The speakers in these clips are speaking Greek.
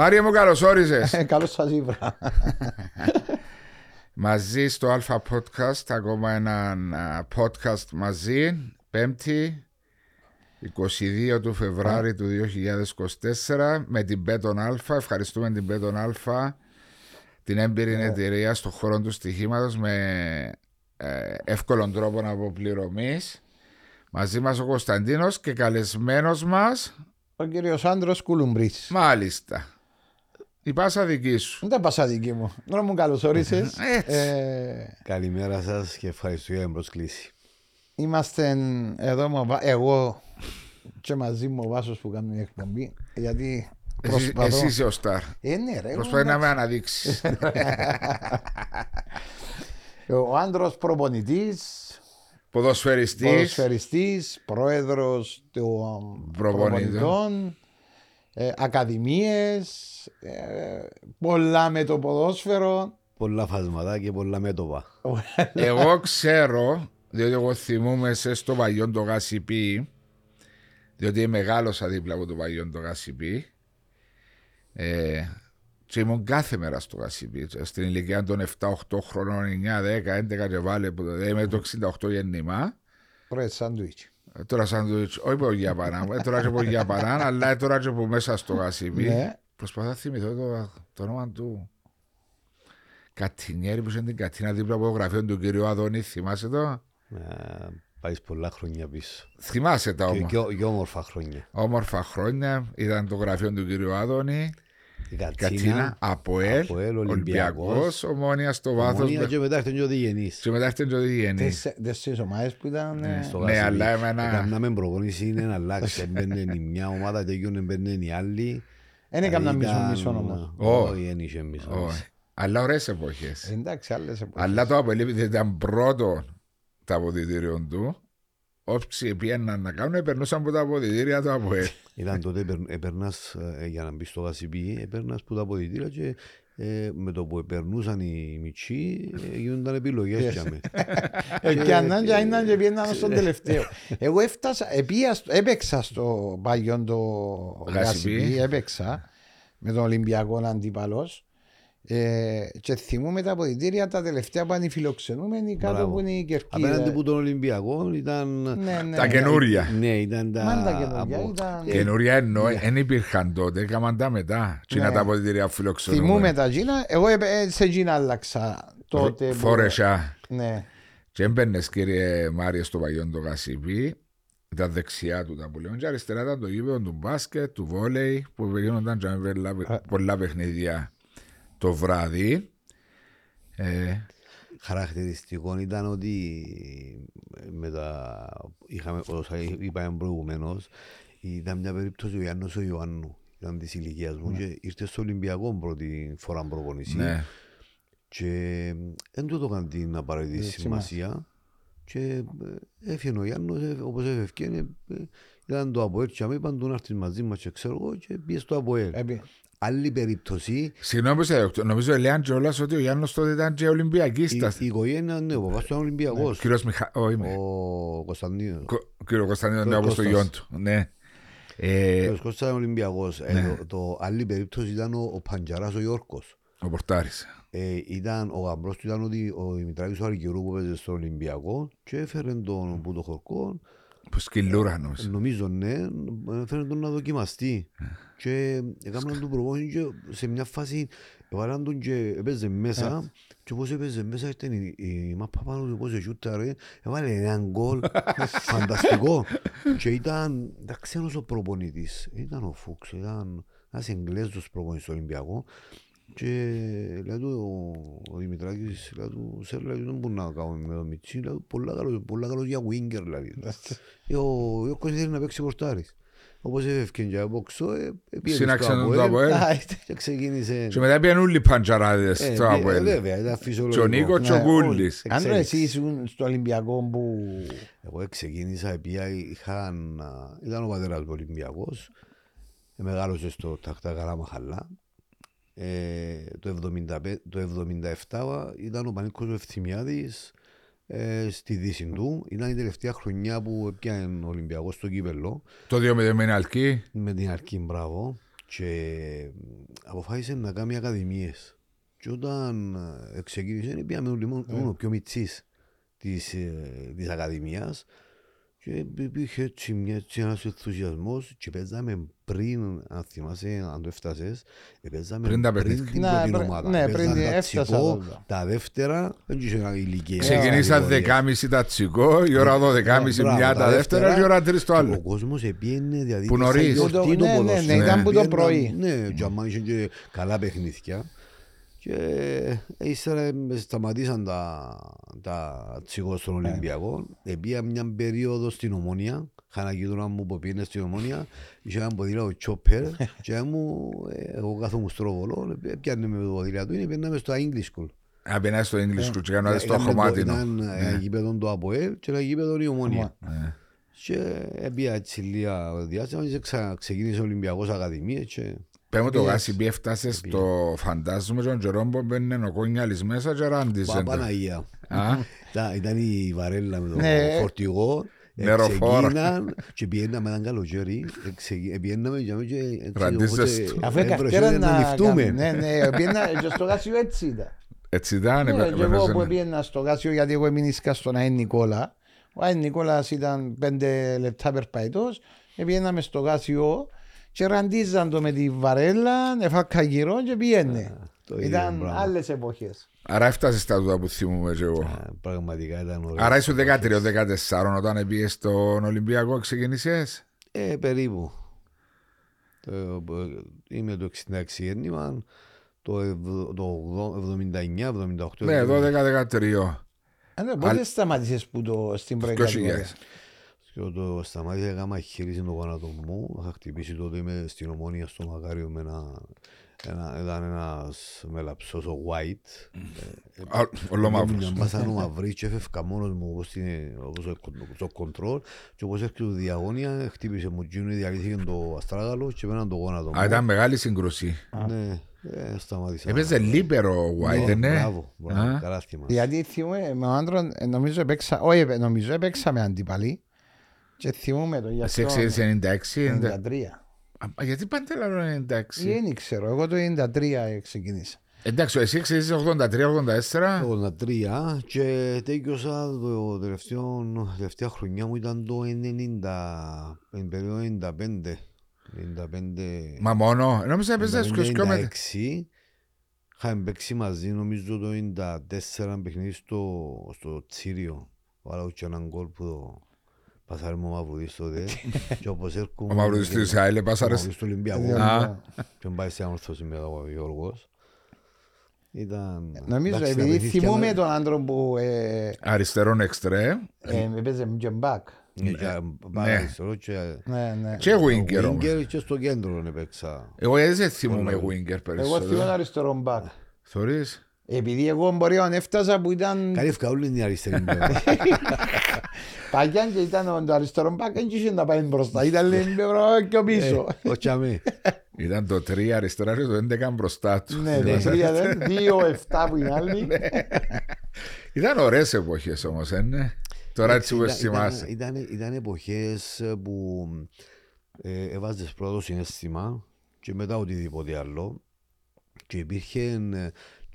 Μάριε μου καλώς όρισες. Ε, Καλώς σας ηύρα. μαζί στο Alfa Podcast, ακόμα ένα α, podcast μαζί, πέμπτη, 22 του Φεβράρι του 2024, με την Bet on Alfa. Ευχαριστούμε την Bet on Alfa, την έμπειρη εταιρεία στον χώρο του στοιχήματος με ε, εύκολον τρόπο αποπληρωμής. Μαζί μας ο Κωνσταντίνος και καλεσμένος μας, Ο κύριος Άντρος Κουλουμπρής. μάλιστα, η πάσα δική σου. Δεν τα πάσα δική μου. Τώρα μου καλώς όρισες. Έτσι. Ε, Καλημέρα σας και ευχαριστώ για την προσκλήση. Είμαστε εδώ με ο Βα- εγώ και μαζί μου ο Βάσος που κάνει την εκπομπή. Γιατί Εσύ, προσπαθώ. εσύ είσαι ο Σταρ. Ε, ναι, ρε. Προσπαθεί να εγώ, με αναδείξεις. Ο άντρος προπονητής, Ποδοσφαιριστής. ποδοσφαιριστής, πρόεδρος των Προπονητών. Προπονητών, ε, ακαδημίες, ε, πολλά με το ποδόσφαιρο. Πολλά φάσματα και πολλά μέτωπα. Εγώ ξέρω, διότι εγώ θυμούμαι σε στο παλιό το γάσιπι, διότι μεγάλωσα δίπλα από το παλιό το γάσιπι. Ε, και ήμουν κάθε μέρα στο γάσιπι. Στην ηλικία των 7-8 χρονών, 9, 10, 11 και βάλε που το είμαι το 68 γεννήμα. Ρε, σάντουιτς. Ε, Τώρα σαντουίτς, όχι που για παρά, ε, τώρα και που για παρά, αλλά ε, τώρα και που μέσα στο γάσιπι. Ναι. Προσπαθώ να θυμηθώ το, το όνομα του. Κατινιέρη που είναι την Κατίνα δίπλα από το γραφείο του κυρίου Αδόνη, θυμάσαι το; Ε, Πάεις πολλά χρόνια πίσω. Θυμάσαι τα Και, όμως. και, και όμορφα χρόνια. Όμορφα χρόνια ήταν το γραφείο του κυρίου Άδωνη. Η Κατίνα, Κατσίνα, Αποέλ, Αποέλ, Ολυμπιακός, Ολυμπιακός, ομόνια στο βάθος. Ομόνια και μετά έρθει και ο Διγενής. Και μετά έρθει ο Διγενή. Τέσσε- Τέσσερις ομάδες που ήταν... ε, Στο Ναι, Γασιπί. αλλά εμένα- Έκαναμε προπονήσεις είναι να αλλάξει. Έμπαινε η μια ομάδα, τελειώνε έμπαινε η άλλη. Δεν έκανα μισό Ήταν- μισό όμως. Όχι. Όχι, δεν είχε μισό. Όχι. Αλλά ωραίες εποχές. Εντάξει, άλλες εποχές. Αλλά το Αποέλ επειδή ήταν πρώτο τα αποδητήριο του. Όσοι πήγαιναν να κάνουν, περνούσαν από τα αποδητήρια του Αποέλ. Ήταν τότε επερ- επερνάς ε, για να μπεις στο Γασιπί, επερνάς που τα αποδητήρια και ε, με το που επερνούσαν οι μητσοί ε, γίνονταν επιλογές για μέ. Ε, Και αν και αν και πήγαιναν στον τελευταίο. Εγώ έφτασα, επία στο- έπαιξα στο παλιό το Γασιπί. Γασιπί, έπαιξα με τον Ολυμπιακό αντίπαλος ε, και θυμούμαι τα αποδητήρια τα τελευταία που είναι οι φιλοξενούμενοι κάτω Μπράβο. που είναι η Απέναντι κερκίδα. που τον Ολυμπιακό ήταν... Ναι, ναι. Τα καινούρια. Ναι, ήταν τα... Μαν τα καινούργια από- ήταν... Καινούρια εννοώ, δεν υπήρχαν τότε, έκαναν τα μετά. Τι είναι Ναι. τα αποδητήρια φιλοξενούμενα. Θυμούμαι τα Τζίνα, εγώ επ- ε, σε Τζίνα άλλαξα τότε. που- Φόρεσα. Ναι. Και έμπαινες κύριε Μάρια στο παγιόν το Γασιπί, τα δεξιά του τα που λέμε, και αριστερά ήταν το γήπεδο του μπάσκετ, του βόλεϊ, που γίνονταν και με πολλά- πολλά παιχνίδια το βράδυ. Ε, Χαρακτηριστικό ήταν ότι με τα... είχαμε, όσα είπαμε προηγουμένως, ήταν μια περίπτωση ο Γιάννος ο Ιωάννου. Ήταν της ηλικίας μου και ήρθε στο Ολυμπιακό πρώτη φορά προπονησή. ναι. Και δεν του έκαναν την απαραίτητη σημασία. Και ε, έφυγε ο Γιάννος, ε, όπως έφευκε, ε, ήταν το ΑΠΟΕΛ και είπαν του να έρθεις μαζί μας και ξέρω εγώ και πήγε στο ΑΠΟΕΛ. Έπι- Άλλη περίπτωση, Συγγνώμη που σε διακόπτω. νομίζω έλεγαν κιόλας ότι ο Γιάννος τότε ήταν και η, Ολυμπιακίστας. η οικογένεια, ναι, ο παπάς του ήταν Ολυμπιακός. Κύριος Μιχα... Όχι, με. Ο Κωνσταντίνος. Κο- Κύριο Κωνσταντίνο, Κω- ναι, όπως το Κώστας. γιον του. Ναι. Ε, Ο Κώστας ήταν Ολυμπιακός. Ε, το, το άλλη περίπτωση ήταν ο, ο Παντζαράς ο Γιώργος. ο Πορτάρης. Ε, ήταν, ο γαμπρός του ήταν ότι ο Δημητράκης ο Αργυρού που παίζει στο Ολυμπιακό και έφερε τον που το χορκό Που σκυλούρα νομίζω. Νομίζω ναι, έφερε τον να δοκιμαστεί. και έκαναν τον προπόνηση και σε μια φάση έβαλαν τον και έπαιζε μέσα. Και όπως έπαιζε μέσα ήταν η, η μάπα πάνω του πώς εσούταρε έβαλε έναν γκολ. Φανταστικό. Και ήταν, ήταν ξένος ο προπονητής. Ήταν ο Φούξ, ήταν ένας Εγγλέζος προπονητής στο Ολυμπιακό και λέει του ο, ο Δημητράκης, λέει του, σε λέει του δεν μπορεί να κάνω με το Μιτσί, λέει του πολλά καλός, πολλά καλός για winger δηλαδή. Ε, Ο Ιώκος θέλει να παίξει πορτάρις. Όπως έφευκε και από ξώ, ε, ε, πήγε Σύναξε στο τον το Αποέλ Αποέλ. Α, είτε- και ξεκίνησε. Και μετά πήγαν όλοι οι παντζαράδες Ε, στο ε, Αποέλ. Βέβαια, ήταν Και ο φυσιολογικό. Νίκο και ο Ναι, Κούλης. Αν ρε Εξέλιξη. εσύ ήσουν στο Ολυμπιακό που... Εγώ ξεκίνησα, επειδή είχαν, ήταν ο πατέρας μου Ολυμπιακός, ε, μεγάλωσε στο Τακτά Καρά Μαχαλά. Ε, το, 75, το 77 ήταν ο Πανίκος ο Ευθυμιάδης ε, στη δύση του. Ήταν η τελευταία χρονιά που έπιανε ο Ολυμπιακός στο κύπελο Το 2-0 με είναι αλκή. με την αρκή μπράβο. και αποφάσισε να κάνει ακαδημίες. Και όταν ε, ξεκίνησε, πήγαμε όλοι μόνο μόνο πιο μητσής της, ε, της ακαδημίας και υπήρχε έτσι, μια, έτσι ένας ενθουσιασμός και παίζαμε πριν, αν θυμάσαι, αν το έφτασες, ε, παίζαμε Πριν τα πριν παιχνίδια. την Ναι, πρώτη πρέ- ομάδα. ναι, πριν Παίζαν τα έφτασα τσικό, τότε. Τα δεύτερα, δεν είχε ηλικία. Ξεκινήσα κατηγορίες. 10.30 τα τσικό, η ώρα 12.30 Μπράβο, μια τα δεύτερα και η ώρα 3 το Και Ο άλλο. κόσμος επίενε δηλαδή Που σαν νωρίς. γιορτή Που το- το ναι, ναι, ποδόσφαιρο. ναι, ήταν που το Επίεναν, πρωί. Ναι, και άμα είχε και καλά παιχνίδια. Και ύστερα ε, σταματήσαν τα, τα τσιγό στον Ναι. Ολυμπιακό. Επία μια περίοδο στην Ομόνια. Είχα ένα γείτονα μου που πήγαινε στην Ομόνια. Είχε ένα ποδήλατο τσόπερ. και μου, ε, εγώ κάθομαι στο ροβολό. Πιάνε με το ποδήλατο. Είναι πήγαιναμε στο English School. Αν πεινάς στο English School και κάνατε στο Ήταν με το- χωμάτινο. Ήταν ένα γήπεδο το ΑΠΟΕΛ και ένα γήπεδο η Ομόνια. Ναι. Και έπια έτσι λίγα διάστημα και ξα- ξεκίνησε ο Ολυμπιακός Ακαδημίας και Πες μου το γάσι μπει έφτασες στο φαντάζομαι τον καιρό που μπαίνουν ο κόνιαλης μέσα και ράντιζε. Πα- Παναγία. Α, Ήταν- Ήταν η βαρέλα με το Ναι. φορτηγό. Νεροφόρα. Ξεκίναν και πιέναμε έναν καλοκαίρι. εξε- Πιέναμε και και έτσι, Ραντίζεστε. οπότε Αφού έβρεσε καυτέρα να να ληφθούμε. κάνουμε. Ναι, ναι, πήγαινα και στο Γάσιο έτσι ήταν. Έτσι ήταν. Ναι, επέ- και εγώ που επέφερε- πήγαινα στο Γάσιο γιατί εγώ έμεινε στον Άιν Νικόλα. Ο Άιν Νικόλας ήταν πέντε λεπτά περπαϊτός. Πήγαιναμε στο Γάσιο και ραντίζαν το με τη βαρέλα, εφάκα γύρω και πήγαινε. το ίδιο Ήταν πράγμα. άλλες εποχές. Άρα έφτασες στα τούτα που θυμούμαι και εγώ. Α, Πραγματικά ήταν ωραίο. Άρα είσαι 13-14 όταν πήγες στον Ολυμπιακό ξεκίνησες. Ε, περίπου. Το, είμαι το 66 γέννημα, το, ευ- το 79-78. Ναι, 12-13. Ε, ναι, Πότε σταμάτησες που το στην πρώτη 2000. κατηγορία. Και το σταμάτησα να κάνω χείριση το γόνατο μου. Είχα χτυπήσει τότε είμαι στην ομόνια στο Μακάριο με ένα, ένα, ήταν ένας μελαψός ο White. Α, Όλο μαύρος. Μια μπάσα ο μαυρί και έφευκα μόνος μου όπως, την, όπως το, το κοντρόλ και όπως έρχεται το διαγώνια χτύπησε μου τζίνο, διαλύθηκε το αστράγαλος και πέραν το γόνατο μου. Α, ήταν μεγάλη σύγκρουση. Ναι, ε, σταμάτησα. Έπαιζε λίπερο ο White, Ναι, ναι. Μπράβο, μπράβο, Α. καλά θυμάσαι. Γιατί θυμούμαι με ο άντρον, ε, νομίζω έπαιξα, όχι έπαι- νομίζω έπαιξαμε αντίπαλοι και θυμούμαι το γι' Σε αυτό 96, 90. 93. Α, Γιατί πάντα λέω 96. Δεν ξέρω, εγώ το 93 ξεκινήσα. Εντάξει, εσύ ξέρεις 83-84. 83 και τέλειωσα το τελευταίο, τελευταία χρονιά μου ήταν το 90, την περίοδο 95. 95 Μα μόνο. Νόμιζα έπαιζες και πιο μετά. 96 είχαμε παίξει μαζί νομίζω το 94 παιχνίδι στο, στο Τσίριο βάλω και έναν γκολ που το πασάρι μου ο Μαυρουδής τότε και όπως έρχομαι Ο Μαυρουδής της ΑΕΛ ο πάσαρες. Μαυρουδής του Ολυμπιακού Α. και πάει σε ανόρθωση με ο Γιώργος ήταν Νομίζω, εντάξει, τα επειδή παιχνίδια θυμούμαι μας- τον άντρο που ε, Αριστερόν εξτρέ. ε, έπαιζε με τζεμπάκ. Ναι, και πάρα Ναι. αριστερό και Ναι, ναι. Και Winger όμως. Winger και στο κέντρο έπαιξα. Εγώ έτσι δεν θυμούμαι Winger Εγώ περισσότερο. θυμούμαι αριστερό μπακ. Θωρείς. Επειδή εγώ μπορεί να έφτασα που ήταν Καλή ευκαούλη είναι η αριστερή πλευρά. Παγιά και ήταν ο- το αριστερό μπακ δεν είχε να πάει μπροστά. Ήταν λίγο πιο πίσω. Ο Τσαμί. Ήταν το 3 αριστερά και το 11 μπροστά του. Ναι, το τρία δεν, δύο εφτά που είναι άλλοι. Ήταν ωραίες εποχές όμως, ε, ναι. Τώρα έτσι που Ήταν- θυμάσαι. ήταν- Ήταν, ήταν εποχές που ε, έβαζες πρώτο συναίσθημα και μετά οτιδήποτε άλλο και υπήρχε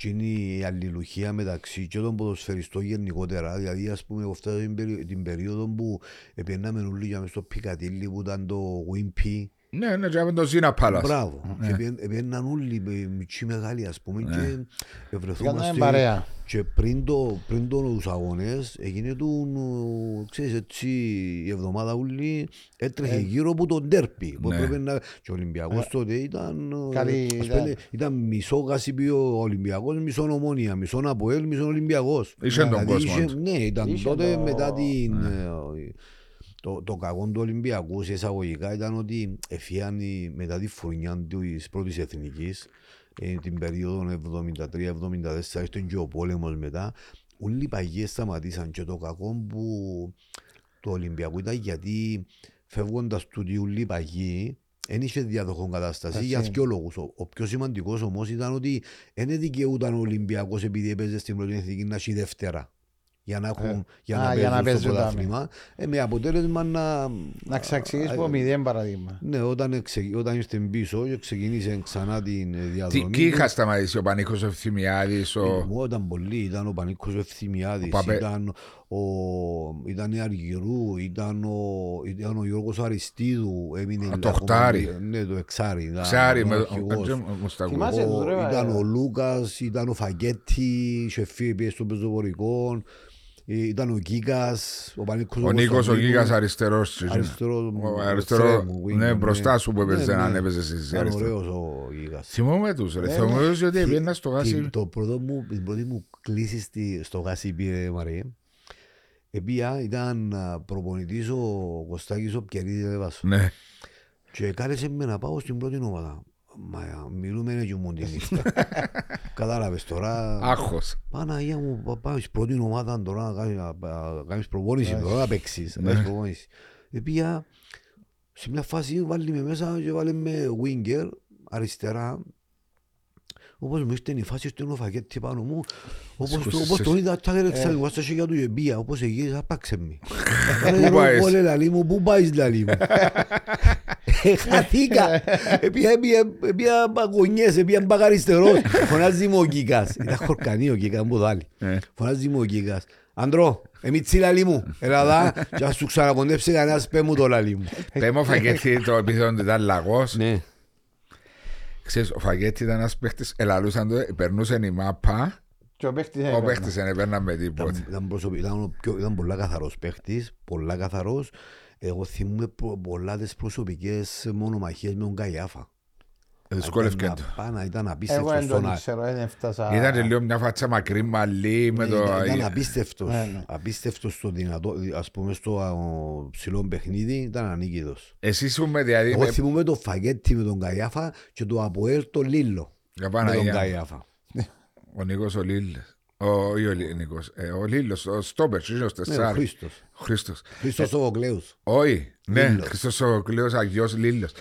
ε, εκείνη η αλληλουχία μεταξύ και των ποδοσφαιριστών γενικότερα. Δηλαδή, ας πούμε, εγώ φτάσα την, περί- την περίοδο που πιέναμε όλοι για μες στο Πικατήλι που ήταν το Wimpy. Ναι, ναι, και με το Ζήνα Πάλας. Μπράβο. Και πιέν- πιέναν όλοι με μητσί μεγάλοι, ας πούμε, και Κάναμε ευρεθόμαστε παρέα. και πριν, το, πριν τους αγώνες έγινε του, ξέρεις έτσι, η εβδομάδα ούλη έτρεχε γύρω από τον τέρπι. που Ναι. έπρεπε να... Και ο Ολυμπιακός τότε ήταν, ε, Καλή ας ιδέα. πούμε, ήταν μισό γασιπίο ο Ολυμπιακός, μισό ομόνια, μισό Αποέλ, μισό Ολυμπιακός. Είχε τον Δηλαδή, κόσμο είχε- του. Ναι, ήταν Είχε τότε το- μετά την... ε, Το, το κακό του Ολυμπιακού σε εισαγωγικά ήταν ότι εφιάν η- μετά τη φουρνιά της πρώτης εθνικής ε, την περίοδο 73-74 ήρθε και ο πόλεμος μετά όλοι οι παγιές σταματήσαν και το κακό που το Ολυμπιακό ήταν γιατί φεύγοντας του όλοι οι παγιοί δεν είχε διαδοχόν κατάσταση Εσύ. για δύο λόγους. Ο, ο πιο σημαντικός όμως ήταν ότι δεν δικαιούταν ο Ολυμπιακός επειδή έπαιζε στην πρώτη εθνική να έχει δεύτερα. Για να, έχουν, για Α, να για να παίζουν στο παίζουν τα πρωτάθλημα. Ε, με αποτέλεσμα να... Να ξαξηγείς από μηδέν παραδείγμα. Ναι, όταν, εξε, όταν ήρθε πίσω και ξεκίνησε ξανά την ε, Τι, διαδρομή. τι είχα σταματήσει ο Πανίκος ο Ευθυμιάδης, ο... Μου ήταν πολύ, ήταν ο Πανίκος ο Ευθυμιάδης, Ο Παπε- ήταν, ο, ήταν η Αργυρού, ήταν ο, ήταν ο Γιώργος Αριστίδου, έμεινε το ακόμα- Οχτάρι. Ναι, το Εξάρι. ήταν Ξέρει ο με αρχηγός. ο- μου στα ακούω. Θυμάσαι Ο- τους, ρε, ήταν ε. ο Λούκας, ήταν ο Φαγκέτη, σεφί πήγε στο πεζοπορικό, ε, ήταν ο Κίκας, ο Πανίκος Ο Νίκος ο Κωνσταντίνου, Γίγας αριστερός. αριστερό, Ο αριστερό, Φρέμου, ναι, winger, μπροστά σου που έπαιζε, Ναι, ναι. αν έπαιζες στις Ήταν αριστερό. ωραίος ο Γίγας. Θυμόμαι τους ρε, Ναι, θυμόμαι τους ότι Τι- πήγαινα στο τι- γάσι. Το πρώτο μου, την πρώτη μου κλίση στη, στο γάσι πήρε Μαρία. Επία ήταν α, προπονητής ο Κωστάκης ο Πκερίδης Λεβάσου. Ναι, Και κάλεσε με να πάω στην πρώτη ομάδα. Μα μιλούμε έτσι μου την νύχτα. Κατάλαβες τώρα. άγχος. Παναγία μου, πα- πάω στην πρώτη ομάδα τώρα να κάνεις- να να κάνεις προπόνηση, τώρα να παίξεις. να Ναι. κάνεις προπόνηση. Επία σε μια φάση βάλει με μέσα και βάλει με winger αριστερά. Όπως μου ήρθε η φάση στον οφαγέτη πάνω μου, όπως, το, Σκούσες όπως τον εσύ. είδα τα εξαλγουά στα χέρια του γεμπία, όπως εγγύης, άπαξε με. Πού πάεις; Πόλε λαλί μου, πού πάεις λαλί μου. Ε, Χαθήκα. Επία, επία, επία παγωνιές, επία μπαγαριστερός. Φωνάζει μου ο Κίκας. Ήταν χορκανή ο Κίκας, μου το άλλη. Ε. Φωνάζει μου ο Κίκας. Αντρό, εμίτσι λαλί μου. Έλα δά, και ας σου ξανακοντέψει κανένας πέ μου το λαλί μου. Πέμε ο Φαγέτη το επίθετο του ήταν λαγός. Ναι. Ξέρεις, ο Φαγέτη ήταν ένας παίχτης, ελαλούσαν το, περνούσε η μάπα, Και ο παίχτης ο έπαιρνε. παίχτης δεν έπαιρνα με τίποτα. Ήταν, ήταν, προσωπι- ήταν, ο πιο, ήταν πολλά καθαρός παίχτης, πολλά καθαρός. Εγώ θυμούμαι προ- πολλά τις προσωπικές μονομαχίες με τον Καϊάφα. Δυσκόλευκε Ήταν το. απάνα, Ήταν Εγώ απίστευτος δεν στον τον α- ξέρω, δεν έφτασα. Ήταν και λίγο μια φάτσα μακρύ μαλλί με Ναι, το... ήταν, ήταν απίστευτος. Ναι, ναι. Απίστευτος στο δυνατό, ας πούμε στο α, ο, ψηλό παιχνίδι ήταν ανίκητος. Εσύ σου με δηλαδή... Εγώ με- θυμούμαι το φαγέτι με τον Καϊάφα και το Αποέλ το Λίλο Για με τον Παναγία. Καϊάφα. Ο Νίκος ο Λίλες. Ο, ή ο Λί- Νίκος. Ε, ο Λίλος, ο Στόπερς, είναι ο Ναι, ο Στεσσάρης. Χρήστος. Ο Χρήστος. Χρήστος Σοβοκλέους. Όχι, ναι, Λίλος. Χριστός ο Κλέος Αγιός Λίλος.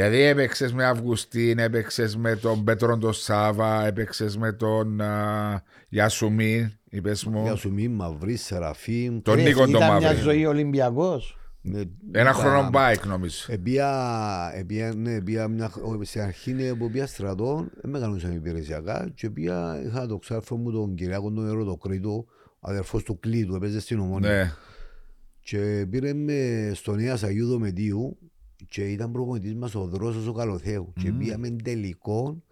Ε, δηλαδή έπαιξες με Αυγουστίν, έπαιξες με τον Πέτρον τον Σάβα, έπαιξες με τον α, Γιασουμί, είπες Για μου. σου μη μαυρί, Σεραφείμ. Τον Ρε, Νίκο τον Ήταν μια Μαύρη. ζωή Ολυμπιακός. Ναι, Ένα ήταν- χρόνο μπάικ νομίζω. Επία, επία, ναι, επία μια, ο- σε αρχή ναι, που πήγα στρατό, δεν με κανούσαν υπηρεσιακά και επία, είχα το ξάρφο μου τον Κυριάκο τον Ερωτοκρίτο, αδερφός του Κλήτου, έπαιζε στην Ομόνια. Ναι. Και πήρε με στον Νέα Αγίου Δομετίου και ήταν προπονητής μας ο Δρόσος ο Καλοθέου και πήγαμε τελικό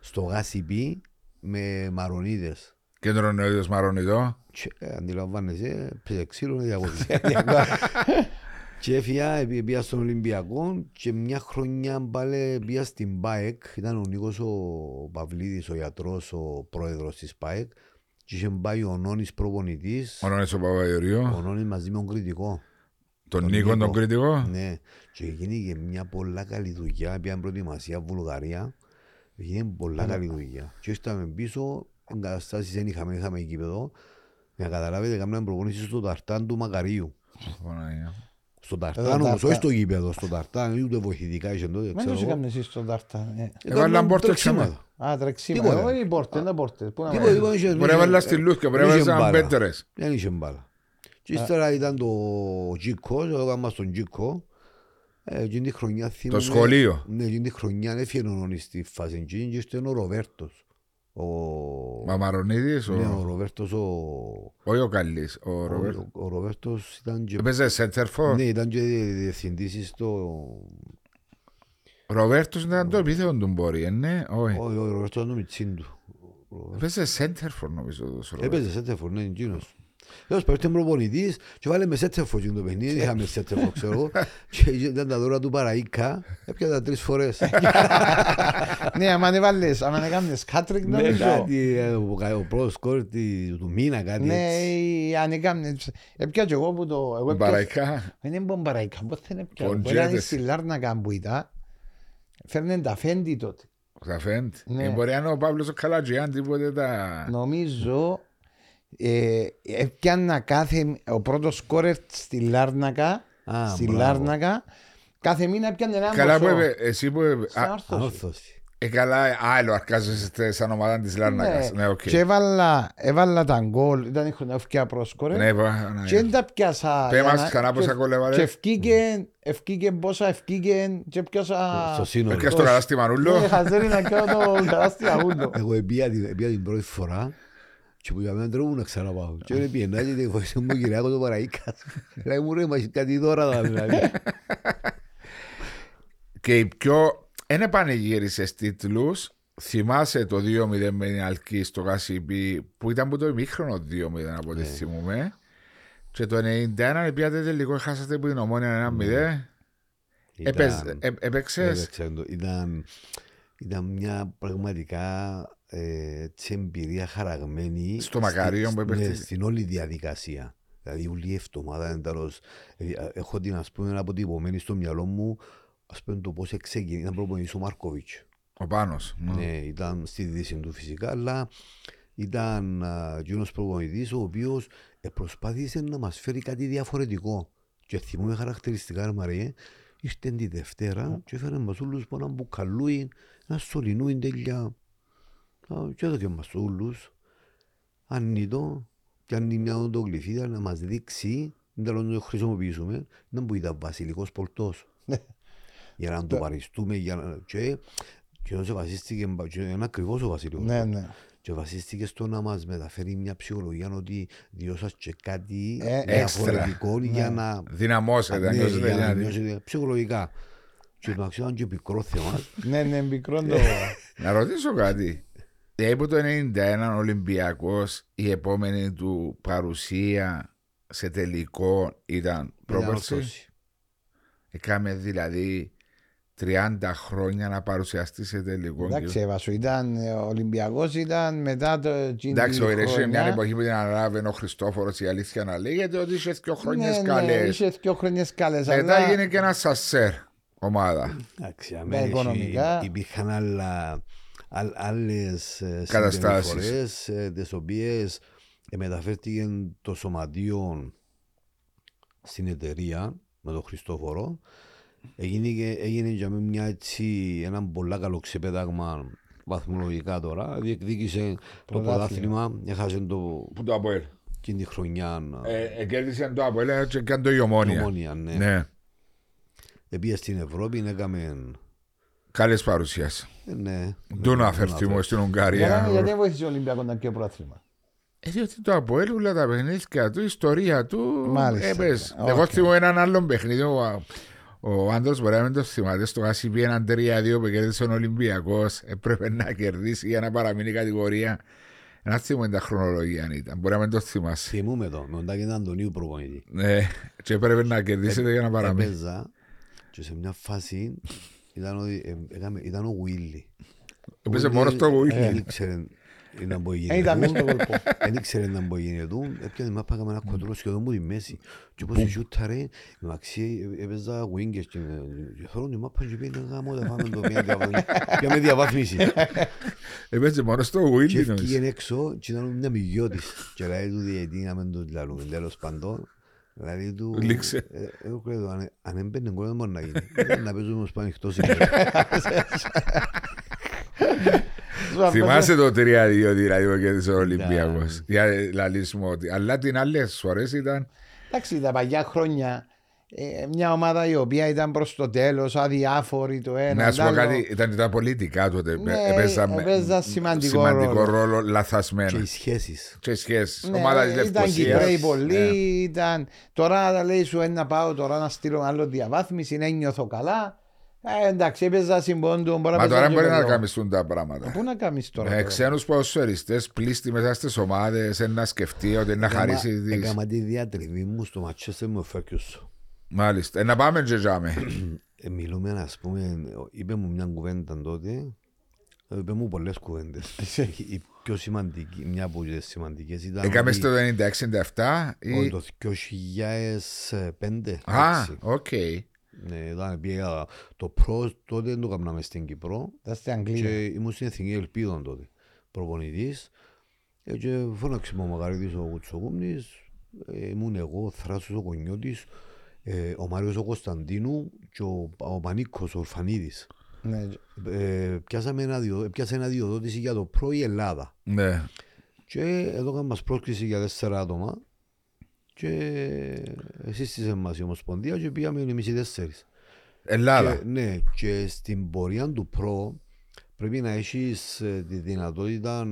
στο Γάσιπι με Μαρονίδες. Κέντρο Νεόδιος Μαρονιδό. Και ε, αντιλαμβάνεσαι, πήσε ξύλο διακοπή. και έφυγα, πήγα στον Ολυμπιακό και μια χρονιά πάλι πήγα στην ΠΑΕΚ. Ήταν ο Νίκος ο Παυλίδης, ο γιατρός, ο πρόεδρος της ΠΑΕΚ. Και είχε πάει ο Νόνης προπονητής, Ο Νόνης ο ο Παπαγεωριού. Νόνης μαζί με τον κριτικό. Τον τον Νίκο τον Νίκο. κριτικό; Ναι, και γίνηκε μια πολλά καλή δουλειά. Πήγαν προετοιμασία Βουλγαρία. Έγινε πολλά καλή δουλειά. Και ήρθαμε πίσω, εγκαταστάσεις δεν είχαμε, είχαμε γήπεδο. Για να καταλάβετε, έκαναμε προπονήσεις στο ταρτάν του Μακαρίου. Παναγία. Στο Εδώ ταρτάν όμως, ταρτά. όχι στο γήπεδο, στο ταρτάν, ούτε βοηθητικά είχε τότε, Μην ξέρω τους εγώ. έκαμε εσείς στον Τάρτα. ε. Έβαλαν πόρτες τρεξίματα. Α, τρεξίμα. Τίποτε. Εγώ οι πόρτες, δεν πόρτες. Πού να Τίποτα, βάλω. τίποτα, είχε- Μπορεί να βάλεις στη Λούθκα, μπορεί να είχε βάλεις σαν μπάλα. πέτρες. Δεν είχε μπάλα. Και ύστερα ήταν το Τζίκο, το έκανα στον Τζίκο. Ε, εκείνη τη χρονιά θυμούμαι... σχολείο. Ναι, εκείνη τη χρονιά έφυγε ο Νόνης στη φάση εκείνη και ήρθε ο Ροβέρτος. Ο... Μαμαρονίδης, Ναι, ο ο- Ροβέρτος ο... όχι ο Καλής. Ο ο- Ροβέρτο. Ο Ροβέρτος ήταν και... Έπαιζε Σέντερφορ. Ναι, ήταν και διευθυντής στο... Ο Ροβέρτος ήταν το επίθετο του μπορεί, ε, ναι, όχι. Όχι, ο Ροβέρτος ήταν το μιτσίν του. Έπαιζε Σέντερφορ νομίζω. το Ροβέρτος. Έπαιζε σέτεφορ, ναι, εκείνος. Τέλος πάντων, ήρθε προπονητής και βάλε με σέτεφορ εκείνο το παιχνίδι, είχαμε σέτεφορ, ξέρω εγώ, και ήταν τα δώρα του Παραΐκα, έπια τα τρεις φορές. Ναι, άμα δεν βάλεις, άμα δεν κάνεις κάτρικ Ναι, νομίζω. κάτι, ε, ο ο πρώτος σκορ τη- του μήνα, κάτι Ναι, έτσι. αν έκαμνες. Έπια και εγώ που το... εγώ έπια- Μπαραϊκά. Δεν είναι μπομπαραϊκά, πώς δεν έπια. Ποντζέτες. Μπορεί να είναι στη Λάρνακα που ήταν. Φέρνε τα φέντη τότε. Θα φαίνεται. Ναι. Ε, Μπορεί να είναι ο Παύλος ο Καλατζιάν, τίποτε τα... Νομίζω ε, έπιανα κάθε, ο πρώτος σκόρερ στη Λάρνακα, Α, στη μπράβο. Λάρνακα, κάθε μήνα έπιανε ένα Καλά που ποσό. έπαι- εσύ που έπαι- Στην α, όρθωση. Ανόρθωση. Ε, καλά, άλλο αρκάζεσαι σαν ομάδα της Λάρνακας. Ναι, οκ. Και έβαλα, έβαλα τα γκολ, ήταν η χρονιά πρόσκορε. Ναι, πα- ναι. Και δεν τα πιάσα. Πες για μας να- ξανά πόσα και- γκολ έβαλες. Και ευκήκε, ευκήκε πόσα ευκήκε και πιάσα... Στο σύνολο. Έπιας το καλά στη Μανούλο. Ναι, χαζέρι να κάνω το τεράστιο αγούντο. Εγώ επία την, επία την πρώτη φορά και που για μένα τρόπο να ξαναπάω. Και όταν πιενά και την χωρίς μου Κυριάκο το παραΐκας. Λέει μου ρε, μα έχει κάτι τώρα δηλαδή. Και η πιο. Ένα πανηγύρισε τίτλους. Θυμάσαι το 2-0 με την Αλκή στο Κασιμπή που ήταν που το ημίχρονο 2-0 από ό,τι θυμούμε. Και το 91 πιάτε τελικό, χάσατε που την ομόνια 1-0. Ήταν- Έπαιξες; έπαιξε το. Ήταν, ήταν μια πραγματικά ε, έτσι εμπειρία χαραγμένη Στο Μακαρίον που στη- έπαιξε. ναι, στην όλη διαδικασία. Δηλαδή όλη η εβδομάδα ήταν τέλος. Ε, Έχω την ας πούμε αποτυπωμένη στο μυαλό μου ας πούμε το πώς ξεκίνησε. Ήταν προπονητής ο Μάρκοβιτς. Ο Πάνος. Ναι, ήταν στη δύση του φυσικά, αλλά ήταν α, εκείνος προπονητής ο οποίος ε, προσπάθησε να μας φέρει κάτι διαφορετικό. Και θυμούμαι χαρακτηριστικά, ρε Μαριέ, ήρθε τη Δευτέρα και έφερε μας όλους από ένα μπουκαλούι, ένα σωληνούι τέλεια. Α, Και έδωκε μας όλους, ανήτο, και αν μια οντογλυφίδα να μας δείξει, δεν θέλω να το χρησιμοποιήσουμε, να που ήταν βασιλικός πολτός. για να το παριστούμε, για να... και, και όσο βασίστηκε, και είναι ακριβώς ο βασιλικός. Ναι, ναι. Και βασίστηκε στο να μας μεταφέρει μια ψυχολογία ότι διώσας και κάτι Ε, διαφορετικό για να... Δυναμώσετε, Ναι, να νιώσετε για να δυνατοί. νιώσετε ψυχολογικά. Και το αξιόταν και πικρό θέμα. Ναι, ναι, μικρό το... Να ρωτήσω κάτι. Ε, Από το 91 ο Ολυμπιακός η επόμενη του παρουσία σε τελικό ήταν πρόπερση. ορθώση. Έκαμε δηλαδή 30 χρόνια να παρουσιαστεί σε τελικό. Εντάξει, Εύασο, ήταν ε, ο Ολυμπιακός, ήταν μετά το εκείνη Εντάξει, τη ο Ιρέσιο χρονιά. μια εποχή που την αναλάβαινε ο Χριστόφορος η αλήθεια να λέγεται ότι είχε δύο χρόνια Ναι, ναι, καλές. είχε δύο χρόνιες καλές, Μετά αλλά έγινε και ένα σασέρ ομάδα. Εντάξει, Τα αμέσως οικονομικά. υπήρχαν άλλα, άλλ, άλλες ε, Καταστάσεις. συμπεριφορές ε, τις οποίες ε, μεταφέρθηκε το σωματείο στην εταιρεία με τον Χριστόφορο έγινε, και- έγινε για μένα μια έτσι, ένα πολλά καλό ξεπέταγμα βαθμολογικά τώρα διεκδίκησε το Πρωτάθλημα. πρωτάθλημα έχασε το Που το Αποέλ; εκείνη τη χρονιά Ε, ε, κέρδισε το Αποέλ και έκανε το η Ομόνια. ομόνια ναι. Ναι. Επία στην Ευρώπη έκαμε Καλές παρουσιάσεις. Ε, ναι, Του ναι, να φερθούμε στην γιατί, Ουγγαρία. γιατί βοήθησε ο Ολυμπιακός να πιει πρόθυμα. Ε, διότι το Αποέλ όλα τα παιχνίδια του, η ιστορία του. Μάλιστα. έπαιζε. Οκ. Εγώ θυμούμαι έναν άλλο παιχνίδι. Ο, ο Άντρος μπορεί να μην το θυμάται. Στο Γασιπί έναν 3-2 που κέρδισε ο Ολυμπιακός. Έπρεπε να κερδίσει για να παραμείνει η κατηγορία. Ένα θυμούμαι τα χρονολογία αν ήταν. Μπορεί να μην το θυμάσαι. θυμούμε το με τον Τάκη Αντωνίου προπονητή Ναι, και έπρεπε να κερδίσετε για να παραμείνει. Έπαιζα και σε μια φάση ήταν, ότι, ε, έκαμε, ήταν ο Βουίλι. Έπαιζε μόνος στο Βουίλι. Δεν ήξερε να μπορεί Ε, ήταν μέσα στο κόλπο. Δεν ήξερε να μπορεί γίνει του. Έπιανε μάπα έκαμε ένα κοντρόλ σχεδόν μου τη μέση. Και όπως η σούταρε, μεταξύ έπαιζα wingers και και θέλω τη μάπα και πήγαινε γάμο να πάμε το μια διαβάθμιση. Πιάμε διαβάθμιση. Έπαιζε μόνος στο Και Βουίλι. νομίζω. έφυγε έξω και ήταν μια μυγιώτης. Και λέει του διαιτή να μην το λαλούμε τέλος πάντων. Δηλαδή του... Λήξε. ε, Εγώ ξέρω, αν- αν έμπαινε γκολ δεν μπορεί να γίνει. Ε, Να παίζουμε ως πάνω ανοιχτό σήμερα. Θυμάσαι το 3-2 δηλαδή που κέρδισε ο Ολυμπιακό. Ναι. Για λαλίσμο ότι. Αλλά την άλλε φορέ ήταν. Εντάξει, τα παλιά χρόνια ε, μια ομάδα η οποία ήταν προς το τέλος, αδιάφορη το ένα. Να σου το πω άλλο. κάτι, ήταν τα πολιτικά τότε. Ναι, Έπαιζαν έπαιζαν σημαντικό σημαντικό ρόλο. ρόλο Και λαθασμένα. οι σχέσεις. Και σχέσεις. Ναι, Ομάδα της ήταν Λευκοσίας. Κυπρέοι πολλοί, ήταν... Τώρα λέει σου «Ε, να πάω τώρα να στείλω άλλο διαβάθμιση, να νιώθω καλά. Ε, εντάξει, έπαιζα συμπόντου, μπορεί να Μα τώρα παίζα μπορεί και να εγώ. καμιστούν τα πράγματα. Πού να κάνεις τώρα. Με τώρα; ξένους ποδοσφαιριστές πλήστη μέσα στις ομάδες, να σκεφτεί ότι να χαρίσει. τις- Έκανα τη διατριβή μου στο Ματσέστερ με ο Φέρκιους. Μάλιστα. Ε, να πάμε και τζάμε. Ε, Μιλούμε, ας πούμε, είπε μου μια κουβέντα τότε, ε, είπε μου πολλές κουβέντες. Η πιο σημαντική, μια από τις σημαντικές ήταν Έκαμε ότι στο 96-97 ότι ή. το 2005. Α, έτσι. οκ. Ναι, ήταν, πήγα, το προ τότε δεν το κάναμε στην Κύπρο Θα στην Αγγλία. και ήμουν στην Εθνική Ελπίδων τότε προπονητής ε, και φώναξε μου ο Μαγαρίτης ο Κουτσοκούμνης ε, ήμουν εγώ, ο Θράσος ο Κονιώτης ε, ο Μάριος ο Κωνσταντίνου και ο, ο Πανίκος ο Ορφανίδης Ναι. Ε, πιάσαμε ένα διο- πιάσε ένα διοδότηση για το προ η Ελλάδα. Ναι. Και εδώ κάναμε μας πρόσκληση για τέσσερα άτομα και σύστησε μας η Ομοσπονδία και πήγαμε εμείς οι τέσσερις. Ελλάδα. Και, ναι, και στην πορεία του προ πρέπει να έχεις ε, τη δυνατότητα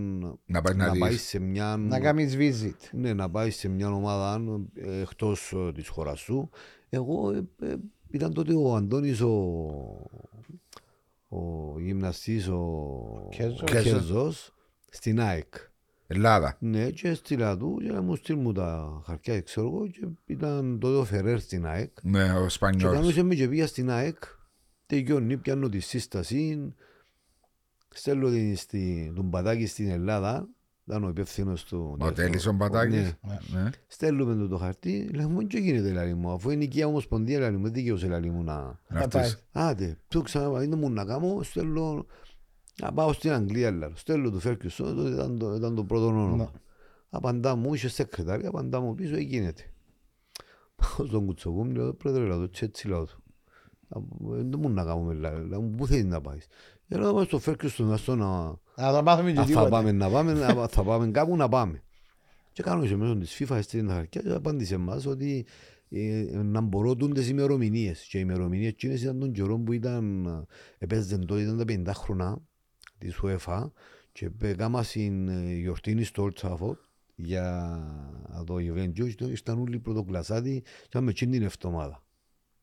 Να πάει να να πάει δεις. σε μια... Να κάνεις visit. Ναι, να πάει σε μια ομάδα ε, εκτός ε, της χώρας σου. Εγώ ε, ε, ήταν τότε ο Αντώνης ο, ο γυμναστής ο Κέζος. ο Κέζος στην ΑΕΚ. Ελλάδα. Ναι, και στείλα του και να μου στείλει μου τα χαρτιά, ξέρω εγώ, και ήταν τότε ο Φερέρ στην ΑΕΚ. Ναι, ο Και κάνω Σπανιόλος. σε με και πήγα στην ΑΕΚ, τελειώνει, πιάνω τη σύσταση, στέλνω την, στη, τον Πατάκη στην Ελλάδα, ήταν ο υπεύθυνος του. Ο Τέλης ο Μπατάκης. Ναι. Ναι. Στέλνουμε του το χαρτί, λέμε μου και γίνεται λαλί μου, αφού είναι οικία ομοσπονδία λαλί μου, δίκαιος λαλί μου να... Να Να έρθεις. πάει. Άντε, το ξαναπάω, είναι μου να κάνω, στέλνω, να πάω στην Αγγλία, λέω. στέλνω του Φέρκιουσον, τότε ήταν το, ήταν το πρώτο όνομα. Ναι. Απαντά μου, είχε σεκρετάρια, απαντά μου πίσω, γίνεται. Πάω στον κουτσοκού, μου λέω, πρόεδρε, λέω, και έτσι λέω του. «Α, Δεν μου να κάνουμε, λέω, λέω, πού θέλεις να πάεις. Ε, Λέω, πάω στο Φέρκιουσον, να στο να... Να το μάθουμε και Α, θα τίποτα. πάμε να πάμε, να- θα πάμε κάπου να πάμε. Και κάνω και μέσω της FIFA έστειλε τα χαρτιά και απάντησε μας ότι ε, να μπορώ τούντες ημερομηνίες. Και οι ημερομηνίες εκείνες ήταν τον καιρό που ήταν, ε, έπαιζαν τότε ήταν τα 50 χρόνια της UEFA και έκανα στην ε, γιορτή στο Old Trafford για το event και ήρθαν όλοι οι πρωτοκλασσάτοι και είχαμε εκείνη την εβδομάδα.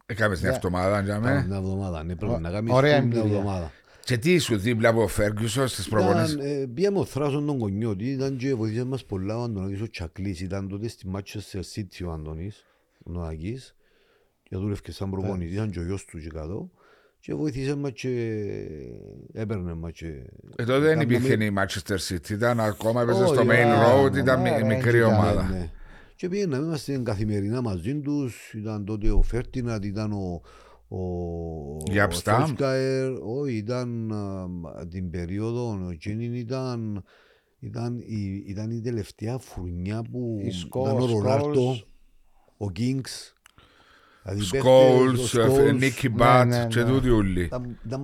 Έκαμες την Ναι. εβδομάδα, Κάναμε τζάμε. Μια εβδομάδα, ναι, πρέπει Ω- να κάνεις ωραία την εμπειρία. εβδομάδα. Και τι ήσουν δίπλα από ο Φέργκουσον στις προπονήσεις. Ήταν, ε, Πήγαμε ο Θράσον τον Κονιώτη, ήταν και βοήθησε μας πολλά ο Αντωνάκης ο Τσακλής, ήταν τότε στη Manchester City ο Αντωνής, ο Νοακής, και δούλευε σαν προπονητής, ήταν και ο γιος του και κάτω, και βοήθησε μας και έπαιρνε μας και... Ε, τότε δεν Κάναμε- υπήρχε η Manchester City, ήταν ακόμα έπαιζε Όχι, στο Main α, Road, ήταν ναι, μι- ρε, μικρή ήταν, ομάδα. Ναι, ναι. Και πήγαιναμε, είμαστε καθημερινά μαζί τους, ήταν τότε ο Φέρτινατ, ήταν ο... Ο Γιαπ ο Σταμ. Σόλσκαερ, όχι, ήταν α, την περίοδο, εκείνη ήταν, ήταν, η, ήταν η τελευταία φουρνιά που Η Σκο- ήταν ο Scholes. Ρονάρτο, ο Γκίνγκς, δηλαδή Σκόλς, παίχτες, ο Scholes. Νίκη ναι, Μπάτς ναι, και ναι. τούτοι όλοι. Ήταν, ήταν,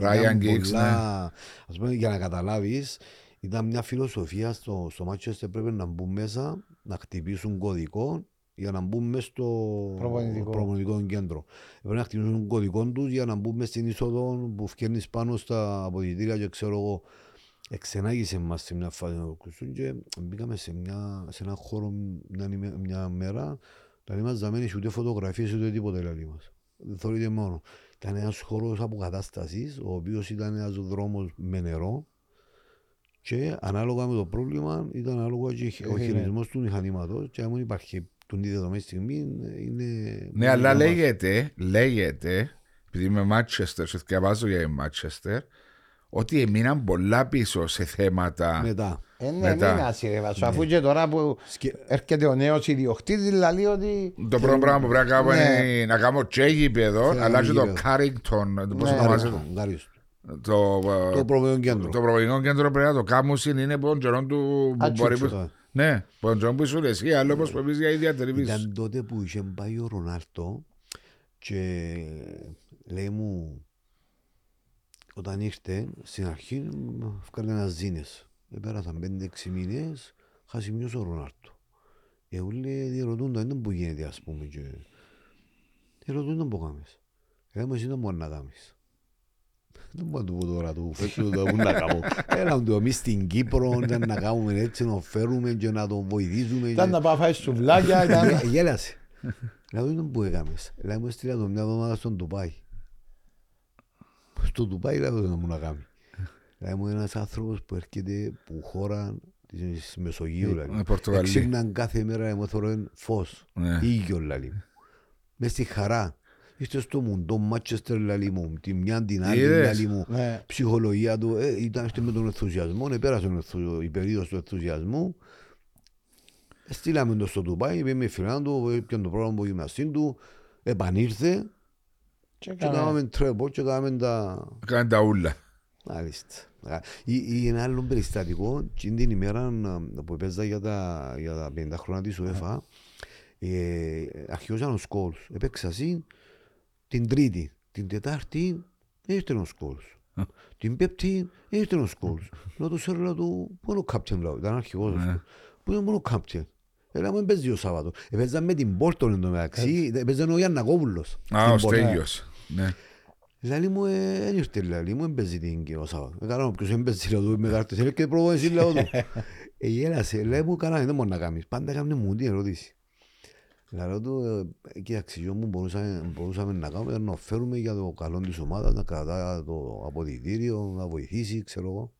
Ryan ήταν Giggs, πολλά, ας πούμε για να καταλάβεις, ήταν μια φιλοσοφία στο, στο Manchester πρέπει να μπουν μέσα, να χτυπήσουν κωδικό για να μπουν μέσα στο Προπονητικό. προπονητικό κέντρο. Πρέπει να χτυπήσουν κωδικό τους για να μπουν μέσα στην είσοδο που φτιάχνεις πάνω στα αποδητήρια και ξέρω εγώ. Εξενάγησε μας σε μια φάση να το ακούσουν και μπήκαμε σε, μια, σε ένα χώρο μια, ημέ- μια μέρα Δηλαδή μας δεν μένει ούτε φωτογραφίες ούτε τίποτε δηλαδή μας. Θεωρείται μόνο. Ήταν ένας χώρος αποκατάστασης, ο οποίος ήταν ένας δρόμος με νερό και ανάλογα με το πρόβλημα ήταν ανάλογα και ο Ε, χειρισμός του μηχανήματος και αν υπάρχει τον ίδιο δεδομένη στιγμή είναι... Ναι, αλλά λέγεται, λέγεται, επειδή είμαι Manchester και διαβάζω για η Manchester, ότι έμειναν πολλά πίσω σε θέματα. Μετά. Ε, ναι, Μετά. μην ασύρευα. Αφού και τώρα που Σκε- έρχεται ο νέος ιδιοκτήτης, λέει ότι... Το πρώτο πράγμα που πρέπει να κάνω Ναι. είναι να κάνω και γήπεδο, Θέλω αλλά να και το γήπεδο. Carrington, πώς Ναι. ονομάζεται, Γάριστο, γάριστο. το, Το ε, προβείο κέντρο. το προβολικό κέντρο πρέπει να το κάνουν είναι από τον καιρό του που Α, μπορεί τσούτσο. που- Ναι, από τον καιρό που ήσουν εσύ, άλλο όπως που πεις για ιδιαίτερη πίσω. Ήταν τότε που είχε πάει ο Ρονάλτο και λέει μου όταν ήρθε στην αρχή βγάλε ένας ζήνες. Πέρασαν 5-6 μήνες χασιμιός ο Ρονάλτο. Και όλοι διερωτούνταν δεν που γίνεται ας πούμε και διερωτούνταν που κάνεις. Λέμε εσύ δεν μπορείς να κάνεις. Δεν μπορώ να του πω τώρα του φέτος το που να κάνω. Έλα του εμείς στην Κύπρο ήταν να κάνουμε έτσι να φέρουμε και να τον βοηθήσουμε. Ήταν και- να πάει φάει σουβλάκια, ήταν... Γε- Γέλασε. Δηλαδή δεν που έκαμες. Δηλαδή μου έστειλα το μια εβδομάδα στον Ντουμπάι. Στο Ντουμπάι λέω δεν μου να κάνει. Δηλαδή μου είναι ένας άνθρωπος που έρχεται που χώρα της Μεσογείου. Ε, Δηλαδή. Πορτογαλία. Εξύπναν κάθε μέρα μου θεωρώ φως. Ναι. Ήγιο δηλαδή. Μες στη χαρά. Είστε στο μουντό Μάτσεστερ λαλί μου. Τη μια την άλλη Είδες. λαλί μου. Ναι. Ψυχολογία του. Ε, ήταν είστε με τον ενθουσιασμό. Ε, πέρασε τον ενθου- η περίοδος του ενθουσιασμού. Στείλαμε το στο Ντουμπάι, πήγαμε φιλάν του, έπιαν το πρόγραμμα που γυμναστή του, επανήρθε Και και έκαμε- κάναμε τρέπο και κάναμε τα... Κάνε τα ούλα. Μάλιστα. Α, Ή, ή ένα άλλο περιστατικό, και την ημέρα α, που έπαιζα για τα, για τα 50 χρόνια της UEFA, ε, αρχιώσαν ο Σκόλς. Έπαιξα εσύ την Τρίτη. Την Τετάρτη ήρθε ο Σκόλς. Την Πέμπτη ήρθε ο Σκόλς. Λέω του σέρω, λέω του, πού είναι ο Κάπτεν, λέω, ήταν αρχηγός. ο Ναι. Σκόλς. Πού είναι μόνο ο Κάπτεν. Έλα μου παίζει ο Σάββατο. Έπαιζαν με την Πόρτον εν τω μεταξύ, έπαιζαν ο Γιαννακόπουλος. Α, στην ο Πόρτον. Στέγιος. Ναι. Λαλή μου, ε, δεν ήρθε, λαλή μου, δεν παίζει την και ο Σάββατο. Ε, καλά, όποιος δεν παίζει, λέω του, με κάρτες, έρχεται προπόνηση, λέω του. Ε, γέλασε, λέει μου, καλά, δεν μπορεί να κάνεις. Πάντα έκανε μου την ερώτηση. Λέω του, ε, κοίταξε, γιο μου, μπορούσαμε, μπορούσαμε να κάνουμε, να φέρουμε για το καλό της ομάδας, να κρατά το αποδητήριο, να βοηθήσει, ξέρω εγώ.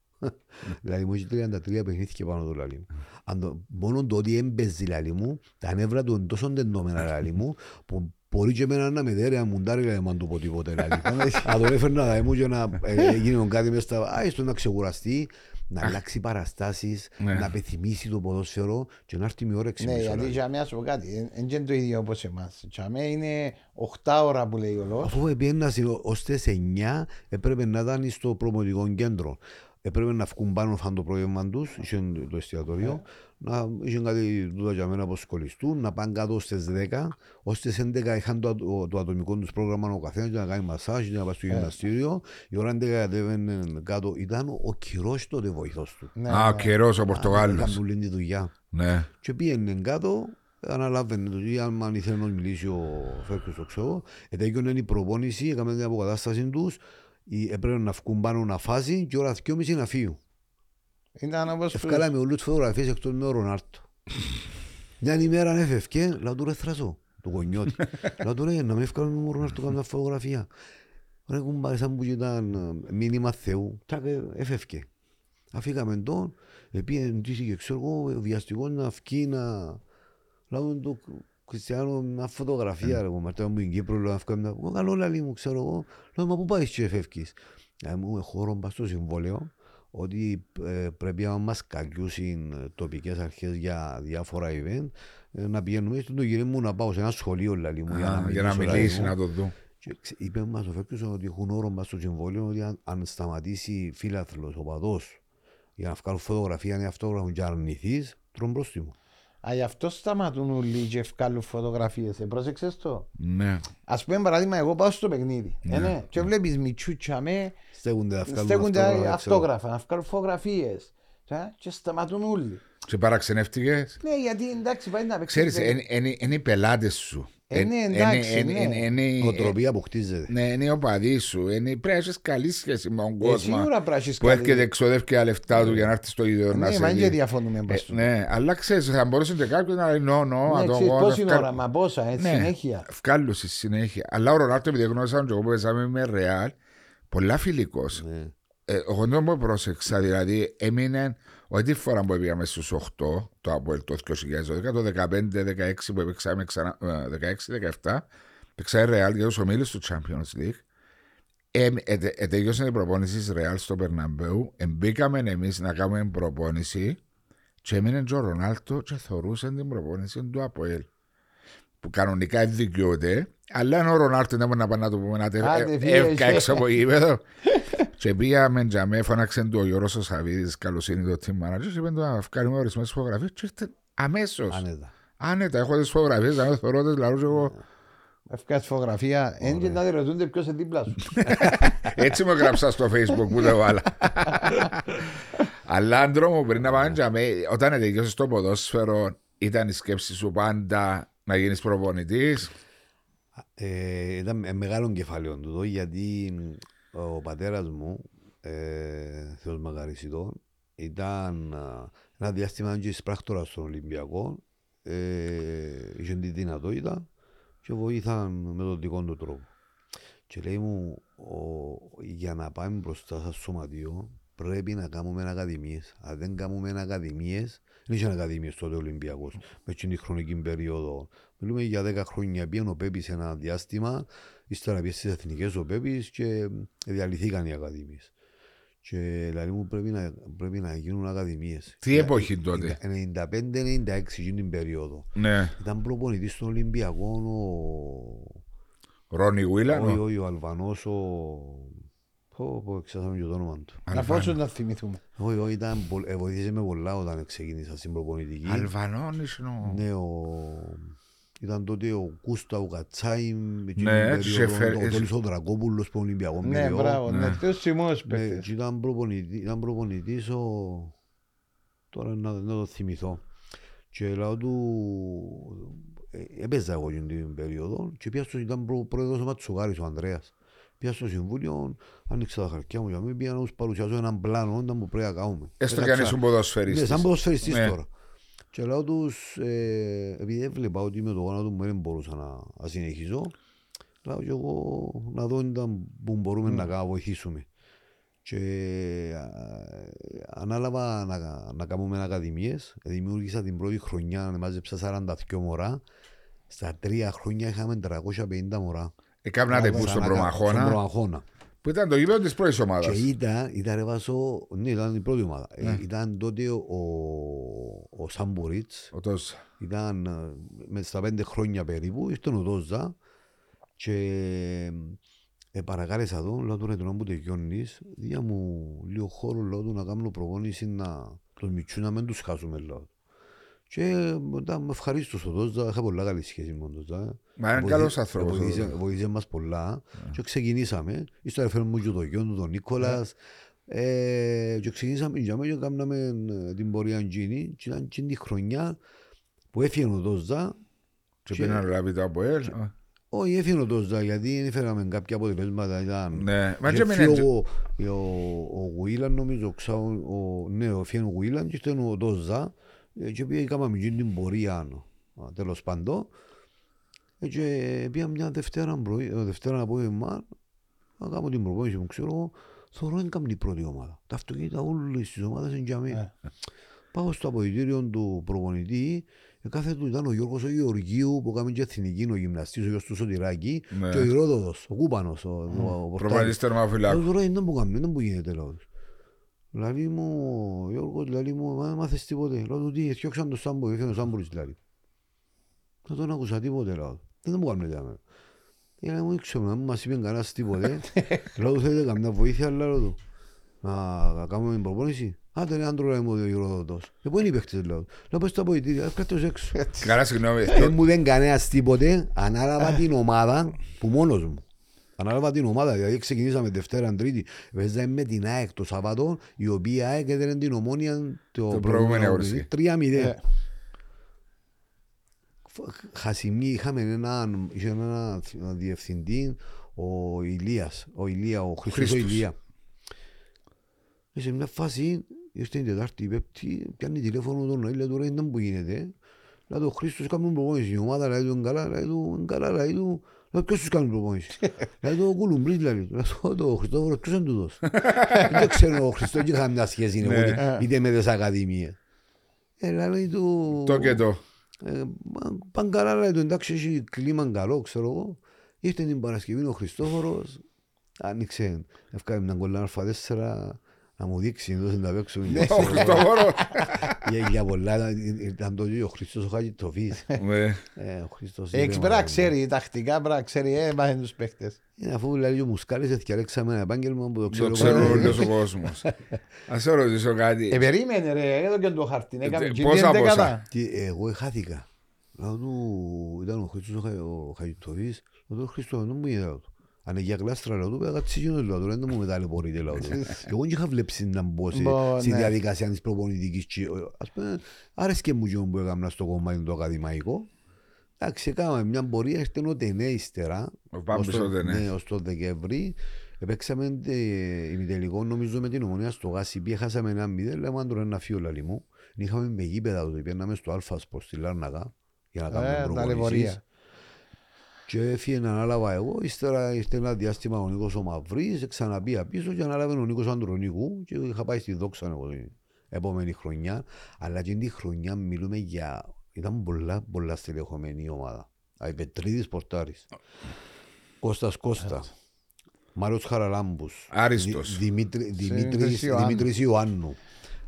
Δηλαδή μου έχει 33 παιχνίδια πάνω του λαλί μου. Αν το, μόνο το ότι έμπαιζε λαλί μου, τα νεύρα του είναι τόσο τεντωμένα λαλί μου, που μπορεί και εμένα να με δέρει, να μουντάρει λαλί μου αν του πω τίποτε λαλί. Αν τον έφερνα λαλί μου και να ε, γίνει κάτι μες στα... Α, έστω να ξεκουραστεί, να αλλάξει παραστάσεις, Ναι. να πεθυμίσει το ποδόσφαιρο και να έρθει με ώρα Ναι, ξυπνήσω. γιατί λαλί. για μένα σου πω κάτι, δεν είναι το ίδιο όπως εμάς. Για μένα είναι 8 ώρα που λέει ο λόγος. Αφού πήγαινα ως τις 9 έπρεπε να ήταν στο προμοτικό κέντρο. Έπρεπε να βγουν πάνω φαν το πρόγευμα τους, είχε το εστιατόριο, να είχε κάτι τούτα για μένα πως κολλιστούν, να πάνε κάτω στις 10, ως τις 11 είχαν το, ατο- το ατομικό τους πρόγραμμα ο καθένας για να κάνει μασάζ, για να πάει στο γυμναστήριο. Η ώρα 11 κατέβαινε κάτω, ήταν ο Κυρός τότε βοηθός του. Ναι, Α, ο ναι. καιρός ο Έκανε Πορτογάλος. του λύνει τη δουλειά. Ναι. Και πήγαινε κάτω, αναλάβαινε το ή αν ήθελε να μιλήσει ο Φέρκος το ξέρω, ετέγιονε η προπόνηση, έκαμε την αποκατάσταση τους, ή έπρεπε να βγουν πάνω να φάσει και ώρα 2.30 να φύγουν. Ήταν όπως που- Ευκάλαμε όλους τις φωτογραφίες εκτός με ο Ρονάρτο. Μια ημέρα έφευκε, λέω του ρε θρασό, του γονιώτη. Λέω του ρε να μην ευκάλουμε με ο Ρονάρτο καμιά φωτογραφία. Ρε κουμπάρε σαν που ήταν ε, μήνυμα Θεού, τάκ, ε, έφευκε. Αφήκαμε τον, επίεν και ξέρω εγώ, βιαστικός να φκεί να... Λέω του Χριστιανό μια φωτογραφία ρε κουμπάρε, μου στην Κύπρο, λέω να φκάμε μια... «Ω, Καλό λαλί μου, ξέρω εγώ. Λέω μα πού πάει και φεύγεις. Ε, μου έχω χώρο πας στο συμβόλαιο ότι ε, πρέπει να μας κακιούσουν τοπικές αρχές για διάφορα event ε, να πηγαίνουμε στον το γυρί μου να πάω σε ένα σχολείο λαλί μου Α, Για να μιλήσω, λαλί μιλήσεις, μου. να το δουν. Και ξε- είπε μας ο Φέρκιος ότι έχουν όρο μας στο συμβόλαιο ότι αν, αν σταματήσει φίλαθλος, οπαδός για να βγάλουν φωτογραφία είναι αυτόγραφο και αρνηθείς, τρώνε πρόστιμο. Α, γι' αυτό σταματούν όλοι και ευκάλλουν φωτογραφίες. Ε, πρόσεξες το; Ναι. Ας πούμε παράδειγμα, εγώ πάω στο παιχνίδι. Ε, ναι. Και βλέπεις μητσούτσα με, Στέκονται να βγάλουν στέκονται αυτόγραφα, ξέρω. αυτόγραφα, να βγάλουν φωτογραφίες. Ε, Και σταματούν όλοι. Σε παραξενεύτηκες; Ναι, γιατί εντάξει, πάει να παίξεις. Ξέρεις, είναι- είναι οι πελάτες σου. Ε, ναι, εντάξει, Είναι- ναι. είναι- είναι- Οτροπία που χτίζεται. Ναι, είναι οι οπαδοί σου. Είναι- Πρέπει να έχεις καλή σχέση με τον Ε, κόσμο. σίγουρα πρέπει να έχεις Που καλή- έρχεται εξοδεύει και τα λεφτά του για να έρθει στο ίδιο να Ναι, σε μα δει. και διαφωνούμε Ε, μπας του. Ναι, αλλά ξέρεις, θα μπορούσε και κάποιος να λέει νο, νο, Ναι, να το ξέρεις εγώ, πόση να ώρα, μα πόσα, ε, Ναι, συνέχεια. Βγάλω στη συνέχεια. Αλλά ο Ρονάρτο, επειδή γνώρισα και εγώ που παίζαμε με Ρεάλ, πολλά φιλικός. Ναι. Ε, εγώ δεν μου πρόσεξα, δηλαδή έμεινε όχι τη φορά που πήγαμε στους 8, το Αποέλ το 2012, το 15-16 που παίξαμε ξανά, ε, 16-17, παίξαμε Ρεάλ για τους ομίλους του Champions League. Ε, ε, ε, ε, τελειώσαν η προπόνηση της Ρεάλ στο Περναμπέου, εμπήκαμε εμείς να κάνουμε προπόνηση και έμεινε και ο Ρονάλτο και θεωρούσε την προπόνηση του Αποέλ. Που κανονικά δεν δικαιούται, αλλά αν ο Ρονάλτο δεν μπορεί να πάει να του πούμε να τε- Άντε, ε, φίλε, εύκα εσύ. έξω από γήπεδο. Και πήγαμε τζαμέ, φώναξε του ο Γιώργος ο Σαββίδης, καλώς είναι το team manager και είπε του να βγάλουμε ορισμένες φωτογραφίες και ήρθε αμέσως. Άνετα. Άνετα, έχω τις φωτογραφίες, να θεωρώ τις λαρούς εγώ. Ευκάς φωτογραφία, δεν και να ρωτούνται ποιος είναι δίπλα σου. Έτσι μου έγραψα στο facebook που το βάλα. Αλλά άντρο μου πριν να πάμε τζαμέ, όταν τελειώσεις το ποδόσφαιρο, ήταν η σκέψη σου πάντα να γίνεις προπονητής; Ε, ήταν με- μεγάλο κεφάλαιο τούτο γιατί ο πατέρας μου, ε, Θεός μακαρισιτό, ήταν α, ένα διάστημα και εισπράκτορας στον Ολυμπιακό, ε, είχε τη δυνατότητα και βοήθαν με τον δικό του τρόπο. Και λέει μου, ο, για να πάμε μπροστά στο σωματείο πρέπει να κάνουμε ακαδημίες. Αν δεν κάνουμε ακαδημίες, δεν είχε ακαδημίες τότε ο Ολυμπιακός, με την χρονική περίοδο. Μιλούμε για 10 χρόνια, πήγαινε ο Πέπης ένα διάστημα, ύστερα πήγε στις εθνικές ο Πέπης και διαλυθήκαν οι ακαδημίες. Και δηλαδή μου πρέπει να, πρέπει να γίνουν ακαδημίες. Τι εποχή τότε; 95-96 εκείνη την περίοδο. Ναι, Ήταν προπονητής στον Ολυμπιακό ο... Ρόνι Όχι, Βίλανο. όχι, ο Αλβανός ο... Πω, πω, ξέχασαμε και το όνομα του. Να πόσο να θυμηθούμε. Όχι, όχι, ήταν, πο- ε, βοήθησε με πολλά όταν ξεκίνησα στην προπονητική. Αλβανόν ήσουν ο... Ναι, ο... Ήταν τότε ο Κούστα, ο Κατσάιμ, εκείνη Ναι, την τους περίοδο, έφερε- ο Τόλης ο Δρακόπουλος που είναι Ολυμπιακός Ναι, μηδέο. μπράβο. Ναι. Ναι, ποιος σημός Ναι, παίχτες. και ήταν προπονητή- ήταν προπονητής ο... Τώρα να, να το θυμηθώ. Και λέω του... ε, Έπαιζα εγώ εκείνη την περίοδο και πια στο ήταν προ, πρόεδρος ο Ματσουκάρης ο Ανδρέας. Πια στο συμβούλιο, άνοιξα τα χαρτιά μου για μí, πήγα να τους παρουσιάσω έναν πλάνο όταν που πρέπει να κάνουμε. Έστω και Έκατσα- αν ήσουν ναι, ποδοσφαιριστής. σαν ποδοσφαιριστής Ναι. τώρα. Και λέω τους, ε, επειδή έβλεπα ότι με το γόνατο μου δεν μπορούσα να, να συνεχίσω, λέω και εγώ να δω ήταν που μπορούμε να κα- βοηθήσουμε. Και α, ανάλαβα να, να κάνουμε ακαδημίες. Δημιούργησα την πρώτη χρονιά, μάζεψα 42 μωρά. Στα τρία χρόνια είχαμε 350 μωρά. Εκάμνατε που στον Σαν ακα- Στον Προμαχώνα, Προμαχώνα. Που ήταν το γήπεδο της πρώτης Και ομάδας. ήταν, ήταν ρε Βάσο, ναι, ήταν η πρώτη ομάδα. Ε, ήταν τότε ο, ο Σαμπορίτς, Ο Τόσα. ήταν ε, μες στα πέντε χρόνια περίπου, ήρθε ο Δόζα και ε, παρακάλεσα εδώ, λέω του ρε τον που τελειώνεις, δια μου λίγο χώρο λέω του να κάνω προπόνηση να τους μητσού να μην τους χάσουμε λέω. Του. Και μετά με ευχαρίστως ο Δόζα, είχα πολλά καλή σχέση με τον Δόζα. Μα είναι Βοήθη- καλός άνθρωπος. ο Βοήθησε, Τόσα. βοήθησε μας πολλά και ξεκινήσαμε. Ύστερα έφερε μου και το γιο του, τον Νίκολας. Ε, και ξεκινήσαμε για μένα και κάναμε ε, την πορεία εκείνη. Και ήταν εκείνη τη χρονιά που έφυγε ο Δόζα. Και και- πήγαιναν λάβει το ΑΠΟΕΛ. Όχι, έφυγε ο Δόζα γιατί δεν έφεραμε κάποια αποτελέσματα. Ήταν... Ναι, μα Και και έφυγε μείνε. ο, ο, ο Γουίλαν νομίζω, ο, Ξα- ο, ναι, έφυγε ο Γουίλαν και ήρθε ο Δόζα ε, και πήγε κάναμε εκείνη την πορεία α, τέλος πάντων Ε, και πήγα μια Δευτέρα, πρωί, ε, Δευτέρα απόγευμα να κάνω την προπόνηση μου, ξέρω εγώ, θεωρώ δεν κάνει η πρώτη ομάδα. Τα αυτοκίνητα όλες τις ομάδες είναι για μένα. Πάω στο αποδητήριο του προπονητή, ε, κάθε του ήταν ο Γιώργος ο Γεωργίου που κάνει και εθνική, ο γυμναστής, ο γιος του Σωτηράκη Ναι. και ο Ηρόδοδος, ο Κούπανος, ο, ο, ο Προπονητής Πορτάρης. Λέω τερμαφυλάκου. τώρα είναι που κάνουμε, είναι που γίνεται λέω. τους. Λαλή μου, ο Γιώργος, λαλή μου, μα δεν μάθες τίποτε. Λέω του τι, έφτιαξαν το Σάμπο, έφυγε ο Σάμπορης λαλή. Δεν τον άκουσα τίποτε λέω. Δεν μου κάνουμε για μένα. Για μου ήξερα, να μην μας είπε κανένας τίποτε. Λέω του θέλετε καμιά βοήθεια, λέω του. Να κάνουμε την προπόνηση. Άντε ρε άντρο ρε μου ο Ηρόδοτος. Ε, πού είναι οι παίχτες λέω. Λέω πες στα ποητήρια, έφκατε τους έξω. Καλά, συγγνώμη. Δεν μου δεν κανένας τίποτε, ανάλαβα την ομάδα που μόνος μου. Ανάλαβα την ομάδα, δηλαδή ξεκινήσαμε Δευτέρα, Τρίτη, παίζαμε με την ΑΕΚ το Σαββατό, η οποία ΑΕΚ έδερε την ομόνια το, προηγούμενο αγωνιστική. 3-0. Ε. Χασιμί, είχαμε έναν, είχε έναν διευθυντή, ο Ηλίας, ο Ηλία, ο Χριστός ο Χρήστος. Ηλία. Και σε μια φάση, ήρθε η Τετάρτη, η Πέπτη, πιάνει τηλέφωνο τον Νοήλ, λέει του ρε, ήταν που γίνεται. Λέει του, ο Χρήστος κάνουμε προπόνηση, η ομάδα λέει του, είναι καλά, λέει του, είναι καλά, λέει του, λέει ποιος τους κάνει προπόνηση. Λέει του, ο Κουλουμπρίτ, λέει του, λέει του, το Χριστόφορο, ποιος είναι τούτος. Δεν ξέρω, ο Χριστός δεν είχα μια σχέση, είναι Ναι. εγώ, είτε με τις ακαδημίες. Ε, λέει του, Το και το. ε, μα, πάνε καλά, λέει του, εντάξει, έχει κλίμα καλό, ξέρω εγώ. Ήρθε την Παρασκευή ο Χριστόφορος, άνοιξε, έφκανε μια κολλά α4, να μου δείξει, εδώ να παίξω. Ο Χριστόφορο. Για, για πολλά, ήταν το ίδιο, ο Χριστός ο Χαγιτροφής. Ναι. Ε, ο Χριστός... Έχει είπε, πρέπει να μα, ξέρει, τακτικά πρέπει να ξέρει, ε, μάθει τους παίχτες. Είναι αφού λέει ο Μουσκάλης, διαλέξαμε ένα επάγγελμα που το ξέρω. Το ξέρω πάρα πολύ. όλος ο κόσμος. Ας σε ρωτήσω κάτι. Ε, περίμενε ρε, εδώ και το χαρτί, έκαμε Ε, και πόσα, την πόσα; δεκατά. Και εγώ χάθηκα. Λέω του, ήταν ο Χριστός ο Χα- ο Χαγιτροφής, λέω του Χριστό, δεν μου γίνεται του. Αν είναι για κλάστρα, λέω του, πέρα κάτσε γίνω, λέω του, δεν μου μεταλλεπορείτε, λέω του. Εγώ δεν είχα βλέψει να μπω σε- Μπο, στη ναι. διαδικασία της προπονητικής. και, ε, Ας πούμε, άρεσκε μου και που έκανα στο κομμάτι το ακαδημαϊκό. Εντάξει, έκαναμε μια πορεία, ήρθε ο Τενέ ύστερα. Ο Πάμπης ως το- ο Τενέ. Ναι, ως το Δεκέμβρη. Επέξαμε ε, ημιτελικό νομίζω με την ομονία στο Γάσιπι, έχασαμε ένα μηδέν, λέμε αν τώρα ένα φύο λαλί μου. Είχαμε με γήπεδα τότε, πήγαμε στο Αλφα Σπορ στη Λάρνακα για να Ε, κάνουμε προπονήσεις. Ταλαιπωρία. Και έφυγε να ανάλαβα εγώ, ύστερα ήρθε ένα διάστημα ο Νίκος ο Μαυρής, ξαναπήγα πίσω και ανάλαβε ο Νίκος Αντρονίκου και είχα πάει στη Δόξα εγώ την επόμενη χρονιά. Αλλά και την χρονιά μιλούμε για... Ήταν πολλά, πολλά στελεχωμένη η ομάδα. Αϊπετρίδης Πορτάρης, Κώστας Κώστα, Μάριος Χαραλάμπους, Άριστος. Δη- Δημήτρη- Δημήτρης Δημήτρης Ιωάννου. Δημήτρης Ιωάννου,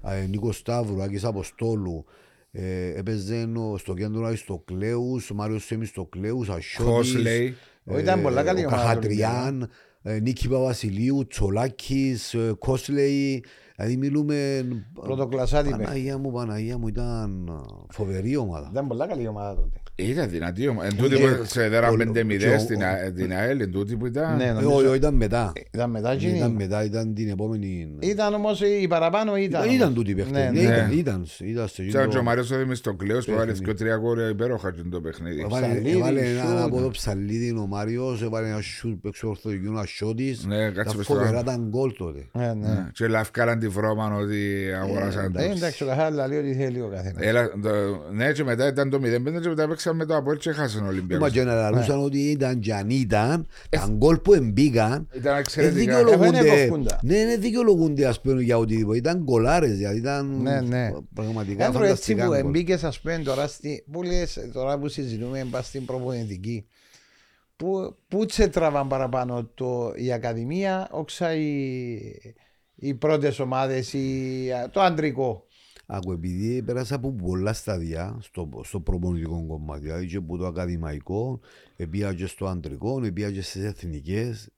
ε, Νίκος Σταύρου, Άκης Αποστόλου, ε, έπαιζε ο- στο κέντρο Αριστοκλέους, ο Μάριος Σεμιστοκλέους, Ασιώτης, Χόσλεϊ. Ω, ήταν πολλά καλή ο ομάδα, Καχατριάν, ε, Νίκη Παπασιλείου, Τσολάκης, ε, Κόσλεϊ, δηλαδή μιλούμε... Πρωτοκλασσάτη παίχτη. Παναγία μου, Παναγία μου, ήταν ε, φοβερή ομάδα. Ήταν πολλά καλή ομάδα τότε. Ήταν δυνατή όμως. Εν τούτη Ε, που σε δέρα ο- 5-0 και ο- στην Α- την ΑΕΛ, εν τούτη που ήταν. Ναι, Ε, νομίζω- όχι, όχι, ήταν μετά. Ήταν μετά εκείνη. Ήταν μετά, ήταν την επόμενη... Ήταν όμως η παραπάνω ήταν. Ήταν, όμως. ήταν τούτη η παίχτη. Ναι, Ναι, ναι. ήταν, ήταν, ήταν στο Σαν γήπεδο. ο Μάριος ο Δημιστοκλέος που βάλε Παιχνίδι. και τρία κόρια υπέροχα και το παιχνίδι. Έβαλε- Ψαλίδη, Έβαλε σούτ. ένα από το ψαλίδι ο Μάριος, έβαλε ένα σούτ παίξω ορθοδικιού, ένα σιώτης. Ναι, κάτσε Ήταν μες στο φοβερά άλλο. τα γκολ τότε. Ναι, ναι. Ναι. Και λαυκάλαν τη βρώμα ότι αγοράσαν Ε, τους. Εντάξει, ο καθένας λέει ότι θέλει ο καθένας. Έλα, το- Ναι, και μετά ήταν το 0-5 και μετά παίξαμε με το Απόλ και χάσαν ο Μα Ολυμπιακός. και να λαλούσαν ότι ήταν και αν ήταν, τα γκολ που εμπήκαν, Ήταν δεν εξαιρετικά. Εγώ είναι δικαιολογούνται. κοφκούντα. Ναι, δεν δικαιολογούνται ας πούμε για οτιδήποτε. Ήταν γκολάρες, δηλαδή ήταν Ναι, ναι. πραγματικά Άντρο έτσι φανταστικά που γκολ. εμπίκες ας πούμε τώρα στη, που λες τώρα που συζητούμε πας στην προπονητική που, που σε τραβάν παραπάνω το, η Ακαδημία όξα οι, οι πρώτες ομάδες η, το αντρικό; Άκου, επειδή πέρασα από πολλά σταδιά στο, στο προπονητικό κομμάτι, δηλαδή και από το ακαδημαϊκό, επία και στο αντρικό, επία και στις εθνικές.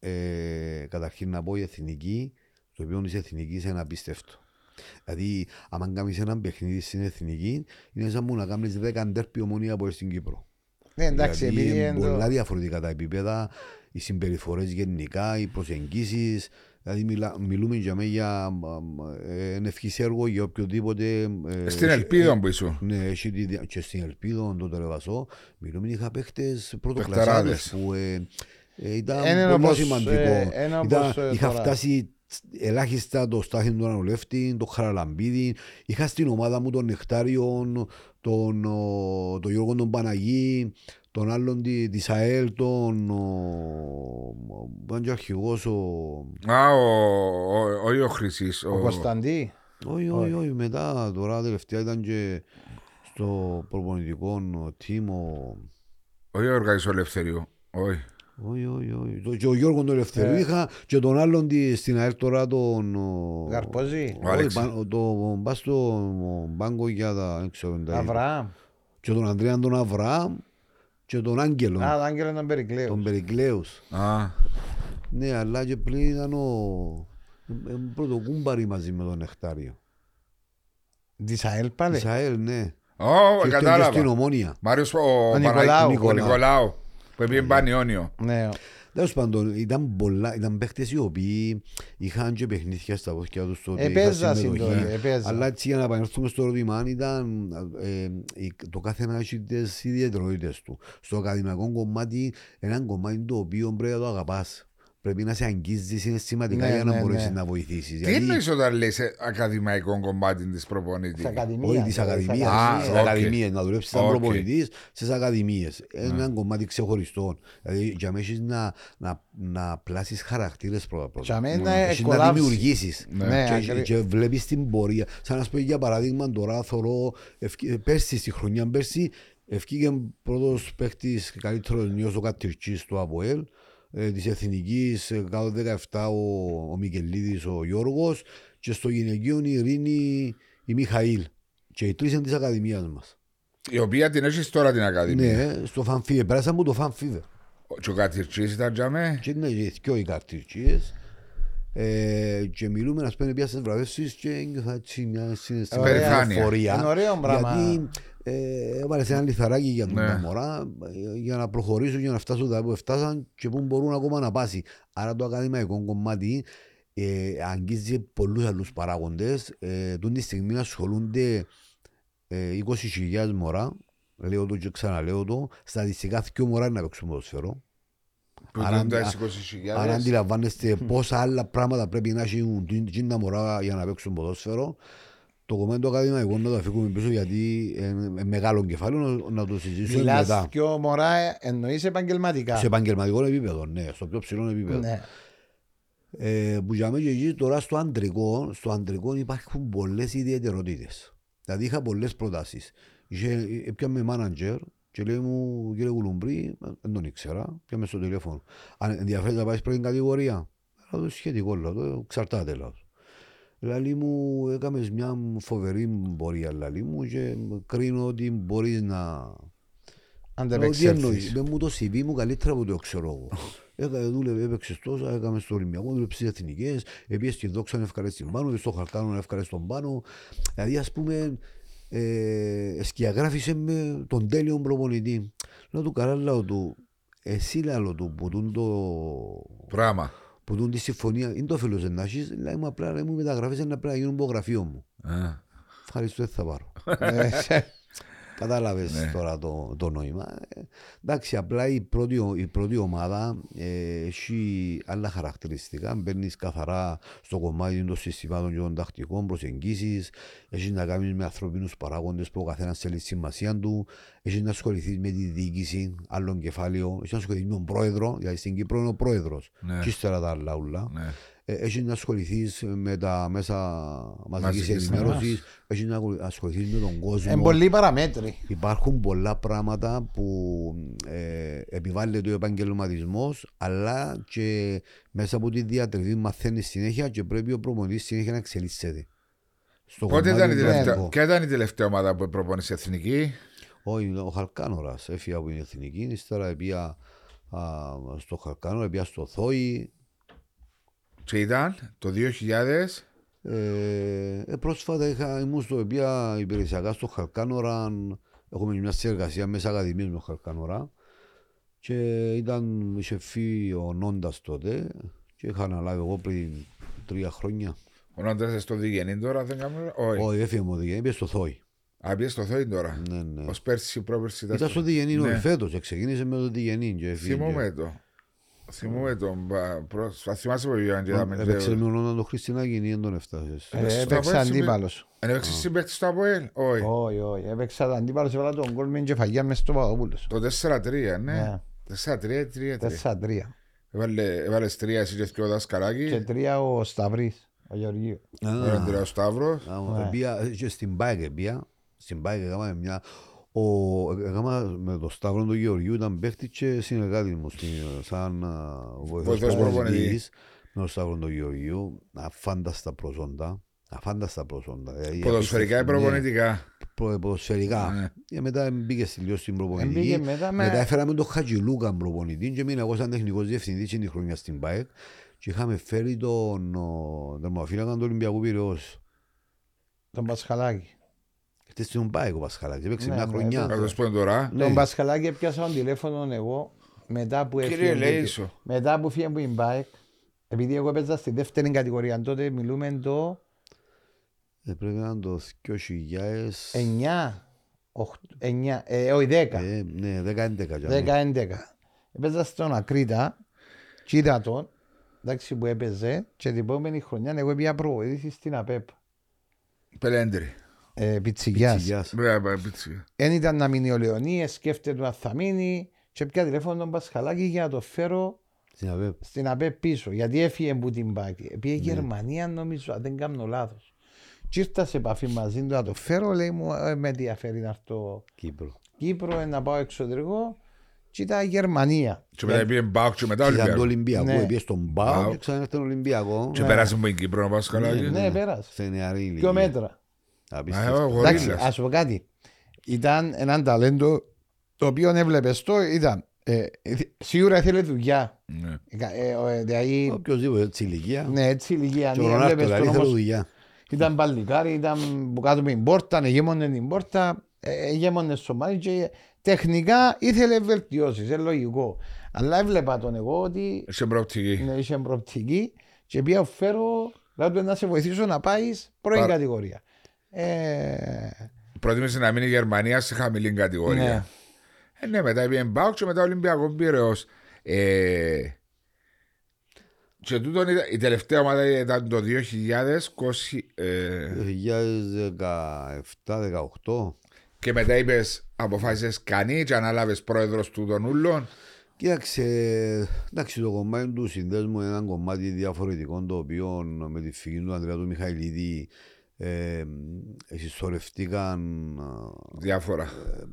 Ε, καταρχήν να πω η εθνική, το οποίο της εθνικής είναι απίστευτο. Δηλαδή, αν κάνεις ένα παιχνίδι στην εθνική, είναι σαν μου να κάνεις 10 ντέρπι ομονία από στην Κύπρο. ναι, εντάξει Δηλαδή, επειδή είναι είναι το- πολλά διαφορετικά τα επίπεδα, οι συμπεριφορές γενικά, οι προσεγγίσεις. Δηλαδή, μιλά, μιλούμε για μένα για ε, ένα ευχή έργο για οποιοδήποτε. ε, Στην έχει- ελπίδα που ήσουν. ναι, έχει τη δια- και στην Ελπίδο, τον Τερεβασό, μιλούμε είχα παίχτες Παιχταράδες. πρωτοκλασσάδες που ε, ε, ήταν Ένα πολύ όπως, σημαντικό. ε, ένα Ήταν- όπως, ε, είχα τώρα. φτάσει ελάχιστα το Στάθιν τον Ανολεύτη, τον Χαραλαμπίδη, είχα στην ομάδα μου τον Νεκτάριον, τον, ο, τον Γιώργο τον Παναγί, τον άλλον τη, της ΑΕΛ, τον ο, ο, ο, ο αρχηγός, ο, Α, ο, ο, όχι ο Χρυσής. ο Κωνσταντή όχι, όχι, όχι, μετά τώρα τελευταία ήταν και στο προπονητικό team ο, όχι ο Οργανισό Ελευθερίου. Όχι. όχι, όχι, όχι. Το- Και ο Γιώργος τον Ε. Ελευθερίου είχα και τον άλλον τη- στην ΑΕΛ τώρα τον... ο- Γαρπόζη; Ο Άλεξης. Όχι, πα- το πας στο μπάγκο για τα... δεν ξέρω, τα- Αβραάμ Και τον Ανδρέα τον Αβραάμ και τον Άγγελο, Α, το Άγγελο τον Περικλέους τον Περικλέους. Α, Ναι, αλλά και πλήν ήταν ο... ε, ε, πρωτοκούμπαρη μαζί με τον Νεκτάριο. της ΑΕΛ πάλι; Της ΑΕΛ, ναι. Ω, Και ήταν και στην κατάλαβα. Ομόνια. Μάριος ο, Ο Παναγ- Νικολάου. ο Νικολάου. Που πήγε Πανιόνιο. ναι Τέλος πάντων, ήταν πολλά, ήταν παίχτες οι οποίοι είχαν και παιχνίδια στα πόδια τους τότε. Επέζα είχαν συμμετοχή. συντόρια, επέζα. Αλλά έτσι για να επανέλθουμε στο ερώτημα, ήταν ε, η- το κάθε ένα έχει τις ιδιαιτερότητες του. Στο ακαδημαϊκό κομμάτι, ένα κομμάτι το οποίο πρέπει να το αγαπάς. Πρέπει να σε αγγίζεις συναισθηματικά Ναι, για να ναι, μπορέσεις ναι. να βοηθήσεις. Τι εννοείς όταν λες ε, ακαδημαϊκό κομμάτι της προπονητής; Της Ακαδημίας. Όχι της ε, ακαδημίας, Α, στις οκ. ακαδημίες, να δουλέψεις σαν Οκ. προπονητής στις ακαδημίες. Ένα κομμάτι ξεχωριστό. Δηλαδή για μένα έχεις να, να, να πλάσεις χαρακτήρες πρώτα πρώτα. Για μένα Έχεις να κολλάψεις. δημιουργήσεις. Ναι, και, ακριβώς. και βλέπεις την πορεία. Σαν να σου πω για παράδειγμα τώρα θωρώ εφκ- πέρσι στη χρονιά πέρσι εφκήκε πρώτος παίχτης καλύτερος νιός ο Κατυρτσής του ΑΠΟΕΛ ε, της Εθνικής ε, κάτω 17 ο, ο Μικελίδης ο Γιώργος και στο γυναικείο η Ειρήνη η Μιχαήλ και οι τρεις είναι της Ακαδημίας μας. Η οποία την έχεις τώρα την Ακαδημία. Ναι, στο Φανφίβε, πέρασαν από το Φανφίβε. Και ο Κατηρτσής ήταν για με. Και είναι και δυο οι καρτίρτσιες. Ε, και μιλούμε να σπένε πια στις βραβεύσεις και νιώθα έτσι μια συναισθηματική Περηφάνεια. εφορία. Είναι ωραίο πράγμα. Γιατί ε, έβαλες ένα λιθαράκι για τον Ναι. τα μωρά ε, για να προχωρήσουν για να φτάσουν τα που φτάσαν και που μπορούν ακόμα να πάσει. Άρα το ακαδημαϊκό κομμάτι ε, αγγίζει πολλούς άλλους παράγοντες. Ε, τούτη τη στιγμή ασχολούνται ε, 20.000 μωρά. Λέω το και ξαναλέω το. Στατιστικά δύο μωρά είναι να παίξουν ποδοσφαιρό. Που Άρα- δίνουν τα Άρα 20.000. αντιλαμβάνεστε πόσα άλλα πράγματα πρέπει να έχουν τα μωρά για να παίξουν ποδόσφαιρο. Το κομμάτι του ακαδημαϊκού να το αφήσουμε πίσω γιατί είναι μεγάλο κεφάλαιο να το συζητήσουμε Μιλάς μετά. πιο μωρά εννοείς επαγγελματικά Σε επαγγελματικό επίπεδο, ναι, στο πιο ψηλό επίπεδο. Ναι. Ε, που για μένα και εκεί τώρα στο αντρικό, στο αντρικό υπάρχουν πολλές ιδιαιτερότητες. Δηλαδή είχα πολλές προτάσεις. Είχε, έπιαμε μάνατζερ και λέει μου κύριε Κουλουμπρί, δεν τον ήξερα, πιάμε στο τηλέφωνο. Αν ενδιαφέρει να πάεις πρώτη κατηγορία, λέω το σχετικό, λέω το εξαρτάται. Λέω. Λαλή μου έκαμες μια φοβερή πορεία λαλή μου και κρίνω ότι μπορείς να Αν Λέω, δεν τι εννοείς, επεξέλθεις. με μου το CV μου καλύτερα από το ξέρω εγώ. Έκανε, δούλευε, έπαιξε τόσα, έκαμε στο Ολυμπιακό, δούλεψε στις εθνικές, επίσης στη Δόξα να ευχαριστεί πάνω, στο Χαρκάνο να ευχαριστεί τον πάνω. Δηλαδή ας πούμε, ε, σκιαγράφησε με τον τέλειο προπονητή. Λέω του καλά, λέω του, εσύ λέω του που τούν το Πράγμα. Που τούν τη συμφωνία, είναι το φίλος να έχεις, λέει μου απλά λέει μου μεταγραφές είναι απλά να γίνουν υπογραφείο μου. Α. Ευχαριστώ, δεν θα πάρω. Ε, Κατάλαβες Ναι. τώρα το, το νόημα. Ε, εντάξει, απλά η πρώτη, ο- η πρώτη ομάδα ε, έχει άλλα χαρακτηριστικά. Μπαίνεις καθαρά στο κομμάτι των συστημάτων και των τακτικών προσεγγίσεις. Έχεις να κάνεις με ανθρωπίνου παράγοντες που ο καθένας θέλει τη σημασία του. Έχεις να ασχοληθείς με τη διοίκηση, άλλων κεφάλαιο. Έχεις να ασχοληθείς με τον πρόεδρο, γιατί στην Κύπρο είναι ο πρόεδρος. Ναι. Και ύστερα τα άλλα ούλα. Ναι. Ε, Έχεις να ασχοληθείς με τα μέσα μαζικής Μαζικής ενημέρωσης. Έχεις να ασχοληθείς με τον κόσμο. Είναι πολλοί παραμέτροι. Υπάρχουν πολλά πράγματα που ε, επιβάλλεται ο επαγγελματισμός, αλλά και μέσα από τη διατριβή μαθαίνεις συνέχεια και πρέπει ο προπονητής συνέχεια να εξελίσσεται. Στο Πότε κομμάτι ήταν η του τελευταία, έργου. ποια ήταν η τελευταία ομάδα που προπονήσε εθνική; Όχι, ο Χαλκάνορας έφυγε από την εθνική, ύστερα πήγα α, στο Χαλκάνορα, πήγα στο Θόη. Και ήταν το 2000. Ε, ε, πρόσφατα είχα, ήμουν στο οποία υπηρεσιακά στο Χαλκάνορα. Έχουμε μια συνεργασία μέσα ακαδημίες με το Χαλκάνορα. Και ήταν, είχε φύγει ο Νόντας τότε και είχα αναλάβει εγώ πριν τρία χρόνια. Ο Νόντας στο Διγενή τώρα, δεν κάνω. Όχι. Όχι, έφυγε μου Διγενή, πήγε στο Θόη. Α, πήγε στο Θόη τώρα. Ναι, ναι. Ω πέρσι, πρόπερσι ήταν. Ήταν στο Διγενή Ναι. ναι. φέτος, ξεκίνησε με το Διγενή και έφυγε. Θυμούμαι το. Θυμούμαι τον. μπα- προς- Θα θυμάσαι που πήγαν και είδαμε. Έπαιξε με ο Νόντα τον Χριστινάκη, ή δεν τον έφτασες. Ε, Ε, στο Έπαιξε Αβέλ αντίπαλος. Εν έπαιξε συμπαίχτη στο Αποέλ. Όχι. Όχι, όχι. Έπαιξε αντίπαλος. Έβαλα τον κόλ με κεφαγιά μες στο Παπαδόπουλος. Το 4-3, ναι. Ναι. 4-3, 3-3. 4-3. Έβαλε τρία εσύ και δυο Και δασκαλάκι. τρία ο Σταυρής, ο Γεωργίου. Ο Ανδρέας Σταύρος. Α, Επία και στην Πάεκ επία. Στην Πάεκ έκανα μια... Ο, έκανα με τον Σταύρο του Γεωργίου ήταν παίχτης και συνεργάτης μου στην, σαν α, βοηθός Βοηθός προπονητής. προπονητής με τον Σταύρο του Γεωργίου. Αφάνταστα προσόντα. Αφάνταστα προσόντα. Δηλαδή, Ποδοσφαιρικά ή απίστευτη, προπονητικά; ναι, προ- Ποδοσφαιρικά. Ναι. Και μετά μπήκε στη λίγο στην προπονητική. Μπήκε μετά με- Μετά έφεραμε τον Χατζηλούκα προπονητή και μείνα εγώ σαν τεχνικός διευθυντής την χρονιά στην ΠΑΕΚ και είχαμε φέρει τον ο, δερμαφύλακα του Ολυμπιακού Πυραιός. Τον Πασχαλάκη. Χτες στον ΠΑΕΚ ο Πασχαλάκης, έπαιξε Ναι, μια ναι, χρονιά. έπαιξε. Καθώς πούμε τώρα. Ναι. Τον Πασχαλάκη έπιασα τον τηλέφωνο εγώ μετά που Κύριε έφυγε. Λέησο. Μετά που φύγε από την ΠΑΕΚ. Επειδή εγώ έπαιζα στη δεύτερη κατηγορία, τότε μιλούμε το Ε, πρέπει να είναι το 2000... 9, 9 ε, όχι 10. Ε, ναι, 10-11. 10-11. Έπαιζα στον Ακρίτα, και είδα τον, εντάξει που έπαιζε, και την επόμενη χρονιά εγώ πήγα προβοήθηση στην ΑΠΕΠ, Πελέντρη. Ε, πιτσιγιάς. Πιτσιγιάς. Μπράβο, πίτσι. Εν ήταν να μείνει ο Λεωνίας, σκέφτεται να θα μείνει, και πια τηλέφωνο τον Πασχαλάκη για να το φέρω Στην ΑΒΕΠ. στην ΑΠΕΠ πίσω, γιατί έφυγε που την πάκη. Πήγε Ναι. Γερμανία νομίζω, αν δεν κάνω λάθος. Και ήρθα σε επαφή μαζί του να το φέρω, λέει μου, ε, με ενδιαφέρει να έρθω Κύπρο. Κύπρο, ε, να πάω εξωτερικό, και ήταν Γερμανία. Και μετά πήγε Μπάουκ και μετά Ήταν το Ολυμπιακό. Ολυμπιακό, Ναι. πήγε στον Μπάου. ΠΑΟ και ξανά ήρθε τον Ολυμπιακό. Και πέρασε από την Κύπρο να πάω σκαλάκι. Ναι, πέρασε. Σε νεαρή ηλικία. Δύο μέτρα. Απίστευτο. Α, εγώ- Εντάξει, Γορίλας. ας σου πω κάτι. Ήταν έναν ταλέντο το οποίο έβλεπες το, ήταν. Ε, ε, σίγουρα ήθελε δουλειά. Ναι. Ε, ε, ε, δηλαδή, Οποιοςδήποτε έτσι ηλικία. ναι, έτσι ηλικία. Και ο ναι, Ρονάρτο έβλεπες δηλαδή τον θέλω όμως, δουλειά. Ήταν παλικάρι, ήταν που κάτω με την πόρτα, εγέμονε την πόρτα, ε, εγέμονε στο μάτι και τεχνικά ήθελε βελτιώσεις, είναι λογικό. Αλλά έβλεπα τον εγώ ότι Σε προοπτική. ναι, είχε προοπτική και πια φέρω, δηλαδή να σε βοηθήσω να πάεις πρώην Παρα- κατηγορία. Ε, Προτίμησε να μείνει η Γερμανία σε χαμηλή ναι. κατηγορία. Ε, ναι, μετά πήγε Μπάουκ και μετά Ολυμπιακός Πύρεος. Ε, και τούτον ήταν- η τελευταία ομάδα ήταν το 2020 ε, 2017-18. και μετά είπες αποφάσισες κανεί και ανάλαβες πρόεδρος του των ούλων. Κοίταξε, εντάξει το κομμάτι του συνδέσμου είναι ένα κομμάτι διαφορετικό το οποίο με τη φυγή του Ανδρέα του Μιχαηλίδη ε, συσσωρευτήκαν Διάφορα.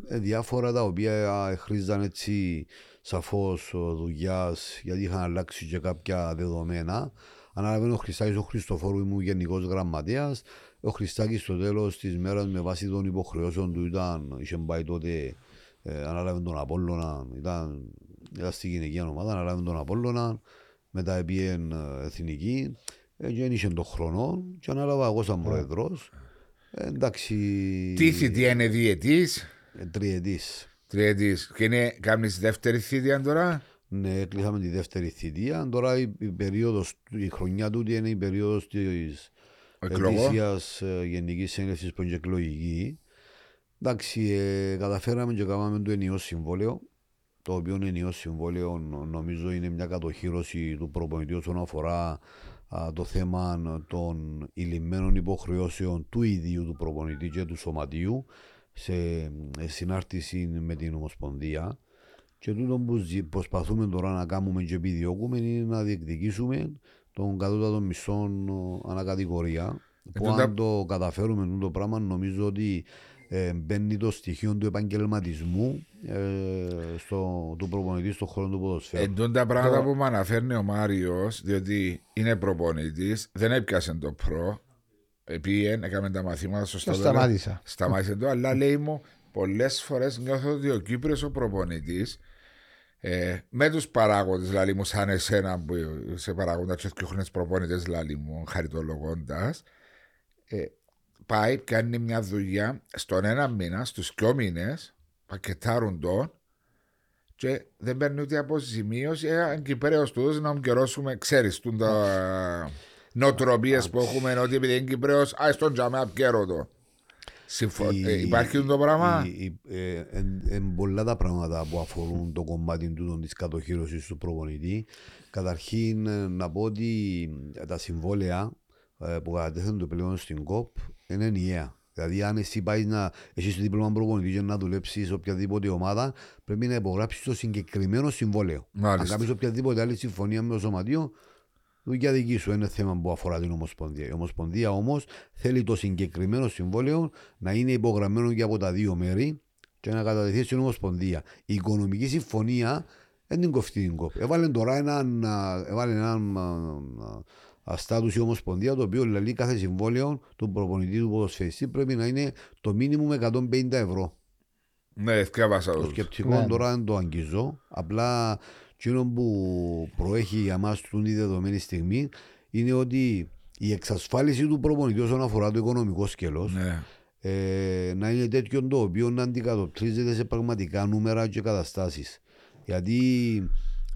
ε, διάφορα τα οποία χρήζαν έτσι σαφώς δουλειάς γιατί είχαν αλλάξει και κάποια δεδομένα. Αναλαβαίνει ο Χριστάκης ο Χριστοφόρου ήμουν γενικός γραμματέας. Ο Χριστάκης στο τέλος της μέρας με βάση των υποχρεώσεων του ήταν, είχε πάει τότε, ε, ανάλαβε τον Απόλλωνα, ήταν, ήταν στη γυναικεία ομάδα, ανάλαβε τον Απόλλωνα, μετά πήγε εθνική, ε, και δεν είχε τον χρόνο και ανάλαβα εγώ σαν πρόεδρος. Ε, εντάξει. Τι θητεία είναι διετής, ε, Τριετής. τριετής. Και είναι κάνεις δεύτερη θητεία τώρα; Ναι, κλείσαμε τη δεύτερη θητεία. Τώρα η, η, περίοδος, η χρονιά τούτη είναι η περίοδος της Εκλογών. ετήσιας ε, Γενικής Συνέλευσης που είναι και εκλογική. Εντάξει, ε, καταφέραμε και κάναμε το ενιαίο συμβόλαιο. Το οποίο ενιαίο συμβόλαιο νο- νομίζω είναι μια κατοχήρωση του προπονητή όσον αφορά α, το θέμα των ηλυμένων υποχρεώσεων του ίδιου του προπονητή και του σωματείου σε ε, συνάρτηση με την Ομοσπονδία. Και τούτο που ζη- προσπαθούμε τώρα να κάνουμε και επιδιώκουμε είναι να διεκδικήσουμε τον κατώτατο μισό ανακατηγορία. Που τούτα- αν το καταφέρουμε τούτο το πράγμα νομίζω ότι ε, μπαίνει το στοιχείο του επαγγελματισμού ε, στο, του προπονητή στον χώρο του ποδοσφαίρου. Εντούν τα πράγματα Το- που μου αναφέρνει ο Μάριος, διότι είναι προπονητής, δεν έπιασε το προ. Επίεν, έκαμε τα μαθήματα στο Και στάδιο. σταμάτησα. Σταμάτησε το, αλλά λέει μου, πολλές φορές νιώθω ότι ο Κύπριος ο προπονητής ε, με τους παράγοντες, δηλαδή μου, σαν εσένα που σε παράγοντα και δύο προπονητές, δηλαδή μου, χαριτολογώντας, ε, πάει, κάνει μια δουλειά στον ένα μήνα, στους δυο μήνες, πακετάρουν τον και δεν παίρνει ούτε αποζημίωση. Ε, αν Κυπρέο του να μου καιρώσουμε, ξέρεις, του τα νοοτροπίες που έχουμε, ότι επειδή είναι Κυπρέος, α τον τζαμέ, απκαίρω το. Συμφω... Η- ε, υπάρχει το πράγμα; η- η- ε, εν- εν πολλά τα πράγματα που αφορούν το κομμάτι του της κατοχήρωσης του προπονητή. Καταρχήν ε, να πω ότι ε, τα συμβόλαια ε, που κατατέθουν το πλέον στην ΚΟΠ είναι ενιαία. Δηλαδή, αν εσύ πάεις να έχεις το δίπλωμα προπονητής και να δουλέψεις σε οποιαδήποτε ομάδα, πρέπει να υπογράψεις το συγκεκριμένο συμβόλαιο. Μάλιστα. Αν κάνεις οποιαδήποτε άλλη συμφωνία με το σωματείο, δουλειά δική σου είναι θέμα που αφορά την Ομοσπονδία. Η Ομοσπονδία όμως θέλει το συγκεκριμένο συμβόλαιο να είναι υπογραμμένο και από τα δύο μέρη και να κατατεθεί στην Ομοσπονδία. Η οικονομική συμφωνία δεν την κοφτεί την κόπ. Έβαλε τώρα έναν, α, έβαλε έναν α, α, α, στάτους η Ομοσπονδία το οποίο λέει κάθε συμβόλαιο του προπονητή του ποδοσφαιριστή πρέπει να είναι το μήνυμο 150 ευρώ. Ναι, θυκεύασα Το το. σκεπτικό Ναι, ναι. τώρα δεν το αγγίζω. Απλά εκείνο που προέχει για μας την τη δεδομένη στιγμή είναι ότι η εξασφάλιση του προπονητή όσον αφορά το οικονομικό σκέλος Ναι. ε, να είναι τέτοιο το οποίο να αντικατοπτρίζεται σε πραγματικά νούμερα και καταστάσεις. Γιατί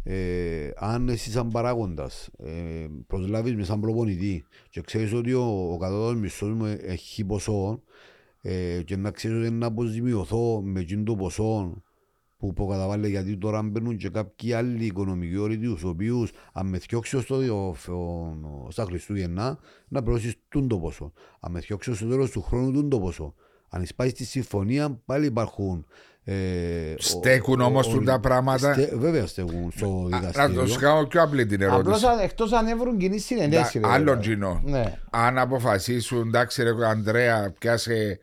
ε, αν εσύ σαν παράγοντας ε, προσλάβεις μες σαν προπονητή και ξέρεις ότι ο, ο κατώτατος μισθός μου έχει ποσό ε, και να ξέρεις ότι να αποζημιωθώ με εκείνο το ποσό που προκαταβάλλει γιατί τώρα μπαίνουν και κάποιοι άλλοι οικονομικοί όροι τους οποίους αν με θιώξει στο διο- ο- στα Χριστούγεννα να πληρώσεις τούν το ποσό. Αν με θιώξει στο τέλος του χρόνου τούν το ποσό. Αν εισπάει στη συμφωνία πάλι υπάρχουν ε, ο- Στέκουν ο- όμως ο- τούν τα πράγματα. Στε- Βέβαια στέκουν στο Α, Να το δικαστήριο. σου κάνω πιο απλή την Απλώς ερώτηση. αν- εκτός αν έβρουν κοινή συνενέση. ρε, Άλλον βέβαια. κοινό. Ναι. Αν αποφασίσουν, εντάξει, ρε Ανδρέα, πιάσε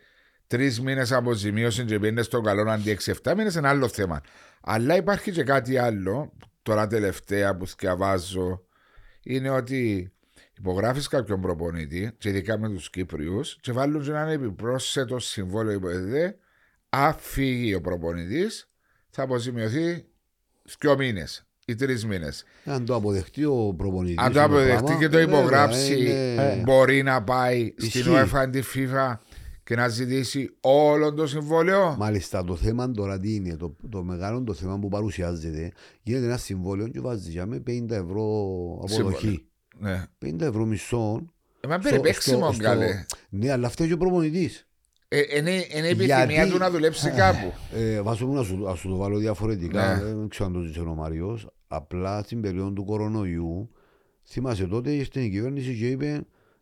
τρεις μήνες αποζημίωσης και πήγαινε στον καλό αντί 6-7 μήνες, είναι άλλο θέμα. Αλλά υπάρχει και κάτι άλλο, τώρα τελευταία που διαβάζω, είναι ότι υπογράφεις κάποιον προπονητή, και ειδικά με τους Κύπριους, και βάλουν και έναν επιπρόσθετο συμβόλαιο υποδεδέ, αν φύγει ο προπονητής, θα αποζημιωθεί δύο μήνες ή τρεις μήνες. Αν το αποδεχτεί ο προπονητής Αν το είναι αποδεχτεί πράγμα, και το βέβαια, υπογράψει, είναι- μπορεί να πάει στην Ισχύει. UEFA, τη FIFA και να ζητήσει όλο το συμβόλαιο. Μάλιστα, το θέμα τώρα τι είναι, το, το μεγάλο το θέμα που παρουσιάζεται, γίνεται ένα συμβόλαιο και βάζει για με 50 ευρώ αποδοχή. Ναι. 50 ευρώ μισό. Ε, Μα στο- περιπέξιμο, στο- στο- καλέ. Ναι, αλλά φταίει και ο προπονητής. Ε, Είναι είναι η επιθυμία Γιατί- του να δουλέψει κάπου. Ε, βάζω μου να σου, να σου το βάλω διαφορετικά. Ναι. Δεν ξέρω αν το ζήτησε ο Μάριο. Απλά στην περίοδο του κορονοϊού, θυμάσαι τότε ήρθε η κυβέρνηση και είπε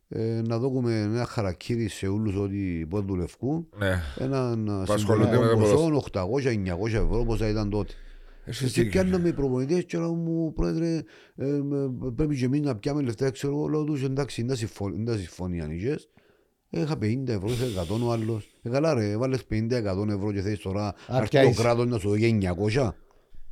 ε, να δώσουμε ένα χαρακτήρι σε όλους ότι μπορεί να δουλευκούν. Ναι. Έναν Που ασχολούνται με το ποσό 800-900 ευρώ πόσα ήταν τότε. Έχεις Και δίκιο. πιάνναμε οι προπονητές και λέω μου πρόεδρε ε, με- πρέπει και εμείς να πιάμε λεφτά ξέρω εγώ λέω τους εντάξει είναι τα συμφω- είναι τα συμφωνία νοικίες Είχα 50 ευρώ, είχε 100 ο άλλος. Ε, καλά ρε, βάλες 50-100 ευρώ και θέλεις τώρα να έρθει το πιάσεις. κράτος να σου δώσει 900.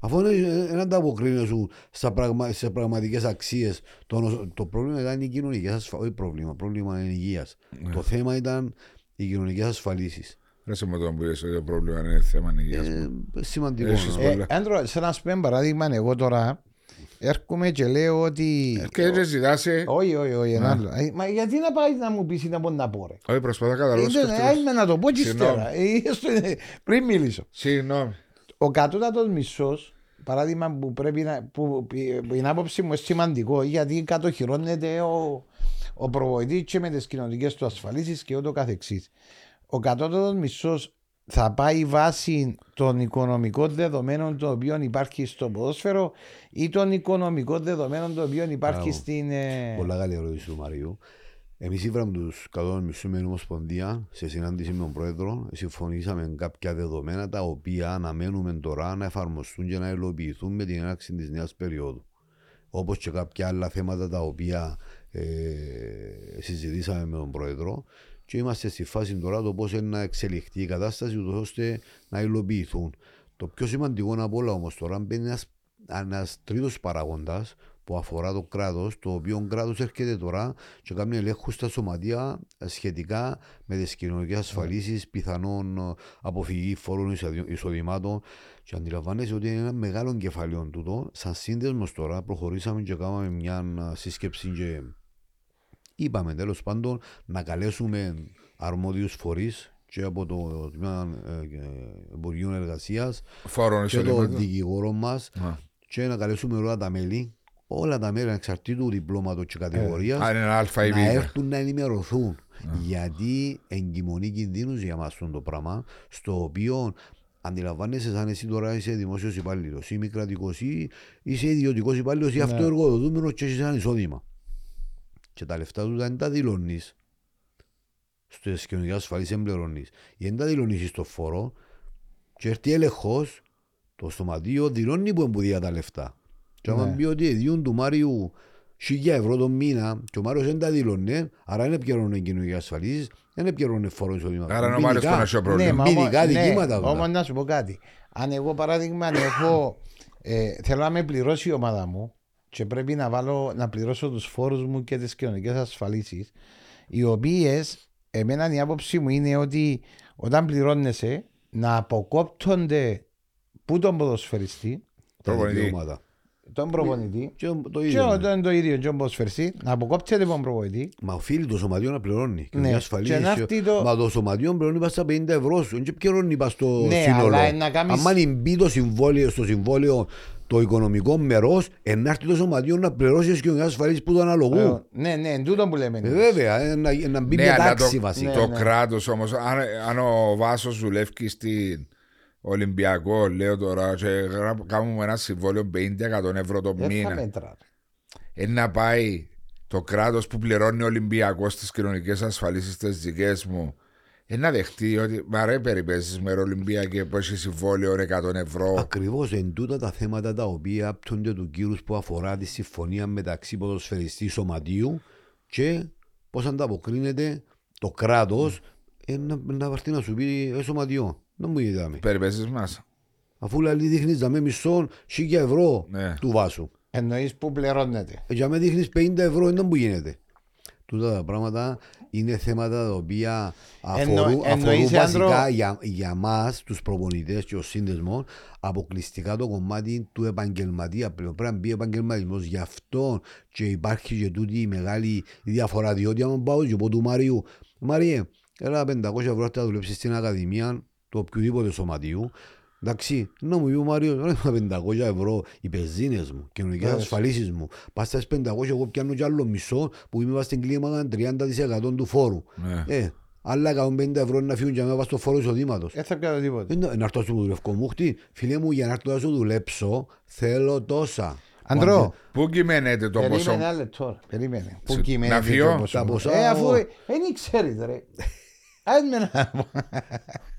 Αφού δεν ανταποκρίνεσαι σου στα πραγμα, σε πραγματικές αξίες. Το, νοσο- το πρόβλημα ήταν η κοινωνική ασφαλίση. Όχι πρόβλημα, πρόβλημα είναι υγείας. Ναι. Το θέμα ήταν οι κοινωνικές ασφαλίσεις. Δεν σε μου τον πήρες ότι το πρόβλημα είναι θέμα υγείας. Ε, σημαντικό. Έχεις ναι. πολλά. Ε, Άντρο, σε να σου πω ένα παράδειγμα, εγώ τώρα έρχομαι και λέω ότι. Και δεν ζητάσαι. Όχι, όχι, όχι, ένα Α. άλλο. Ε, Μα γιατί να πάει να μου πεις να πω να πω, ρε. Όχι, προσπαθώ να καταλάβω. Ε, δεν- άιμε να το πω και Συγγνώμη. ύστερα. Ε, στο- ε, Πριν μιλήσω. Συγγνώμη. Ο κατώτατος μισός, παράδειγμα που πρέπει να. που, που είναι άποψη μου είναι σημαντικό γιατί κατοχυρώνεται ο, ο προβοητή και με τις κοινωνικές του ασφαλίσεις και ούτω καθεξής. Ο κατώτατος μισός θα πάει βάσει των οικονομικών δεδομένων των οποίων υπάρχει στο ποδόσφαιρο ή των οικονομικών δεδομένων των οποίων υπάρχει Μπράβο. στην. ε, Πολλά καλή ερώτηση του Μαριού. Εμείς ήβραμε τους κατώτερου μισθού με την Ομοσπονδία σε συνάντηση με τον Πρόεδρο. Συμφωνήσαμε κάποια δεδομένα τα οποία αναμένουμε τώρα να εφαρμοστούν και να υλοποιηθούν με την έναρξη της νέας περίοδου. Όπως και κάποια άλλα θέματα τα οποία ε, συζητήσαμε με τον Πρόεδρο. Και είμαστε στη φάση τώρα το πώς να εξελιχθεί η κατάσταση, ούτως ώστε να υλοποιηθούν. Το πιο σημαντικό απ' όλα όμως τώρα μπαίνει ένας ένας τρίτος παράγοντας που αφορά το κράτος, το οποίο κράτος έρχεται τώρα και κάνει ελέγχους στα σωματεία σχετικά με τις κοινωνικές ασφαλίσεις, πιθανόν ε, αποφυγή φόρων εισαδη- εισοδημάτων και αντιλαμβάνεσαι ότι είναι ένα μεγάλο κεφάλαιο τούτο. Σαν σύνδεσμος τώρα προχωρήσαμε και κάναμε μια ε, σύσκεψη και είπαμε τέλος πάντων να καλέσουμε αρμόδιους φορείς και από το Τμήμα ε, ε, Υπουργείου Εργασίας Φόρων και το εισοδήματος. δικηγόρο μας Α. και να καλέσουμε όλα τα μέλη, όλα τα μέλη ανεξαρτήτου διπλώματος και κατηγορίας, Αν είναι ένα αλφα ή να β. έρθουν να ενημερωθούν. Γιατί εγκυμονεί κινδύνους για μας αυτό το πράγμα, στο οποίο αντιλαμβάνεσαι σαν εσύ τώρα είσαι δημόσιος υπάλληλος ή μη κρατικός ή είσαι ιδιωτικός υπάλληλος ή αυτοεργοδοτούμενος και έχεις ένα εισόδημα. Και τα λεφτά του δεν τα δηλώνεις. Στο κοινωνικέ ασφαλίσει εμπληρώνει. Ή δεν τα δηλώνεις στο φόρο, και έρθει έλεγχος, το σωματείο δηλώνει που εμποδία τα λεφτά. Και άμα Ναι. πει ότι διούν του Μάριου 1000 ευρώ το μήνα και ο Μάριος δεν τα δηλώνει, άρα δεν επικαιρώνει κοινωνική ασφαλίσεις, δεν επικαιρώνει φόρο εισοδήματος. Άρα είναι ο Μάριος που Ποινικά. να έχει Ναι, πρόβλημα. μα Ποινικά όμως- ναι, δικήματα αυτά. όμως να σου πω κάτι. Αν εγώ παράδειγμα αν έχω, ε, θέλω να με πληρώσει η ομάδα μου και πρέπει να, βάλω, να πληρώσω τους φόρους μου και τις κοινωνικές ασφαλίσεις οι οποίες εμένα η άποψη μου είναι ότι όταν πληρώνεσαι να αποκόπτονται που τον ποδοσφαιριστή Τα Προπονητή. δικαιώματα. Τον προπονητή Και το και ίδιο. ναι. όταν το ίδιο και τον ποδοσφαιριστή να αποκόπτεται τον προπονητή Μα οφείλει το σωματείο να πληρώνει. κοινωνική Ναι, ασφαλίσεις. και να έρθει το- Μα το σωματείο πληρώνει πας στα 50 ευρώ σου. Δεν πληρώνει πας στο Ναι, σύνολο. αλλά να κάνεις- Αν μπει το συμβόλαιο, στο συμβόλαιο το οικονομικό μέρος, να έρθει το σωματείο να πληρώσει τις κοινωνικές ασφαλίσεις που του αναλογούν. Ε, ναι, ναι, τούτο που λέμε Ε, βέβαια, ε, να, να μπει Ναι, μια αλλά τάξη το, βασικά. το ναι. κράτος όμως, αν, αν ο Βάσος δουλεύει στην Ολυμπιακό, λέω τώρα, και γρα- κάνουμε ένα συμβόλαιο 50-100 ευρώ το δεν θα μήνα, μέτρα. είναι να πάει το κράτος που πληρώνει ο Ολυμπιακός στις κοινωνικές ασφαλίσεις τις δικές μου, είναι να δεχτεί ότι μα ρε περιπέσεις με Ολυμπιακέ που έχει συμβόλαιο 100 ευρώ. Ακριβώς εν τούτα τα θέματα τα οποία άπτονται του κύρους που αφορά τη συμφωνία μεταξύ ποδοσφαιριστής σωματείου και πώς ανταποκρίνεται το κράτος να, να βαρθεί να σου πει ε, σωματιό. Δεν μου είδαμε. Περιπέσεις μας. Αφού λαλή δείχνεις να με μισό χίλια ευρώ Ναι. του βάσου. Εννοείς που πληρώνεται. Ε, Για με δείχνεις 50 ευρώ, δεν που γίνεται. Τούτα τα πράγματα είναι θέματα τα οποία Εννο- αφορούν, εννοείς, αφορούν βασικά Άντρο- για, για μας, τους προπονητές και ο σύνδεσμο, αποκλειστικά το κομμάτι του επαγγελματία. Πλέον πρέπει να μπει επαγγελματισμός. Γι' αυτό και υπάρχει και τούτη η μεγάλη διαφορά. Διότι, αν πάω και πω του Μάριου, Μάριε, έλα 500 ευρώ θα δουλέψεις στην Ακαδημία του οποιοδήποτε σωματείου. Εντάξει, να μου πει ο Μάριο, ρε, μα 500 ευρώ οι πεζίνες μου, κοινωνικές Βέβαια. ασφαλίσεις μου. Πας στα 500 εγώ πιάνω κι άλλο μισό που είμαι στην κλίμακα 30% του φόρου. Ναι. Ε, άλλα 150 ευρώ να φύγουν για να βάζω στο φόρο εισοδήματος. Δεν θα κάνω τίποτα. Δεν είναι να έρθω στο δουλευκό μου χτί. Φίλε μου, για να έρθω να σου δουλέψω, θέλω τόσα. Αντρό, Πού κυμαίνεται το ποσό; περίμενε ένα λεπτό. Περίμενε. Πού Σε- κυμαίνεται να φύγω, το ποσό; τα ποσά, Ε, αφού ο- δεν ξέρεις ρε. Ας με να...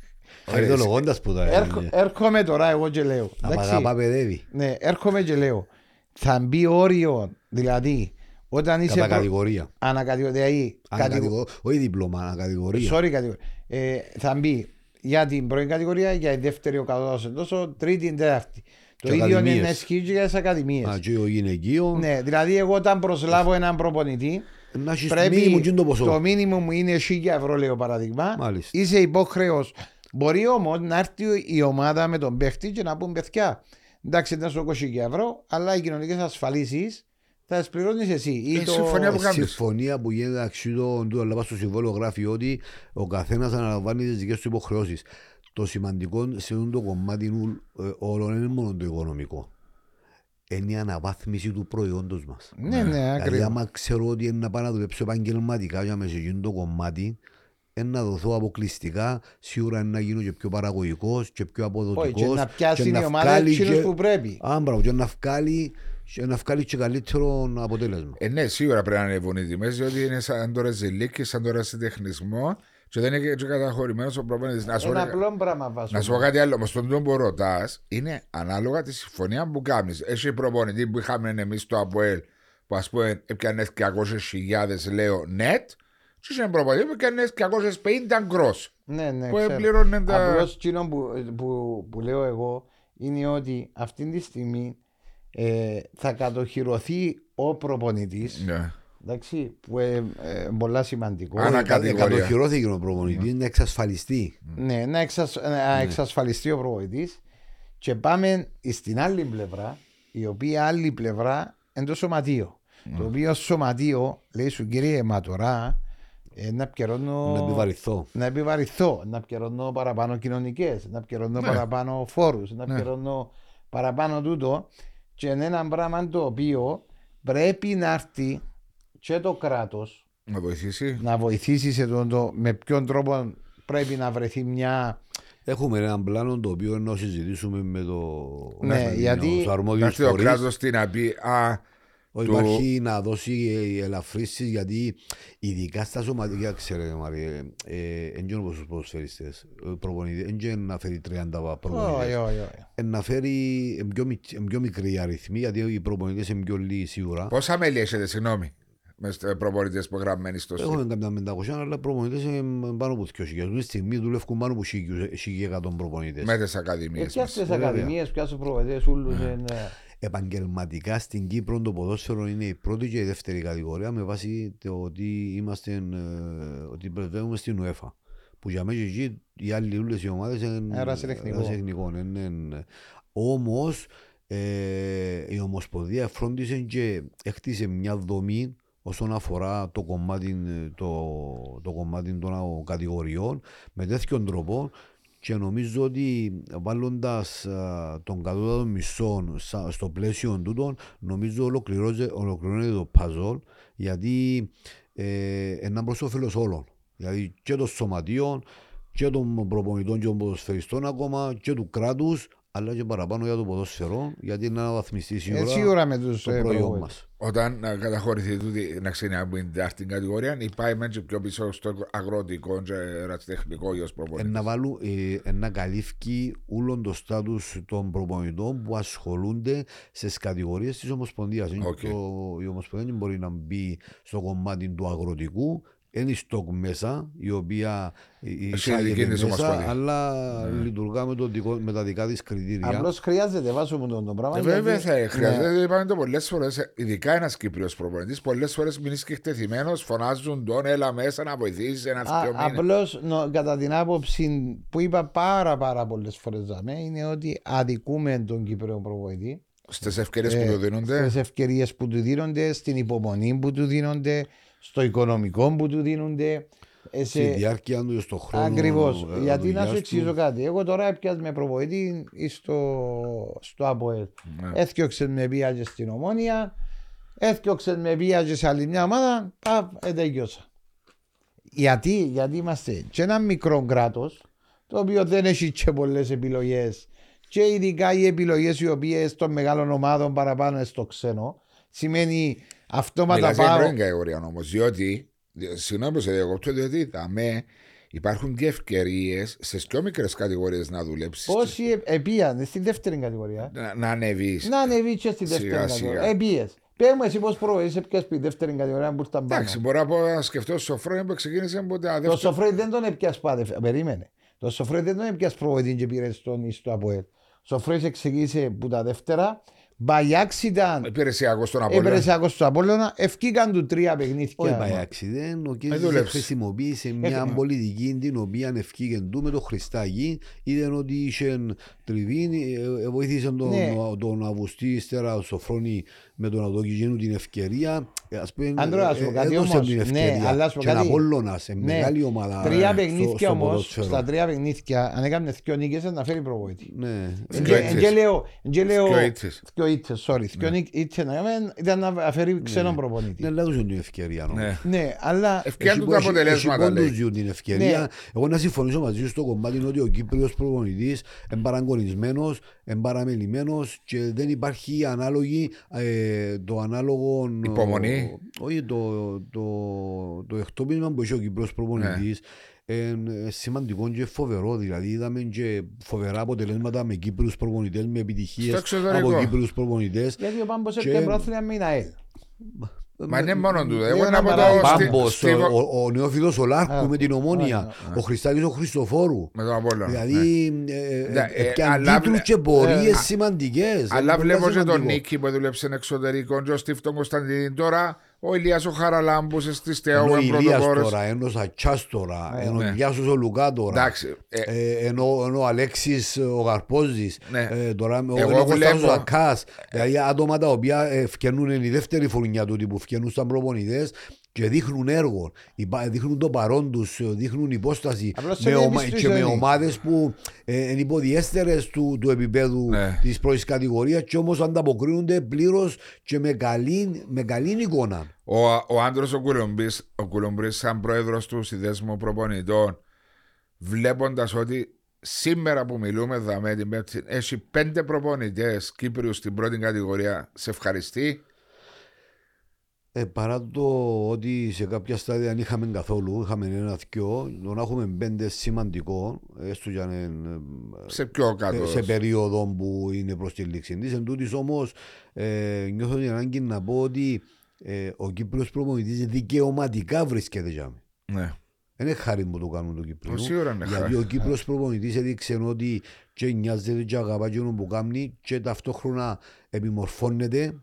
Χαριτολογώντας που τα Έρχο- είναι. Έρχομαι τώρα εγώ και λέω. εντάξει. Απαγαπά παιδεύει. Ναι, έρχομαι και λέω. Θα μπει όριο, δηλαδή, όταν είσαι... Κατά προ- κατηγορία. Ανακατηγορία. Δηλαδή, κατηγο- Ανακατηγο- Όχι δίπλωμα, ανακατηγορία. Sorry, κατηγορία. Ε, θα μπει για την πρώτη κατηγορία, για η δεύτερη ο κατώτατος τόσο, τρίτη, τέταρτη. Το Και ίδιο είναι ακαδημίες. να ισχύει και για τις ακαδημίες. Α, και ο γυναικείο. Ναι, δηλαδή εγώ όταν προσλάβω έναν προπονητή, Να έχεις πρέπει μήνυμο και το ποσό. το μήνυμο μου είναι 1000 ευρώ, λέω παράδειγμα. Μάλιστα. Είσαι υπόχρεος. Μπορεί όμως να έρθει η ομάδα με τον παίχτη και να πούν παιδιά, εντάξει να σου 20 ευρώ, αλλά οι κοινωνικές ασφαλίσεις θα τις πληρώνεις εσύ. Ή Ε, το... συμφωνία που Η κάνεις. συμφωνία που γίνεται αξίδω του αλλά στο συμβόλαιο γράφει ότι ο καθένας αναλαμβάνει τις δικές του υποχρεώσεις. Το σημαντικό σε αυτό το κομμάτι ου- ε, όλων είναι μόνο το οικονομικό. Είναι η αναβάθμιση του προϊόντος μας. Ναι, ναι, Δηλαδή, ακριβώς. άμα ξέρω ότι είναι να πάω να δουλέψω επαγγελματικά για μέσα σε εκείνο το κομμάτι, είναι να δοθώ αποκλειστικά, σίγουρα είναι να γίνω και πιο παραγωγικός και πιο Όχι, αποδοτικό. και να πιάσει η ομάδα εκείνους που πρέπει. Α, μπράβο, και να βγάλει, και να βγάλει και καλύτερο αποτέλεσμα. Ε, ναι, σίγουρα πρέπει να ανεβούν οι τιμέ, διότι είναι σαν το ρεζιλίκι, σαν το ρεσιτεχνισμό και δεν είναι και καταχωρημένος ο προπονητής. Να σου Ένα πω- απλό πράγμα βάζω. να σου πω κάτι άλλο. Όμως, τον τόπο που ρωτάς είναι ανάλογα τη συμφωνία που κάνεις. Έχει προπονητή που είχαμε εμείς στο ΑΠΟΕΛ που ας πούμε έπιανε 200.000 λέω net, και είχε προπονητής που έπιανε 250 gross. Ναι, ναι, που ξέρω. έπληρωνε τα- Απλώς εκείνο που, που, που λέω εγώ είναι ότι αυτή τη στιγμή ε, θα κατοχυρωθεί ο προπονητής Ναι. εντάξει, που είναι ε, πολλά σημαντικό Ανα- Ανακατηγορία. Κατοχυρώθηκε ο προπονητής να εξασφαλιστεί. ναι, να, εξασ, να εξασφαλιστεί ο προπονητής και πάμε στην άλλη πλευρά η οποία άλλη πλευρά είναι το σωματείο το οποίο σωματείο λέει σου κύριε Ματωρά ε, να πιερώνω Να επιβαρηθώ. να επιβαρηθώ, να πιερώνω παραπάνω κοινωνικές, να πιερώνω παραπάνω φόρους, να Ναι. πιερώνω παραπάνω τούτο. Και είναι ένα πράγμα το οποίο πρέπει να έρθει και το κράτος Να βοηθήσει. να βοηθήσει σε το, το με ποιον τρόπο πρέπει να βρεθεί μια. Έχουμε έναν πλάνο το οποίο να συζητήσουμε με το Ναι, με γιατί- τους Να αρμόδιους έρθει ο φορείς. κράτος τι να πει. Α, Όχι, του- Υπάρχει να δώσει ελαφρύσεις γιατί ειδικά στα σωματικά, ξέρετε Μαρία, δεν όπως τους ποδοσφαιριστές, δεν να φέρει 30 Όχι, προπονητές. όχι, όχι. Ε, Να φέρει ε, πιο, μικ- ε, πιο μικρή αριθμή γιατί οι προπονητές είναι πιο λίγοι σίγουρα. πόσα μέλη έχετε, συγγνώμη, με προπονητές που γραμμένοι στο Έχουμε στήριο; κάποια 500 αλλά προπονητές είναι πάνω από 2.000. Αυτή τη στιγμή δουλεύουν πάνω από 1.100 προπονητές. Με τι ακαδημίες. Ε, Πιάσε τις βέβαια. ακαδημίες, πιάσε προβατέ, ούλους. Επαγγελματικά στην Κύπρο το ποδόσφαιρο είναι η πρώτη και η δεύτερη κατηγορία με βάση το ότι είμαστε ε, ότι πρεσβεύουμε στην UEFA. Που για μένα και εκεί οι άλλοι όλες οι ομάδες είναι Ερασιτεχνικό. ερασιτεχνικό, είναι- είναι- Όμως ε, η Ομοσπονδία φρόντισε και έκτισε μια δομή όσον αφορά το κομμάτι, ε, το, το κομμάτι των κατηγοριών με τέτοιον τρόπο και νομίζω ότι βάλλοντα τον κατώτατο μισθό σα- στο πλαίσιο τούτων, νομίζω ολοκληρώνεται, ολοκληρώνεται το puzzle γιατί ε, είναι προ όφελος όλων. Δηλαδή και των σωματείων και των προπονητών και των ποδοσφαιριστών ακόμα και του κράτους, αλλά και παραπάνω για το ποδόσφαιρο, γιατί είναι να βαθμιστεί σίγουρα, Ε, Σίγουρα με τους το προϊόν μας. Όταν να καταχωρηθεί τούτη να ξέρει από την τετάρτη κατηγορία, υπάρχει μέσα πιο πίσω στο αγροτικό και ρατσιτεχνικό για Ε, προπονητή. να, βάλουν, ε, ε, να καλύφει όλον το στάτους των προπονητών που ασχολούνται στις κατηγορίες της Ομοσπονδίας. Οκ. Η Ομοσπονδία δεν μπορεί να μπει στο κομμάτι του αγροτικού. Είναι η ΣΤΟΚ μέσα, η οποία ε, εισάγεται δική της μέσα, Ομοσπονδία. αλλά λειτουργά με, το δικό, με τα δικά της κριτήρια. Απλώς χρειάζεται βάζω μου το, το πράγμα. Ε, Βέβαια γιατί- θα χρειάζεται, Ναι. είπαμε το πολλές φορές, ειδικά ένας Κύπριος προπονητής, πολλές φορές μείνει και εκτεθειμένος, φωνάζουν τον, έλα μέσα να βοηθήσεις ένα Α- πιο μήνα. Απλώς νο- κατά την άποψη που είπα πάρα πάρα πολλές φορές δαμέ, είναι ότι αδικούμε τον Κύπριο προπονητή Στις ευκαιρίες Ε, που του δίνονται. στις ευκαιρίες που του δίνονται, στην υπομονή που του δίνονται, στο οικονομικό που του δίνονται. ε, σε- Στη διάρκεια του, στον χρόνο. Ακριβώς. ε, Γιατί να δουλειάς σου του. εξηγήσω κάτι. Εγώ τώρα έπιασαι με προπονητή στο, στο ΑΠΟΕΛ. Ναι. Έθιωξε με πήγε στην Ομόνια. Έθιωξε με πήγε σε άλλη μια ομάδα. Παπ, ετέγιωσα. Γιατί, γιατί είμαστε και ένα μικρό κράτος το οποίο δεν έχει και πολλές επιλογές. Και ειδικά οι επιλογές οι οποίες των μεγάλων ομάδων παραπάνω στο ξένο σημαίνει αυτόματα Μιλάς για πάω. πρώην κατηγορία όμως, διότι. Συγγνώμη που σε διακόπτω, διότι δαμέ υπάρχουν και ευκαιρίες στις πιο μικρές κατηγορίες να δουλέψεις. Πόσοι επίαν στη δεύτερη κατηγορία; Να, να ανεβείς. Να ανεβείς και στη Σιγά, δεύτερη σιγά. κατηγορία. Επίες. Πες μου εσύ πώς προβείς έπιας στη δεύτερη κατηγορία που ήρθαν πάνω. Εντάξει, μπορώ να, πω, να σκεφτώ Σοφρόνη που ξεκίνησε από τα Το δεύτερα. Σοφρόι δεν τον έπιας πάτε. Περίμενε. Το Σοφρόι δεν τον έπιας προβοητή και πήρες στον εις το ΑΠΟΕΛ. Ο Σοφρόις εξηγήσε που τα δεύτερα Μπαγιάξ ήταν Υπηρεσιακός στον Απόλλωνα. υπηρεσιακός στο Απόλλωνα, ευκήκαν του τρία παιχνίδια. Όχι by accident, ο Κέντης δούλεψε. χρησιμοποίησε μια Έκανε. πολιτική την οποία ευκήγε του με το Χριστάκη. Είδαν ότι είχε τριβή, ε, ε, βοήθησε τον, Ναι. τον Αυγουστή ύστερα ο Σοφρόνη με τον Αδόκη την ευκαιρία. Ε, Ας πούμε, Άντρο, να σου πω ε, κάτι έδωσε όμως. την Ναι, ευκαιρία. αλλά να σου πω Και κάτι. Απόλλωνας, σε Ναι. μεγάλη ομάδα. Τρία ε, παιχνίδια στο- στο όμως, ποδόσφαιρο. στα τρία παιχνίδια, αν έκανες δύο νίκες, να φέρει προβόητη. Ναι. Εν Δυο και- ήττες. εν και λέω- εν και λέω- Δυο ήττες. δυο ήττες, sorry. Δυο νίκ- ήττες να κάνουμε, ήταν να φέρει ξένον Ναι, προπονητή. λάδωσε την ευκαιρία. όμως. Ναι. Ναι, αλλά Ευκαιρία Έχει του που- τα έχει- αποτελέσματα. έχει πόντους λέει. διούν την ευκαιρία. Ναι. Εγώ να συμφωνήσω μαζί σου στο κομμάτι είναι ότι ο Κύπριος προπονητής είναι παραγωνισμένος, είναι παραμελημένος και δεν υπάρχει ανάλογη, ε, το ανάλογο... Υπομονή. ο- όχι, το, το, το εκτόπισμα που έχει ο Κύπρος προπονητής είναι σημαντικό και φοβερό. Δηλαδή είδαμε και φοβερά αποτελέσματα με Κύπρους προπονητές, με επιτυχίες Στο εξωτερικό. από Κύπρους προπονητές. γιατί ο Πάμπος Και- έπαιρνε πρόθυμα με την ΑΕΛ. Μα είναι μόνο του. Ναι, Εγώ ένα να πω το παράδειγμα. στη- Πάμπος, στη- ο, ο, ο νεόφιλος ο Λάρκου Α, με την Ομόνια, α, ο Χριστάκης ο Χριστοφόρου. με τον Απόλλωνα. ναι. Δηλαδή, ε, Ναι, ε, ε, και αλλά αντίτρους βλέ- και πορείες ε, σημαντικές. Αλλά Είναι βλέπω πολύ και τον σημαντικό. Νίκη που δούλεψε εξωτερικό, και ο Στίφτον Κωνσταντινίδη. Τώρα ο Ηλίας ο Χαραλάμπους στη Ενώ Στεό ο με Ηλίας πρωτοπόρες. τώρα, ενώ ο Σατσάς τώρα, Ναι, ενώ ο ναι. Γιάσος ο Λουκά τώρα. Εντάξει. ε, Ε, ενώ, ενώ ο Αλέξης ο Γαρπόζης, Ναι. ε, τώρα, ο, Εγώ ενώ ο Κωνσταντίνος βλέπω- ο Ακάς, δηλαδή άτομα τα οποία ε, φκαινούν, είναι η δεύτερη φουρνιά του που φκαινούν σαν προπονητές και δείχνουν έργο, υπά- δείχνουν το παρόν τους, ε, δείχνουν υπόσταση Απλώς με είναι ομα- επιστροφή. και με ομάδες που ε, είναι υποδιέστερες του, του επίπεδου Ναι. της πρώτης κατηγορίας και όμως ανταποκρίνονται πλήρως και με καλή, με καλή εικόνα. Ο, ο άντρος ο Κουλομπής, ο Κουλομπής σαν πρόεδρος του συνδέσμου προπονητών βλέποντας ότι σήμερα που μιλούμε δαμέ την Πέμπτη έχει πέντε προπονητές Κύπριους στην πρώτη κατηγορία σε ευχαριστεί Ε, παρά το ότι σε κάποια στάδια δεν είχαμε καθόλου, είχαμε ένα-δυο, το να έχουμε πέντε σημαντικό, έστω για να είναι, σε πιο κάτω ε, σε περίοδο που είναι προς τη λήξη της. Εν τούτης όμως ε, νιώθω την ανάγκη να πω ότι ε, ο Κύπριος προπονητής δικαιωματικά βρίσκεται για μένα. ναι. Δεν είναι χάρη που το κάνουν το Κύπριο. Ο, σίγουρα είναι Γιατί χάρη. ο Κύπρος προπονητής έδειξε ότι και νοιάζεται και αγαπά εκείνον που κάνει και ταυτόχρονα επιμορφώνεται.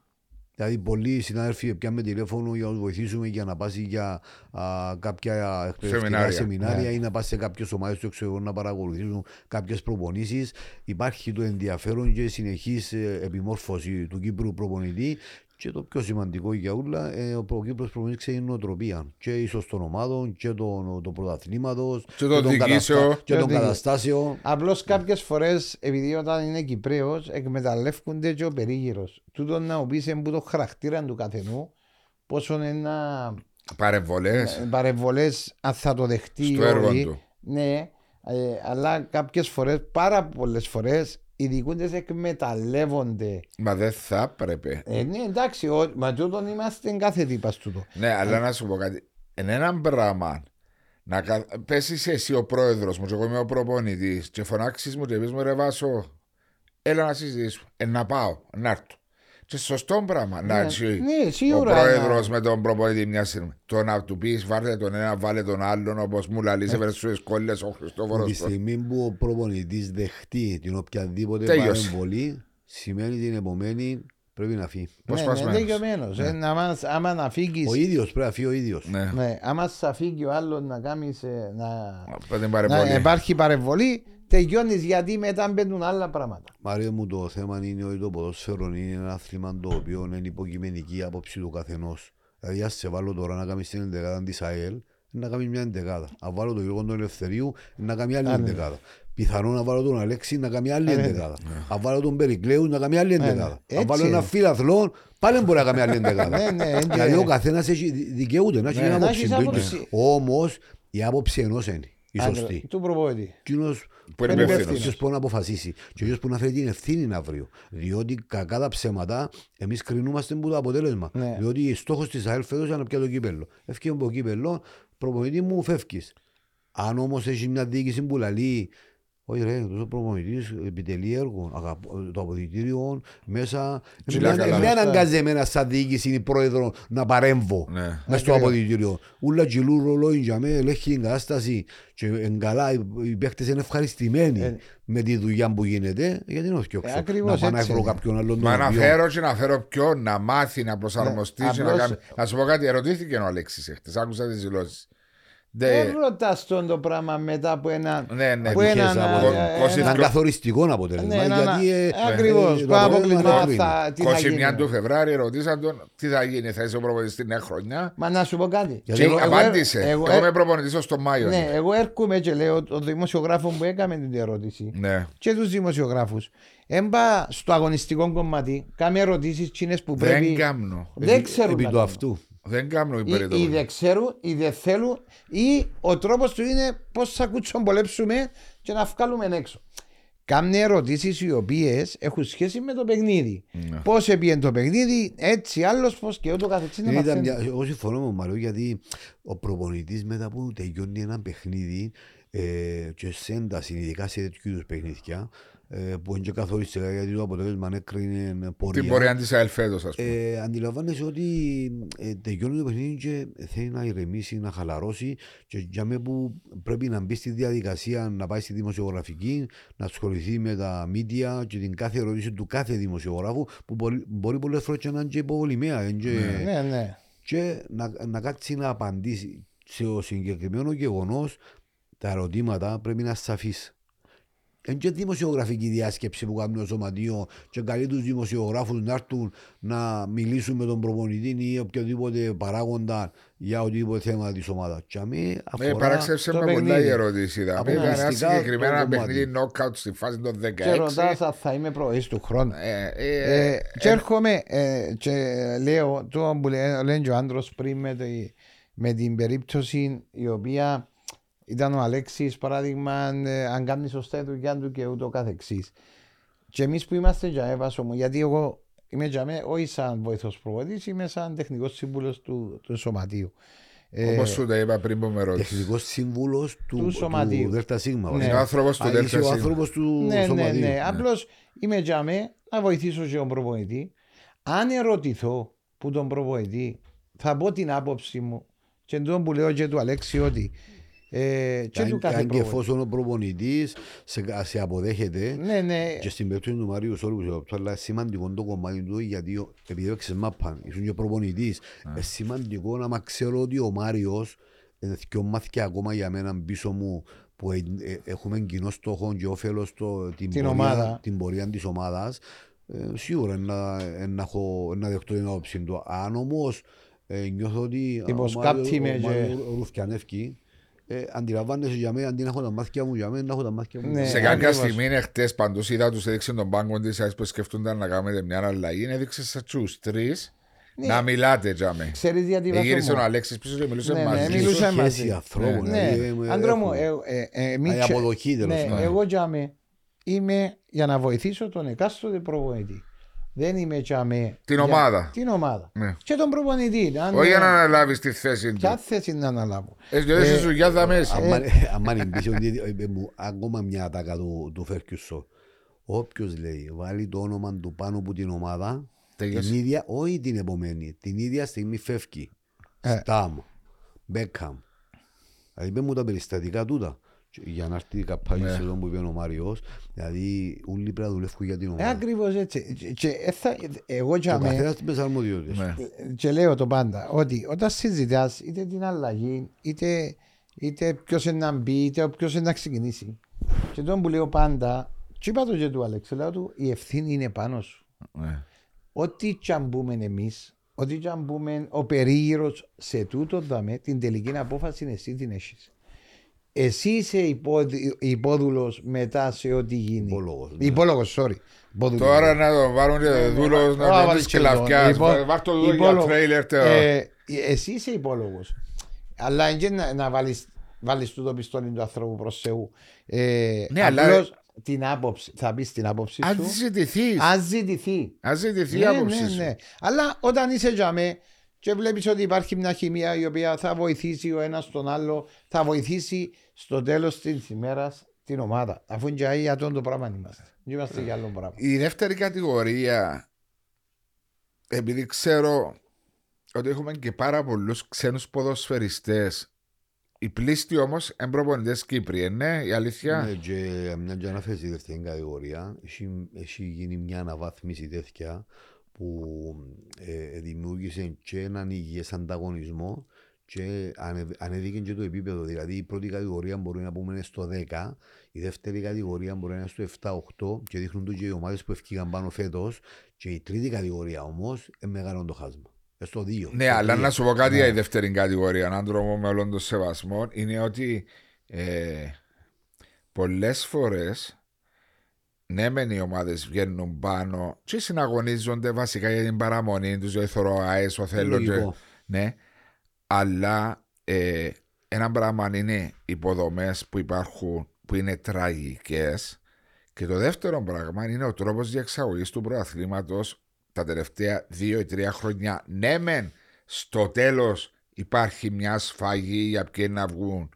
Δηλαδή πολλοί συνάδελφοι πιάμε τηλέφωνο για να τους βοηθήσουμε για να πάσει για α, κάποια εκπαιδευτικά Σεμινάρια. σεμινάρια, ή να πάσει σε κάποιες ομάδες του εξωτερικού να παρακολουθήσουν κάποιες προπονήσεις. Υπάρχει το ενδιαφέρον και συνεχής ε, επιμόρφωση του Κύπρου προπονητή και το πιο σημαντικό για όλα, ε, ο προ- Κύπρος προπονητής ξέρει νοοτροπία και ίσως των ομάδων και των το πρωταθλήματος Και των των διοικήσεων. καταστα- και Και των των καταστάσεων. Απλώς κάποιες φορές, επειδή όταν είναι Κυπρέος, εκμεταλλεύονται και ο περίγυρος. Τούτο να μου πεις που το χαρακτήρα του καθενού, πόσο είναι να παρεμβολές παρεμβολές, αν θα το δεχτεί ή στο έργο όχι. του Ναι, ε, αλλά κάποιες φορές, πάρα πολλές φορές, οι διοικούντες εκμεταλλεύονται. μα δεν θα έπρεπε. Ε, ναι, εντάξει, ο, μα τούτον είμαστε κάθε τύπας τούτο. ναι αλλά να σου πω κάτι. Είναι ένα πράγμα να κα... πέσεις εσύ ο πρόεδρος μου και εγώ είμαι ο προπονητής και φωνάξεις μου και πεις μου ρε Βάσο έλα να συζητήσουμε ε, να πάω να έρθω και σωστό πράγμα να έτσι ναι, ο σίγουρα. πρόεδρος να- με τον προπονητή μια στιγμή. Το να του πεις βάλτε τον ένα, βάλε τον άλλον, όπως μου λαλείς σε versus κόλλε ο Χριστόφορος. Τη στιγμή που ο προπονητής δεχτεί την οποιαδήποτε Τέλειωσε. παρεμβολή, σημαίνει την επομένη πρέπει να φύγει. Πώ ναι, πα ναι, τελειωμένος. Ε, να μας- άμα να φύγεις Ο ίδιος πρέπει να φύγει ο ίδιος. Ναι, Ναι, άμα σα φύγει ο άλλος να κάνεις. Να, από την να παρεμβολή. υπάρχει παρεμβολή, τελειώνεις γιατί μετά μπαίνουν άλλα πράγματα. Μάρια μου το θέμα είναι ότι το ποδόσφαιρο είναι ένα άθλημα το οποίο είναι υποκειμενική άποψη του καθενός. Δηλαδή, αν σε βάλω τώρα να κάνεις την εντεκάδα της ΑΕΛ, να κάνεις μια εντεκάδα. Αν βάλω τον Γιώργο του Ελευθερίου, να κάνει άλλη Άλλη. εντεκάδα. Πιθανό να βάλω τον Αλέξη να κάνει άλλη Ε, ναι. εντεκάδα. Αν βάλω τον Περικλέου να κάνει άλλη εντεκάδα. Αν Έτσι βάλω ένα είναι. φίλαθλο, πάλι μπορεί να κάνει άλλη εντεκάδα. Ναι, ναι, έτσι Δηλαδή, είναι. ο καθένας δικαιούται να έχει Ναι. μια Να άποψη. έχεις άποψη. Όμως, η άποψη ενός είναι η Άντρα, σωστή. Του προπονητή. Εκείνος Που είναι είναι υπεύθυνος. υπεύθυνος. Ποιος μπορεί να αποφασίσει και ποιος που να φέρει την ευθύνη αύριο. Διότι κακά τα ψέματα εμείς κρινούμαστε από το αποτέλεσμα. Ναι. Διότι στόχος της ΑΕΛ φέτος ήταν να πιάσει το κύπελο. Έφυγε από το κύπελο, προπονητή μου φεύγεις. Αν όμως έχεις μια διοίκηση που λαλεί Όχι ρε, τόσο προπονητής, επιτελεί έργο, αγαπώ- το αποδητήριο μέσα. Ψηλά Εμένα καλά. εμένα αναγκάζει εμένα σαν διοίκηση ή πρόεδρο να παρέμβω Ναι. μες στο Ακριβώς. αποδητήριο. Ούλα τζιλού ρολόι για με, ελέγχει την κατάσταση και εν καλά οι- οι παίχτες είναι ευχαριστημένοι Ε. με τη δουλειά που γίνεται, γιατί να φτιάξω. Ε, ακριβώς να πάω να έτσι βρω είναι. κάποιον άλλον Μα τον να οποίο- φέρω και να φέρω ποιον να μάθει, να προσαρμοστεί. Ναι, και να, απλώς- κάνει... να σου πω κάτι, ερωτήθηκε ο Αλέξης εχθές, άκουσα τις δηλώσεις. Δεν Ναι, ρωτάς τον το πράγμα μετά από ένα... ναι, ναι. από Ατυχές έναν, αποτέλεσμα. ε, Κόσι- ένα- Ήταν καθοριστικό αποτέλεσμα. Ναι, να- γιατί, να- ε, Ακριβώς, ε, το αποτέλεσμα αποτέλεσμα θα- τι θα 21 γίνει. του Φεβράρι ρωτήσαν τον τι θα γίνει, θα είσαι ο προπονητής την νέα χρονιά. Μα να σου πω κάτι. Και Εγώ- εγώ- απάντησε. εγώ- Εγώ είμαι προπονητής ως τον Μάιο. Ναι, εγώ έρχομαι και λέω το δημοσιογράφο που έκαμε την ερώτηση Ναι. και τους δημοσιογράφους. Έμπα στο αγωνιστικό κομμάτι, κάμε ερωτήσεις τσίνες που Δεν πρέπει. κάμνω. Δεν ξέρουν. Επί να του κάνουν. αυτού. Δεν κάμνω Ή, υπερητό. ή δεν ξέρουν, ή δεν θέλουν, ή ο τρόπος του είναι πώς θα κουτσομπολέψουμε και να βγάλουμε έξω. Κάμνε ερωτήσεις οι οποίες έχουν σχέση με το παιχνίδι. Ναι. Πώς έπιε το παιχνίδι, έτσι, άλλος πώς και ούτω καθεξής. να Ήταν μαθαίνει. μια, εγώ συμφωνώ με τον Μαριό γιατί ο προπονητής μετά που τελειώνει ένα παιχνίδι ε, και σε ένταση, ειδικά σε τέτοιου είδους παιχνίδια ε, που είναι και καθοριστικά γιατί το αποτέλεσμα έκρινε πορεία. Την πορεία της ΑΕΛ φέτος, ας πούμε. Ε, αντιλαμβάνεσαι ότι ε, τελειώνει το παιχνίδι και θέλει να ηρεμήσει, να χαλαρώσει και για μένα που πρέπει να μπει στη διαδικασία να πάει στη δημοσιογραφική, να ασχοληθεί με τα μίντια και την κάθε ερώτηση του κάθε δημοσιογράφου που μπορεί, μπορεί πολλές φορές και να είναι και υποβολημαία είναι και- Ναι, ναι. και να, να κάτσει να απαντήσει σε το συγκεκριμένο γεγονός τα ερωτήματα πρέπει να σαφείς. Είναι και δημοσιογραφική διάσκεψη που κάνει το σωματείο και καλεί τους δημοσιογράφους να έρθουν να μιλήσουν με τον προπονητή ή οποιοδήποτε παράγοντα για οτιδήποτε θέμα της ομάδας. Και αμέ Ε, αφορά παράξεψε το με πολλά παιχνίδι. η ερώτηση. Ήταν ένα Αποκλειστικά συγκεκριμένα το κομμάτι. παιχνίδι knockout στη φάση των 16. Και ρωτάς αν θα είμαι προής του χρόνου. Ε, ε, Ε, και έρχομαι ε, και λέω το που λέ- λένε και ο άντρος πριν με, τη- με την περίπτωση η οποία ήταν ο Αλέξης παράδειγμα ε, αν κάνεις σωστά τη δουλειά του και ούτω καθεξής. Και εμείς που είμαστε για έβασο μου γιατί εγώ είμαι για μέ, όχι σαν βοηθός προβολής είμαι σαν τεχνικός σύμβουλος του, του σωματείου. Ε, Όπως σου τα είπα πριν που με ρώτησες. τεχνικός σύμβουλος του, Του του, σωματείου. Δέλτα Σίγμα. Ναι. βασικά. Είναι ο άνθρωπος του Α, Δέλτα είσαι ο Σίγμα. άνθρωπος του ναι, ναι, σωματείου. ναι. Απλώς είμαι για μέ να βοηθήσω και τον προπονητή. Αν ερωτηθώ που τον προπονητή θα πω την άποψη μου και τον που λέω και του Αλέξη ότι ε, και Αν- του κάθε αν και προπονητή. εφόσον ο προπονητής σε, σε αποδέχεται Ναι, ναι. Και στην περίπτωση του Μαρίου Σόλου, που σε αλλά σημαντικό το κομμάτι του γιατί ο- επειδή έπαιξες μάπα, ήσουν και προπονητής, είναι σημαντικό να μα ξέρω ότι ο Μάριος είναι δυο μάθηκια ακόμα για μένα πίσω μου που ε, ε, έχουμε κοινό στόχο και όφελος το, την, Την πορεία, ομάδα. την πορεία της ομάδας ε, σίγουρα να, ε, να, έχω, να δεχτώ την άποψη του. Αν όμως ε, νιώθω ότι ο Υποσκάπτει με Μάριο- ο και- Μάριο ρουφιανεύκει, ε, αντιλαμβάνεσαι για μένα, αντί να έχω τα μάτια μου για μένα, να έχω τα μάτια μου. Ναι. Σε κάποια ακριβώς. στιγμή είναι χτες παντού είδα τους έδειξε τον πάγκο της ΑΕΣ που σκεφτούνταν να κάνετε μια αλλαγή. Έδειξε σε τους τρεις Ναι. να μιλάτε, Τζάμε. Ξέρεις γιατί βάζω Γύρισε ο μου. Αλέξης πίσω και μιλούσε Ναι, ναι, μαζί. μιλούσε σου. Σχέση μαζί. ανθρώπων, Ναι, δηλαδή, ε, άντρο μου, έχουμε. ε, ε, ε, εμείς Η και- αποδοχή τέλος ναι, πάντων. εγώ για με είμαι για να βοηθήσω τον εκάστοτε προπονητή. Δεν είμαι για με. Την για- ομάδα. Την ομάδα. Ναι. Και τον προπονητή. Αν, Όχι για να ε, αναλάβεις τη θέση Ποια του. θέση να αναλάβω; Εσύ δεν είσαι δουλειά θα μέσα. Αν εμπίσει ότι ε, μου ακόμα μια ατάκα του, του Φέρκιουσο. Όποιος λέει βάλει το όνομα του πάνω από την ομάδα Τελειώσε. την ίδια, όχι την επομένη, την ίδια στιγμή φεύγει. Ε. Στάμ, Μπέκαμ. Δηλαδή πέ μου τα περιστατικά τούτα. Και Για να έρθει η καπάλη Ναι. σεζόν που είπε ο Μάριος, δηλαδή όλοι πρέπει να δουλεύουν για την Ε, ομάδα. Ακριβώς έτσι. Και, και, ε, θα- εγώ για Ο με, καθένας με τις αρμοδιότητες. Ναι. και λέω το πάντα ότι όταν συζητάς είτε την αλλαγή, είτε, είτε ποιος είναι να μπει, είτε ποιος είναι να ξεκινήσει. Και τον που λέω πάντα, και είπα το και του Αλέξη, λέω του, η ευθύνη είναι πάνω σου. Ναι. Ό,τι κι αν μπούμε εμείς, ό,τι κι αν μπούμε ο περίγυρος σε τούτο δαμε, την τελική απόφαση εσύ την έχεις. Εσύ είσαι υπόδουλος μετά σε ό,τι γίνει. Υπόλογος, ναι. Υπόλογος, sorry. Υπόδουλος. Τώρα να τον βάλουν και δούλος Ω, να τον βάλεις και και τον. λαφκιά. Λοιπόν, Βάρ' το δούλο για υπόλογο. τρέιλερ. τε- Ε, εσύ είσαι υπόλογος. Αλλά είναι και να, να βάλεις βάλεις το πιστόλι του ανθρώπου προς Θεού. Ε, Ναι, αλλά- απλώς την άποψη, θα πεις την άποψη Αν σου. ζητηθείς. Αν ζητηθεί. Αν ζητηθεί η Ναι, άποψη ναι, σου. ναι. Αλλά όταν είσαι για με και βλέπεις ότι υπάρχει μια χημεία η οποία θα βοηθήσει ο ένας τον άλλο, θα βοηθήσει στο τέλος της ημέρας την ομάδα. Αφού είναι και για το πράγμα είμαστε. Δεν είμαστε για άλλο πράγμα. Η δεύτερη κατηγορία, επειδή ξέρω ότι έχουμε και πάρα πολλούς ξένους ποδοσφαιριστές. Οι πλήστοι όμως εμπροπονητέ Κύπροι, ναι, η αλήθεια; Ναι, και μια και αναφέρει στη δεύτερη κατηγορία, έχει, έχει γίνει μια αναβάθμιση τέτοια που ε, δημιούργησε και έναν υγιές ανταγωνισμό και ανε, ανέβηκε και το επίπεδο. Δηλαδή η πρώτη κατηγορία μπορεί να πούμε είναι στο 10, η δεύτερη κατηγορία μπορεί να είναι στο 7-8 και δείχνουν το και οι ομάδες που ευκήγαν πάνω φέτος και η τρίτη κατηγορία όμως είναι μεγάλο το χάσμα. Ε, Στο 2. Ναι, αλλά να σου πω κάτι για η δεύτερη κατηγορία, έναν τρόπο με όλων των σεβασμών, είναι ότι ε, πολλές φορές ναι, μεν οι ομάδες βγαίνουν πάνω και συναγωνίζονται βασικά για την παραμονή τους, για θεωρώ αέσο θέλω. Και, Λογικό. ναι, αλλά ε, ένα πράγμα είναι οι υποδομές που υπάρχουν που είναι τραγικές. Και το δεύτερο πράγμα είναι ο τρόπος διεξαγωγής του πρωταθλήματο τα τελευταία δύο ή τρία χρόνια. Ναι, μεν στο τέλος υπάρχει μια σφαγή για ποιοι να βγουν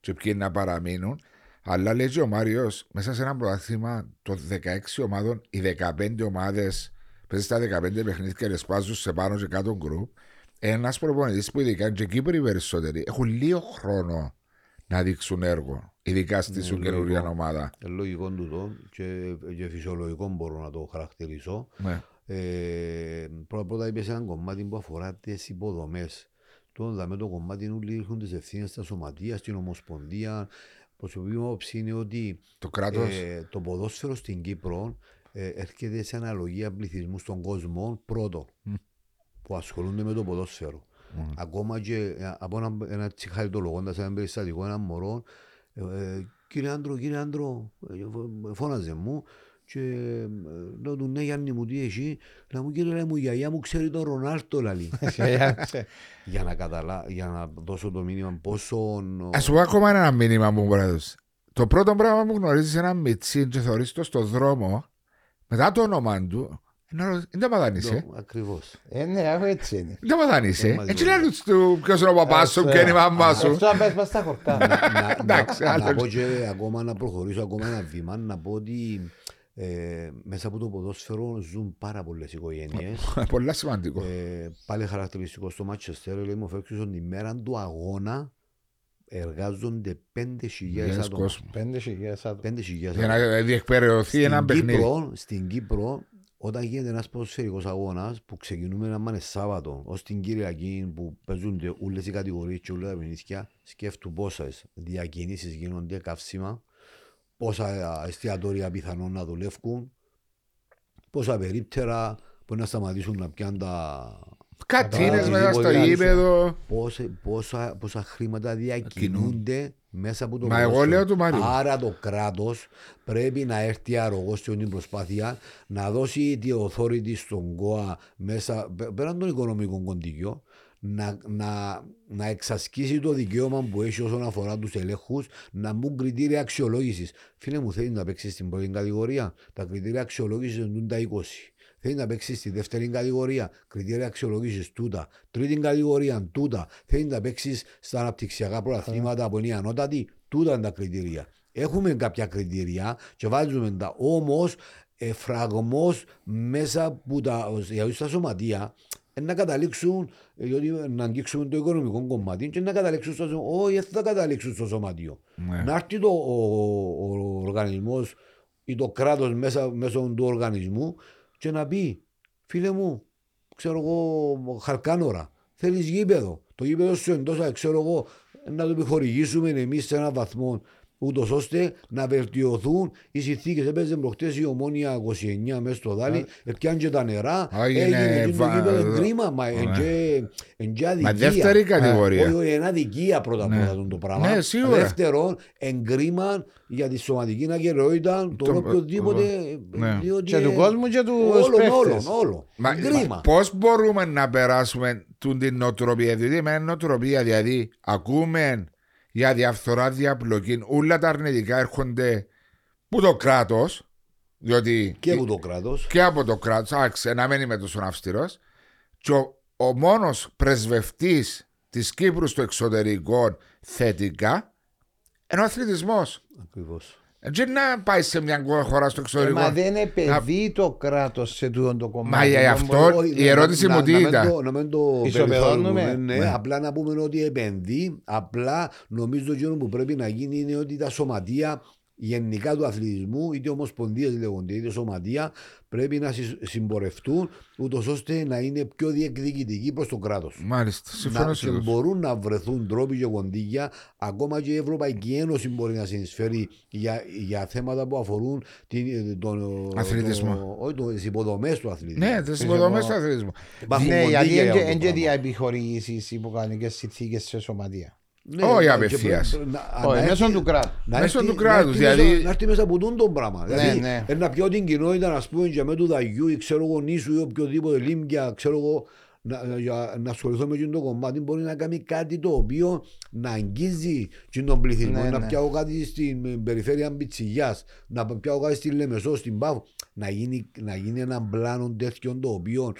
και ποιοι να παραμείνουν. Αλλά λέει και ο Μάριος, μέσα σε ένα πρωτάθλημα των 16 ομάδων, οι 15 ομάδες παίζει στα 15 παιχνίδια και ρεσπάζουν σε πάνω και κάτω γκρουπ. Ένας προπονητής που ειδικά και οι Κύπροι περισσότεροι έχουν λίγο χρόνο να δείξουν έργο. Ειδικά στη σου λογικό. καινούργια ομάδα. Ε, λογικό τούτο και, και φυσιολογικό μπορώ να το χαρακτηρίσω. Ναι. Ε, πρώτα πρώτα είπες ένα κομμάτι που αφορά τις υποδομές. Τώρα δαμε το κομμάτι όλοι έχουν τις ευθύνες στα σωματεία, στην Ομοσπονδία. Προσωπική μου άποψη είναι ότι Το κράτο. ε, το ποδόσφαιρο στην Κύπρο ε, έρχεται σε αναλογία πληθυσμού στον κόσμο πρώτο που ασχολούνται με το ποδόσφαιρο. Ακόμα και ε, από ένα, ένα τσιχαριτολογώντας ένα περιστατικό, ένα μωρό, ε, ε, κύριε Άντρο, κύριε Άντρο, ε, φω- φώναζε μου και ε, λέω του ναι Γιάννη μου τι έχει, λέω μου κύριε λέει μου η γιαγιά μου ξέρει τον Ρονάλτο λαλή. για, να καταλά, για να δώσω το μήνυμα πόσο... Α σου πω ακόμα ένα μήνυμα μου μπορεί να δώσει. Το πρώτο πράγμα που γνωρίζεις ένα μιτσί και θεωρεί το στο δρόμο, μετά το όνομα του, δεν τα παδάνησε. Ακριβώς. Ε, ναι, αφού έτσι είναι. Δεν τα παδάνησε. μαζί Έτσι μου. λένε του ποιος είναι ο παπάς σου, ποια είναι η μαμά σου. Αυτό αν πες πας στα χορτά. να, Εντάξει, να, άλλο. να πω και ακόμα να προχωρήσω ακόμα ένα βήμα να πω ότι ε, μέσα από το ποδόσφαιρο ζουν πάρα πολλές οικογένειες Πολύ σημαντικό. ε, πάλι χαρακτηριστικό στο Manchester λέει μου Ferguson την μέρα του αγώνα εργάζονται 5.000 Χιλιάδες άτομα κόσμο. Πέντε χιλιάδες άτομα. 5.000 Για άτομα να διεκπαιρεωθεί ένα στην παιχνίδι. Κύπρο, στην Κύπρο, όταν γίνεται ένας ποδοσφαιρικός αγώνας που ξεκινούμε να είναι Σάββατο ως την Κυριακή που παίζονται όλες οι κατηγορίες και όλα τα παιχνίδια σκέφτου πόσες διακινήσεις γίνονται καύσιμα πόσα εστιατόρια πιθανόν να δουλεύουν πόσα περίπτερα που να σταματήσουν να πιάνουν τα Κατίνε Κατά- μέσα στο Οτιδήποτε γήπεδο. πόσα, πόσα, πόσα χρήματα διακινούνται μέσα από το Μα εγώ ποδόσφαιρο. λέω του Μάριου. Άρα το κράτος πρέπει να έρθει αρρωγός σε όλη την προσπάθεια να δώσει τη authority στον ΚΟΑ μέσα, πέ- πέραν των οικονομικών κοντικιών, να, να, να εξασκήσει το δικαίωμα που έχει όσον αφορά τους ελέγχους, να μπουν κριτήρια αξιολόγησης. Φίλε μου, θέλει να παίξει στην πρώτη κατηγορία. Τα κριτήρια αξιολόγησης είναι τα 20. Θέλει να παίξει στη δεύτερη κατηγορία. Κριτήρια αξιολόγησης τούτα. Τρίτη κατηγορία τούτα. Θέλει να παίξεις στα αναπτυξιακά πρωταθλήματα που είναι οι ανώτατοι. Τούτα είναι τα κριτήρια. Έχουμε κάποια κριτήρια και βάζουμε τα. Όμως, εφραγμός μέσα από τα, δηλαδή στα σωματεία ε, να καταλήξουν, ε, διότι να αγγίξουμε το οικονομικό κομμάτι και να καταλήξουν στο σωματείο. Όχι, δεν θα καταλήξουν στο σωματείο. Ναι. Να έρθει το, ο, ο, οργανισμός ή το κράτος μέσα μέσω του οργανισμού και να πει, φίλε μου, ξέρω εγώ, χαρκάνορα, θέλεις γήπεδο; Το γήπεδο σου εντός, ξέρω εγώ, να το επιχορηγήσουμε εμείς σε έναν βαθμό ούτως ώστε να βελτιωθούν οι συνθήκες. Έπαιζε προχτές η ομόνια 29 μέσα στο δάλι, έπιαν και τα νερά. Έγινε Έγινε το βα- γήπεδο κρίμα, μα Ναι. εν και αδικία. δεύτερη κατηγορία. Ε, Όχι, όχι, είναι αδικία πρώτα Ναι. πρώτα το πράγμα. Ναι, σίγουρα. Δεύτερον, εγκρίμα για τη σωματική ακαιρεότητα των Το- οποιοδήποτε. Ναι. διότι, Και του ε, κόσμου και τους Όλων, όλων, παίχτες. όλων. Εγκρίμα. Πώς μπορούμε να περάσουμε τούν την νοοτροπία, διότι με νοοτροπία, δηλαδή ακούμε για διαφθορά, διαπλοκή, όλα τα αρνητικά έρχονται που το κράτος, διότι Και από το κράτος. και από το κράτος, άξε να μην είμαι τόσο αυστηρός, και ο, ο μόνος πρεσβευτής της Κύπρου στο εξωτερικό θετικά είναι ο αθλητισμός. Ακριβώς. Δεν να πάει σε μια χώρα στο Ε, εξωτερικό. Μα δεν επενδύει το κράτος σε τούτο το κομμάτι. Μα για Δεν αυτό- μπορεί- Όχι, η να- ερώτηση να- μου να τι μην ήταν; το- Να μην το Ισοπεδώνουμε. περιθωριοποιούμε, ναι. Ναι. Απλά να πούμε ότι επενδύει. Απλά νομίζω ότι που πρέπει να γίνει είναι ότι τα σωματεία γενικά του αθλητισμού, είτε ομοσπονδίες λέγονται, είτε σωματεία, πρέπει να συ- συμπορευτούν ούτως ώστε να είναι πιο διεκδικητικοί προς το κράτος. Μάλιστα, συμφωνώ Να, σε και αυτό. μπορούν να βρεθούν τρόποι και κοντίγια, ακόμα και η Ευρωπαϊκή Ένωση μπορεί να συνεισφέρει για, για θέματα που αφορούν την, τον Αθλητισμό. το- όχι, το- τις υποδομές του αθλητισμού. Ναι, τις υποδομές του αθλητισμού. Υπάρχουν Ναι, κονδύλια γιατί για αυτό δεν το και πράγμα. δια επιχορηγήσεις υποκανονικές συνθήκες σε σωματεία. Ναι, Όχι και απευθείας. πρέπει να- Όχι, να μέσω έρθει- του κράτου. να Μέσω έρθει- του κράτους, να έρθει δηλαδή- μέσα- Να έρθει μέσα από τούτο το πράγμα. Δηλαδή, ναι. ε, να πιω την κοινότητα, ας πούμε, για με του Δαγιού ή ξέρω εγώ νήσου ή οποιοδήποτε λίμκια, ξέρω εγώ, να, για, να ασχοληθώ με εκείνο το κομμάτι, μπορεί να κάνει κάτι το οποίο να αγγίζει και τον πληθυσμό. Ναι, να ναι. πιάω κάτι στην ε, περιφέρεια Μπιτσιγιάς, να πιάω κάτι στη Λεμεσό, στην Πάφο. Να γίνει, να γίνει ένα πλάνο τέτοιο το οποίο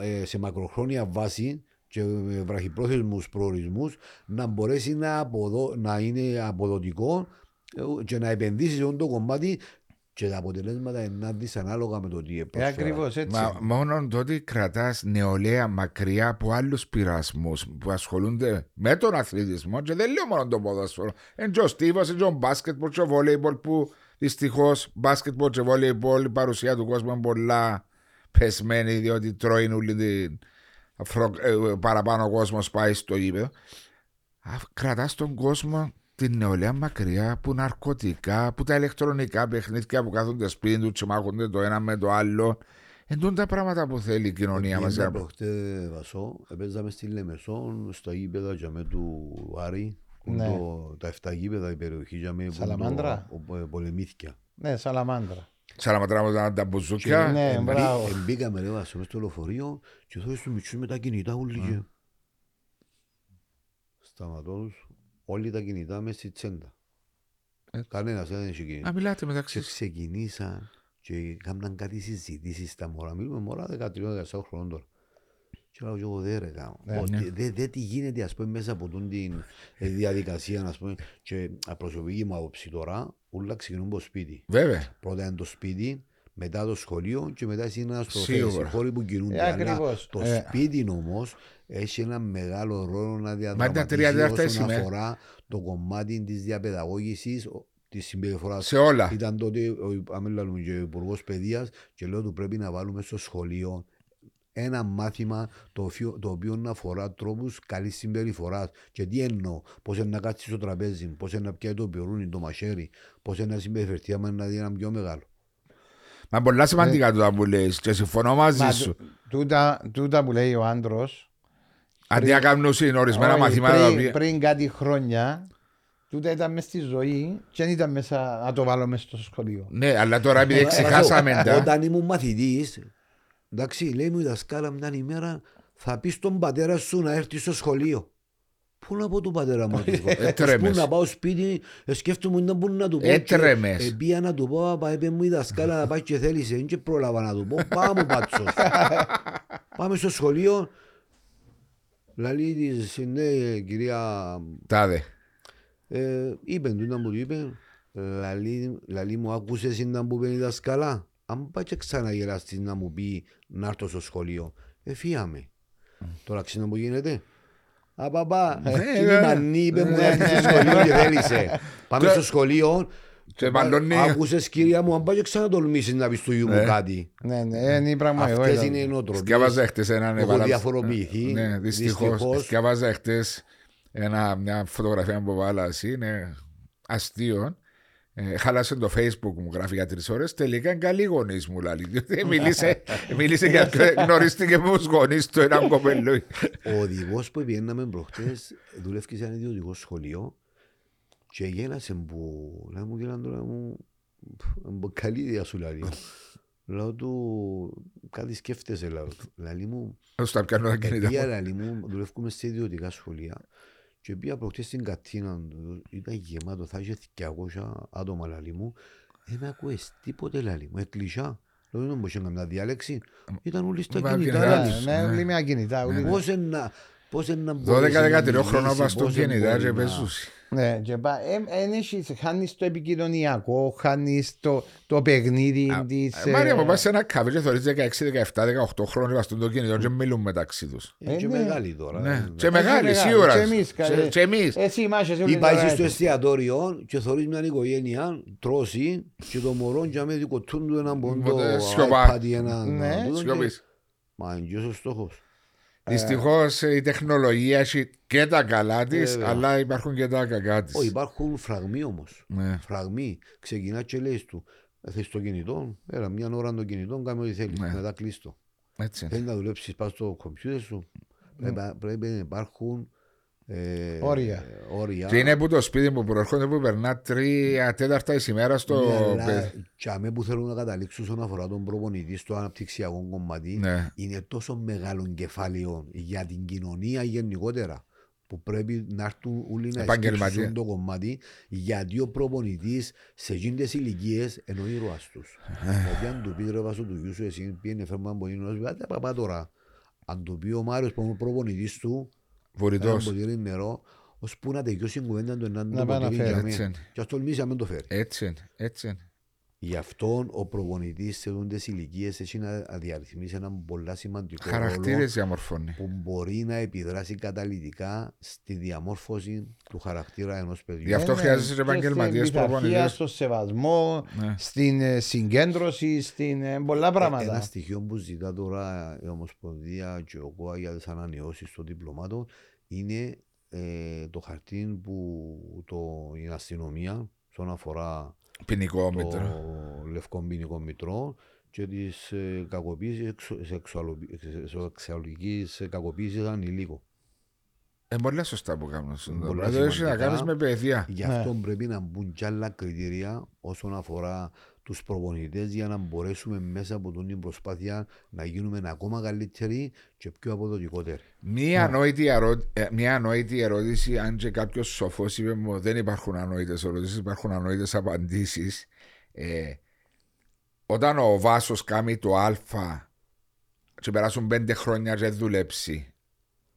ε, σε μακροχρόνια βάση και με βραχυπρόθεσμους προορισμούς να μπορέσει να, αποδο, να είναι αποδοτικό ε, και να επενδύσει σε αυτό το κομμάτι και τα αποτελέσματα είναι να δεις ανάλογα με το τι Ε, προσφέρει. ακριβώς έτσι. Μα μόνο το ότι κρατάς νεολαία μακριά από άλλους πειρασμούς που ασχολούνται με τον αθλητισμό, και δεν λέω μόνο το ποδόσφαιρο. Εν και ο στίβος, εν και ο μπάσκετ, και ο βόλεϊμπολ που δυστυχώς μπάσκετ και βόλεϊμπολ η παρουσία του κόσμου είναι πολλά πεσμένη διότι τρώει όλη την. Αφρο- ε, παραπάνω ο κόσμος πάει στο γήπεδο. Κρατάς τον κόσμο την νεολαία μακριά που ναρκωτικά, που τα ηλεκτρονικά παιχνίδια που κάθονται σπίτι του και μάχονται το ένα με το άλλο. Εν τούτα τα πράγματα που θέλει η κοινωνία μας. Πήγαινα προχτές, Βασό, παίζαμε στη Λεμεσό, στα γήπεδα για με του Άρη, που Ναι. το- τα 7 γήπεδα η περιοχή για με που Σαλαμάντρα. το- που πολεμήθηκε. Ναι, Σαλαμάντρα. Σαλαματρά μου ήταν τα μπουζούκια. Ναι, Εμπή- μπράβο. Εμπήκαμε ρε Βασό μες στο λεωφορείο και θέλω στους μητσούς με τα κινητά όλοι και σταματώ τους όλοι τα κινητά μες στη τσέντα. Ε. Κανένας δεν έχει κινητά. Α, μιλάτε μεταξύ Και σας. ξεκινήσαν και έκαναν κάτι συζητήσεις στα μωρά. Μιλούμε μωρά 13-14 χρόνων τώρα. Και λέω και εγώ δεν ρε κάνω. Ναι, Ότι ναι. Δεν δε τι γίνεται ας πούμε μέσα από τούν την ε, διαδικασία ας πούμε και από προσωπική μου άποψη τώρα όλα ξεκινούν από σπίτι. Βέβαια. Πρώτα είναι το σπίτι, μετά το σχολείο και μετά είναι ένας Σίγουρα. προφέρεις, οι χώροι που κινούνται. Ε, Αλλά ακριβώς. το Ε. σπίτι όμως έχει ένα μεγάλο ρόλο να τα τρία διαδραματίσει τέταρτα όσον σημαία. αφορά το κομμάτι της διαπαιδαγώγησης, ο- της συμπεριφοράς. Σε όλα. Ήταν τότε, ο, αν μιλάμε και ο Υπουργός Παιδείας και λέω του πρέπει να βάλουμε στο σχολείο ένα μάθημα το οποίο, το οποίο να αφορά τρόπους καλής συμπεριφοράς. Και τι εννοώ, πώς είναι να κάτσεις στο τραπέζι, πώς είναι να πιάει το πιερούνι, το μαχαίρι, πώς είναι να συμπεριφερθεί άμα είναι να δει έναν πιο μεγάλο. Μα πολλά σημαντικά τούτα που λες και συμφωνώ μαζί Μα, σου. τού- τούτα, τούτα που λέει ο άντρος Αντί να κάνουν ορισμένα όχι, μαθήματα. τα πριν, οποία- πριν κάτι χρόνια τούτα ήταν μες στη ζωή και δεν ήταν μέσα να το βάλω μέσα στο σχολείο. Ναι, αλλά τώρα επειδή Όταν- ξεχάσαμε τα. Όταν ήμουν μαθητής, εντάξει, λέει μου η δασκάλα μια ημέρα, θα πεις στον πατέρα σου να έρθει στο σχολείο. Πού να πω του πατέρα μου, να του πω. Έτρεμες. Πού να πάω σπίτι, ε, σκέφτομαι να πού να του πω. Έτρεμες. Και, ε, Πήγα να του πω, «Πα, είπε μου η δασκάλα να πάει και θέλησε, δεν και πρόλαβα να του πω, πάμε πάτσος. Πάμε στο σχολείο, λαλή της, ναι, κυρία Τάδε. ε, είπε του ήταν που του είπε λαλή, λαλή μου άκουσες ήταν που είπε η δασκάλα; Αν πάει και ξαναγελαστείς να μου πει να έρθω στο σχολείο εφύαμε τώρα ξέρετε που γίνεται Α, παπά, Ναι, εκείνη ναι. η μανή είπε μου να έρθει στο σχολείο και θέλησε. Πάμε στο σχολείο. Και μαλώνει. Άκουσες κυρία μου, αν πάει και ξανατολμήσεις να πεις του γιου μου Ναι. κάτι. Ναι, ναι, είναι η πράγμα εγώ. Αυτές ήταν. είναι οι νοοτροπίες. Σκιάβαζα χτες έναν Έχω επανα- διαφοροποιηθεί. Ναι, δυστυχώς. Δυστυχώς. Σκιάβαζα χτες ένα, μια φωτογραφία που βάλα εσύ, είναι αστείο. Ε, χάλασε το facebook μου, γράφει για τρεις ώρες. Τελικά είναι καλή γονείς μου, λάλη. Διότι μίλησε, μίλησε για γνωρίστηκε με τους γονείς του έναν κοπέλο. Ο οδηγός που πιέναμε προχτές δουλεύει σε ένα ιδιωτικό σχολείο και γέλασε που λέει μου γέλαν τώρα μου «Μπο, καλή ιδέα σου λέει. Λέω του κάτι σκέφτεσαι λέω του. Λέει μου Θα στα πιάνω τα κινητά. Επία λαλή μου, δουλεύουμε σε ιδιωτικά σχολεία και πήγα προχτές στην κατίνα, ήταν γεμάτο, θα είχε 200 άτομα λαλή μου. Δεν με ακούες τίποτε λαλή μου, εκλεισιά. Λέω δεν μπορούσε να καμιά διάλεξη. Ήταν όλοι στα Μα, κινητά κινητά λαλή. τους. Ναι, Ναι. όλοι με ακινητά. όλοι με- Πώς είναι να... Πώς είναι να 12-13 μπορέσει να χρονών μιλήσεις, πας στο πώς είναι κινητά μπορείς και να- παίζους. Ναι, και πά, ε, εν έχεις, χάνεις το επικοινωνιακό, χάνεις το, το παιχνίδι της... Ε, Μάρια ε, μου πας σε ένα καφέ και θωρείς 16, 17, 18 χρόνια βαστούν το κινητό και μιλούν μεταξύ τους. Είναι και ναι. μεγάλη τώρα. Ναι. Ε, Και μεγάλοι, μεγάλοι, σίγουρα. και εμείς, Και- καλέ. Και εμείς. Εσύ είμαστε όλη Ή την ώρα πάει στο έτσι. εστιατόριο και θωρείς μια οικογένεια, τρώσει και το μωρό και αμέσως κοτούν του έναν πόντο Οπότε σιωπά. iPad ή έναν... Ναι. τούτο και- Σιωπής. Μα είναι και ο στόχος. Δυστυχώς η τεχνολογία έχει και τα καλά της, Βέβαια. αλλά υπάρχουν και τα κακά της. Όχι, υπάρχουν φραγμοί όμως. Ναι. Φραγμοί. Ξεκινά και λέει του, θες το κινητό, έλα μια ώρα το κινητό, κάμε ό,τι θέλεις, Ναι. μετά κλείστο. Έτσι. είναι. Θέλεις να δουλέψεις πας στο κομπιούτερ σου, πρέπει, πρέπει να υπάρχουν ε, Όρια. ε, όρια. Και είναι που το σπίτι μου προερχόνται που περνά τρία τέταρτα εις ημέρας στο. Ναι, αλλά παιδί. και αμέ που θέλουν να καταλήξουν όσον αφορά τον προπονητή στο αναπτυξιακό κομμάτι Ναι. είναι τόσο μεγάλο κεφάλαιο για την κοινωνία γενικότερα που πρέπει να έρθουν όλοι να Επαγγελματία. εσκύψουν το κομμάτι γιατί ο προπονητής σε εκείνες ηλικίες εννοεί ήρωας τους. Γιατί αν του πεις ρε βάσο του γιου σου εσύ πήγαινε φέρμα από την νόση, πάτε παπά τώρα. Αν του πει ο Μάριος που είναι ο προπονητής του, ένα Βορητό. ποτήρι νερό, ώσπου να τελειώσει η κουβέντα του να Να το πάει να ποτήρι φέρει, για έτσι μένα. είναι. Και ας τολμήσει να μην το φέρει. Έτσι είναι. Έτσι είναι. Γι' αυτό ο προπονητής σε δούντε ηλικίες έχει να αδιαριθμίσει έναν πολύ σημαντικό Χαρακτήρες ρόλο διαμορφώνει. που μπορεί να επιδράσει καταλητικά στη διαμόρφωση του χαρακτήρα ενός παιδιού. Γι' αυτό Ναι, ναι, χρειάζεσαι και στην επαγγελματίες πειθαρχία, προπονητές. Στο σεβασμό, Ναι. στην ε, συγκέντρωση, στην ε, πολλά Ένα πράγματα. στοιχείο που ζητά τώρα η Ομοσπονδία και ο ΚΟΑ για τις ανανεώσεις των διπλωμάτων είναι ε, το χαρτί που το, η αστυνομία, όσον αφορά Ποινικό το μέτρο. λευκό ποινικό μητρό και τη ε, κακοποίηση, σεξουαλική κακοποίηση ανηλίκων. Ε, πολύ σωστά που κάνουν. Πολλά Δεν έχεις να σημαντικά. κάνεις με παιδεία. Γι' Ναι. αυτό πρέπει να μπουν κι άλλα κριτήρια όσον αφορά τους προπονητές για να μπορέσουμε μέσα από την προσπάθεια να γίνουμε ακόμα καλύτεροι και πιο αποδοτικότεροι. Μία ανόητη, ερώ... ε, μία ανόητη ερώτηση, αν και κάποιος σοφός είπε μου δεν υπάρχουν ανόητες ερωτήσεις, υπάρχουν ανόητες απαντήσεις. Ε, όταν ο Βάσος κάνει το Α και περάσουν πέντε χρόνια και δεν δουλέψει,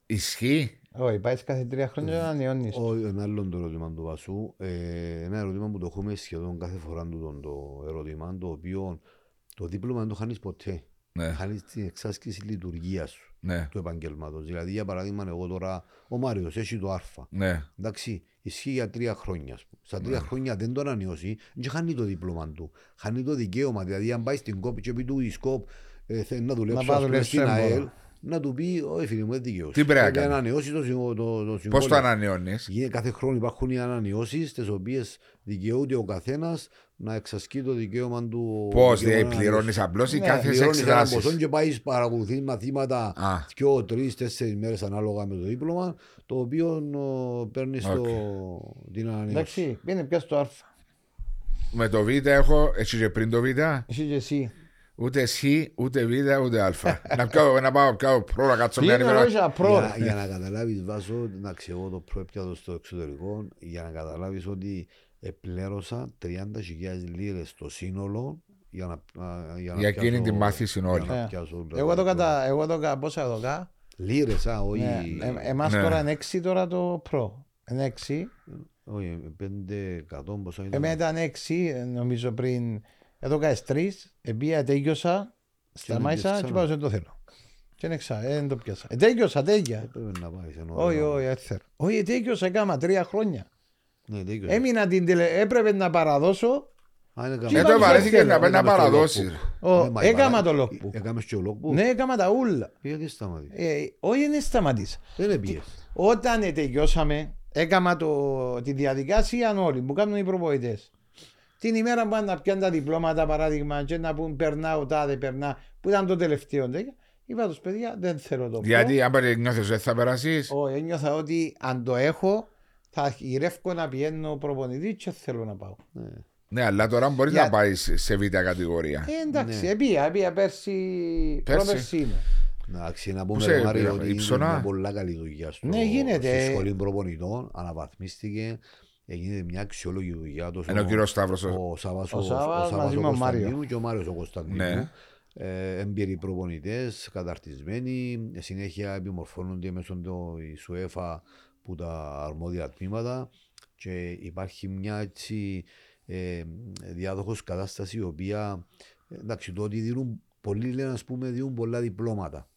ισχύει; Όχι, πάει κάθε τρία χρόνια να ανανεώνεις. Ο, ένα άλλο το ερώτημα του Βασού, ε, ένα ερώτημα που το έχουμε σχεδόν κάθε φορά του τον, το ερώτημα, το οποίο το δίπλωμα δεν το χάνεις ποτέ. Ναι, Χάνεις την εξάσκηση λειτουργίας σου ναι, του επαγγελμάτων. Δηλαδή, για παράδειγμα, εγώ τώρα, ο Μάριος έχει το Α. ναι. Εντάξει, ισχύει για τρία χρόνια. ας πούμε. Στα τρία χρόνια δεν το ανανεώσει, δεν χάνει το δίπλωμα του. Χάνει το δικαίωμα. Δηλαδή, αν πάει στην ΚΟΠ και πει του η ΚΟΠ ε, θέλει να δουλέψει πάει ας πούμε, δουλέψει στην έμπορο. ΑΕΛ, να του πει, Όχι, φίλε μου, δεν δικαιώσεις. Τι πρέπει να κάνει; ανανεώσει το, συμβο- το, το Πώς συμβόλαιο. το ανανεώνεις; Γίνεται κάθε χρόνο υπάρχουν οι ανανεώσεις, τις οποίες δικαιούται ο καθένας να εξασκεί το δικαίωμα του. Πώς, δικαίωμα δηλαδή να πληρώνεις ανανεώσει. απλώς ή Ναι, κάθε Πληρώνεις ένα ποσό εξετάσει. και πάει παρακολουθεί μαθήματα Α. δυο, τρεις, τέσσερις μέρες ανάλογα με το δίπλωμα, το οποίο παίρνεις την ανανέωση. Εντάξει, πήγαινε πια στο Α. Με το Β έχω, έτσι και πριν το Β, Εσύ και εσύ. Ούτε Σ, ούτε Β, ούτε Α. να, πιάω, να πάω πιάω προ να κάτσω μια Πήγαινε ημέρα. όχι απρό. Για, για να καταλάβεις, βάζω να ξέρω το προέπιατο στο εξωτερικό, για να καταλάβεις ότι επλέρωσα 30.000 λίρες στο σύνολο για να, α, για να Για εκείνη πιάσω- τη μάθηση για όλη. να Ε, πιάσω Εγώ το κατα... Εγώ το κα... Πόσα εδώ κα. Λίρες, α, όχι. Ναι. Ε, εμάς Ναι. τώρα είναι έξι τώρα το προ. Είναι έξι. Όχι, 500 πόσα ήταν. Εμένα ήταν έξι, ε, νομίζω πριν. Εδώ κάτω τρεις, επία τέλειωσα, σταμάτησα πιάσεις και ξανά. πάω δεν το θέλω. Και δεν ξα, ε, δεν το πιάσα. Ε, τέλειωσα, τέλεια. Πρέπει να πάει σε ένα Όχι, ωραίο- όχι, δεν θέλω. Όχι, τέλειωσα, έκανα τρία χρόνια. Ναι, δίκιο. Έμεινα την τελε... έπρεπε να παραδώσω. Α, είναι Τι Ε, καλά. το είπα, βαρέθηκες θέλω. να πάει να Έκαμες το παραδώσεις. logbook. Ω, Ε, μα έκαμα είπα, το ε, logbook. Έκαμες και ο logbook. Ναι, έκανα τα ούλα. Γιατί σταματήσεις. Ε, όχι, δεν σταματήσα. Δεν έπιες. Όταν ε, τελειώσαμε, έκανα το, τη διαδικασία όλοι που κάνουν οι προπονητές. Την ημέρα που πάνε να πιάνουν τα διπλώματα, παράδειγμα, και να πούν περνάω, τάδε, περνά, που ήταν το τελευταίο. τέτοιο, Είπα τους παιδιά, δεν θέλω το Γιατί αν πάρει νιώθεις δεν θα περάσεις; πω. Όχι, ένιωθα ότι αν το έχω, θα γυρεύω να πηγαίνω προπονητή και θέλω να πάω. Ναι. Ναι, αλλά τώρα μπορείς Για- να πάεις σε β' κατηγορία. Ε, εντάξει, Ναι. επία, επία πέρσι, Πέρσι; πρόπερσι είναι. Εντάξει, να Πού πούμε σε ρε Μάριο πήρα, ότι είναι Υψωνά; μια πολλά καλή δουλειά στο, Ναι, γίνεται. στη σχολή προπονητών, αναβαθμίστηκε, έγινε μια αξιόλογη δουλειά. Τόσο Ενώ ο κύριος Σταύρος. ο Σάββας ο, Ο ο Σάββας Σάββας μαζί ο με τον Μάριο. Κωνσταντίνου και ο Μάριος ο Κωνσταντίνου. Ναι. Ε, έμπειροι προπονητές, καταρτισμένοι, ε, συνέχεια επιμορφώνονται μέσω του ΣΟΕΦΑ που τα αρμόδια τμήματα. και υπάρχει μια έτσι ε, διάδοχος κατάσταση η οποία εντάξει το ότι δίνουν πολλοί λένε ας πούμε δίνουν πολλά διπλώματα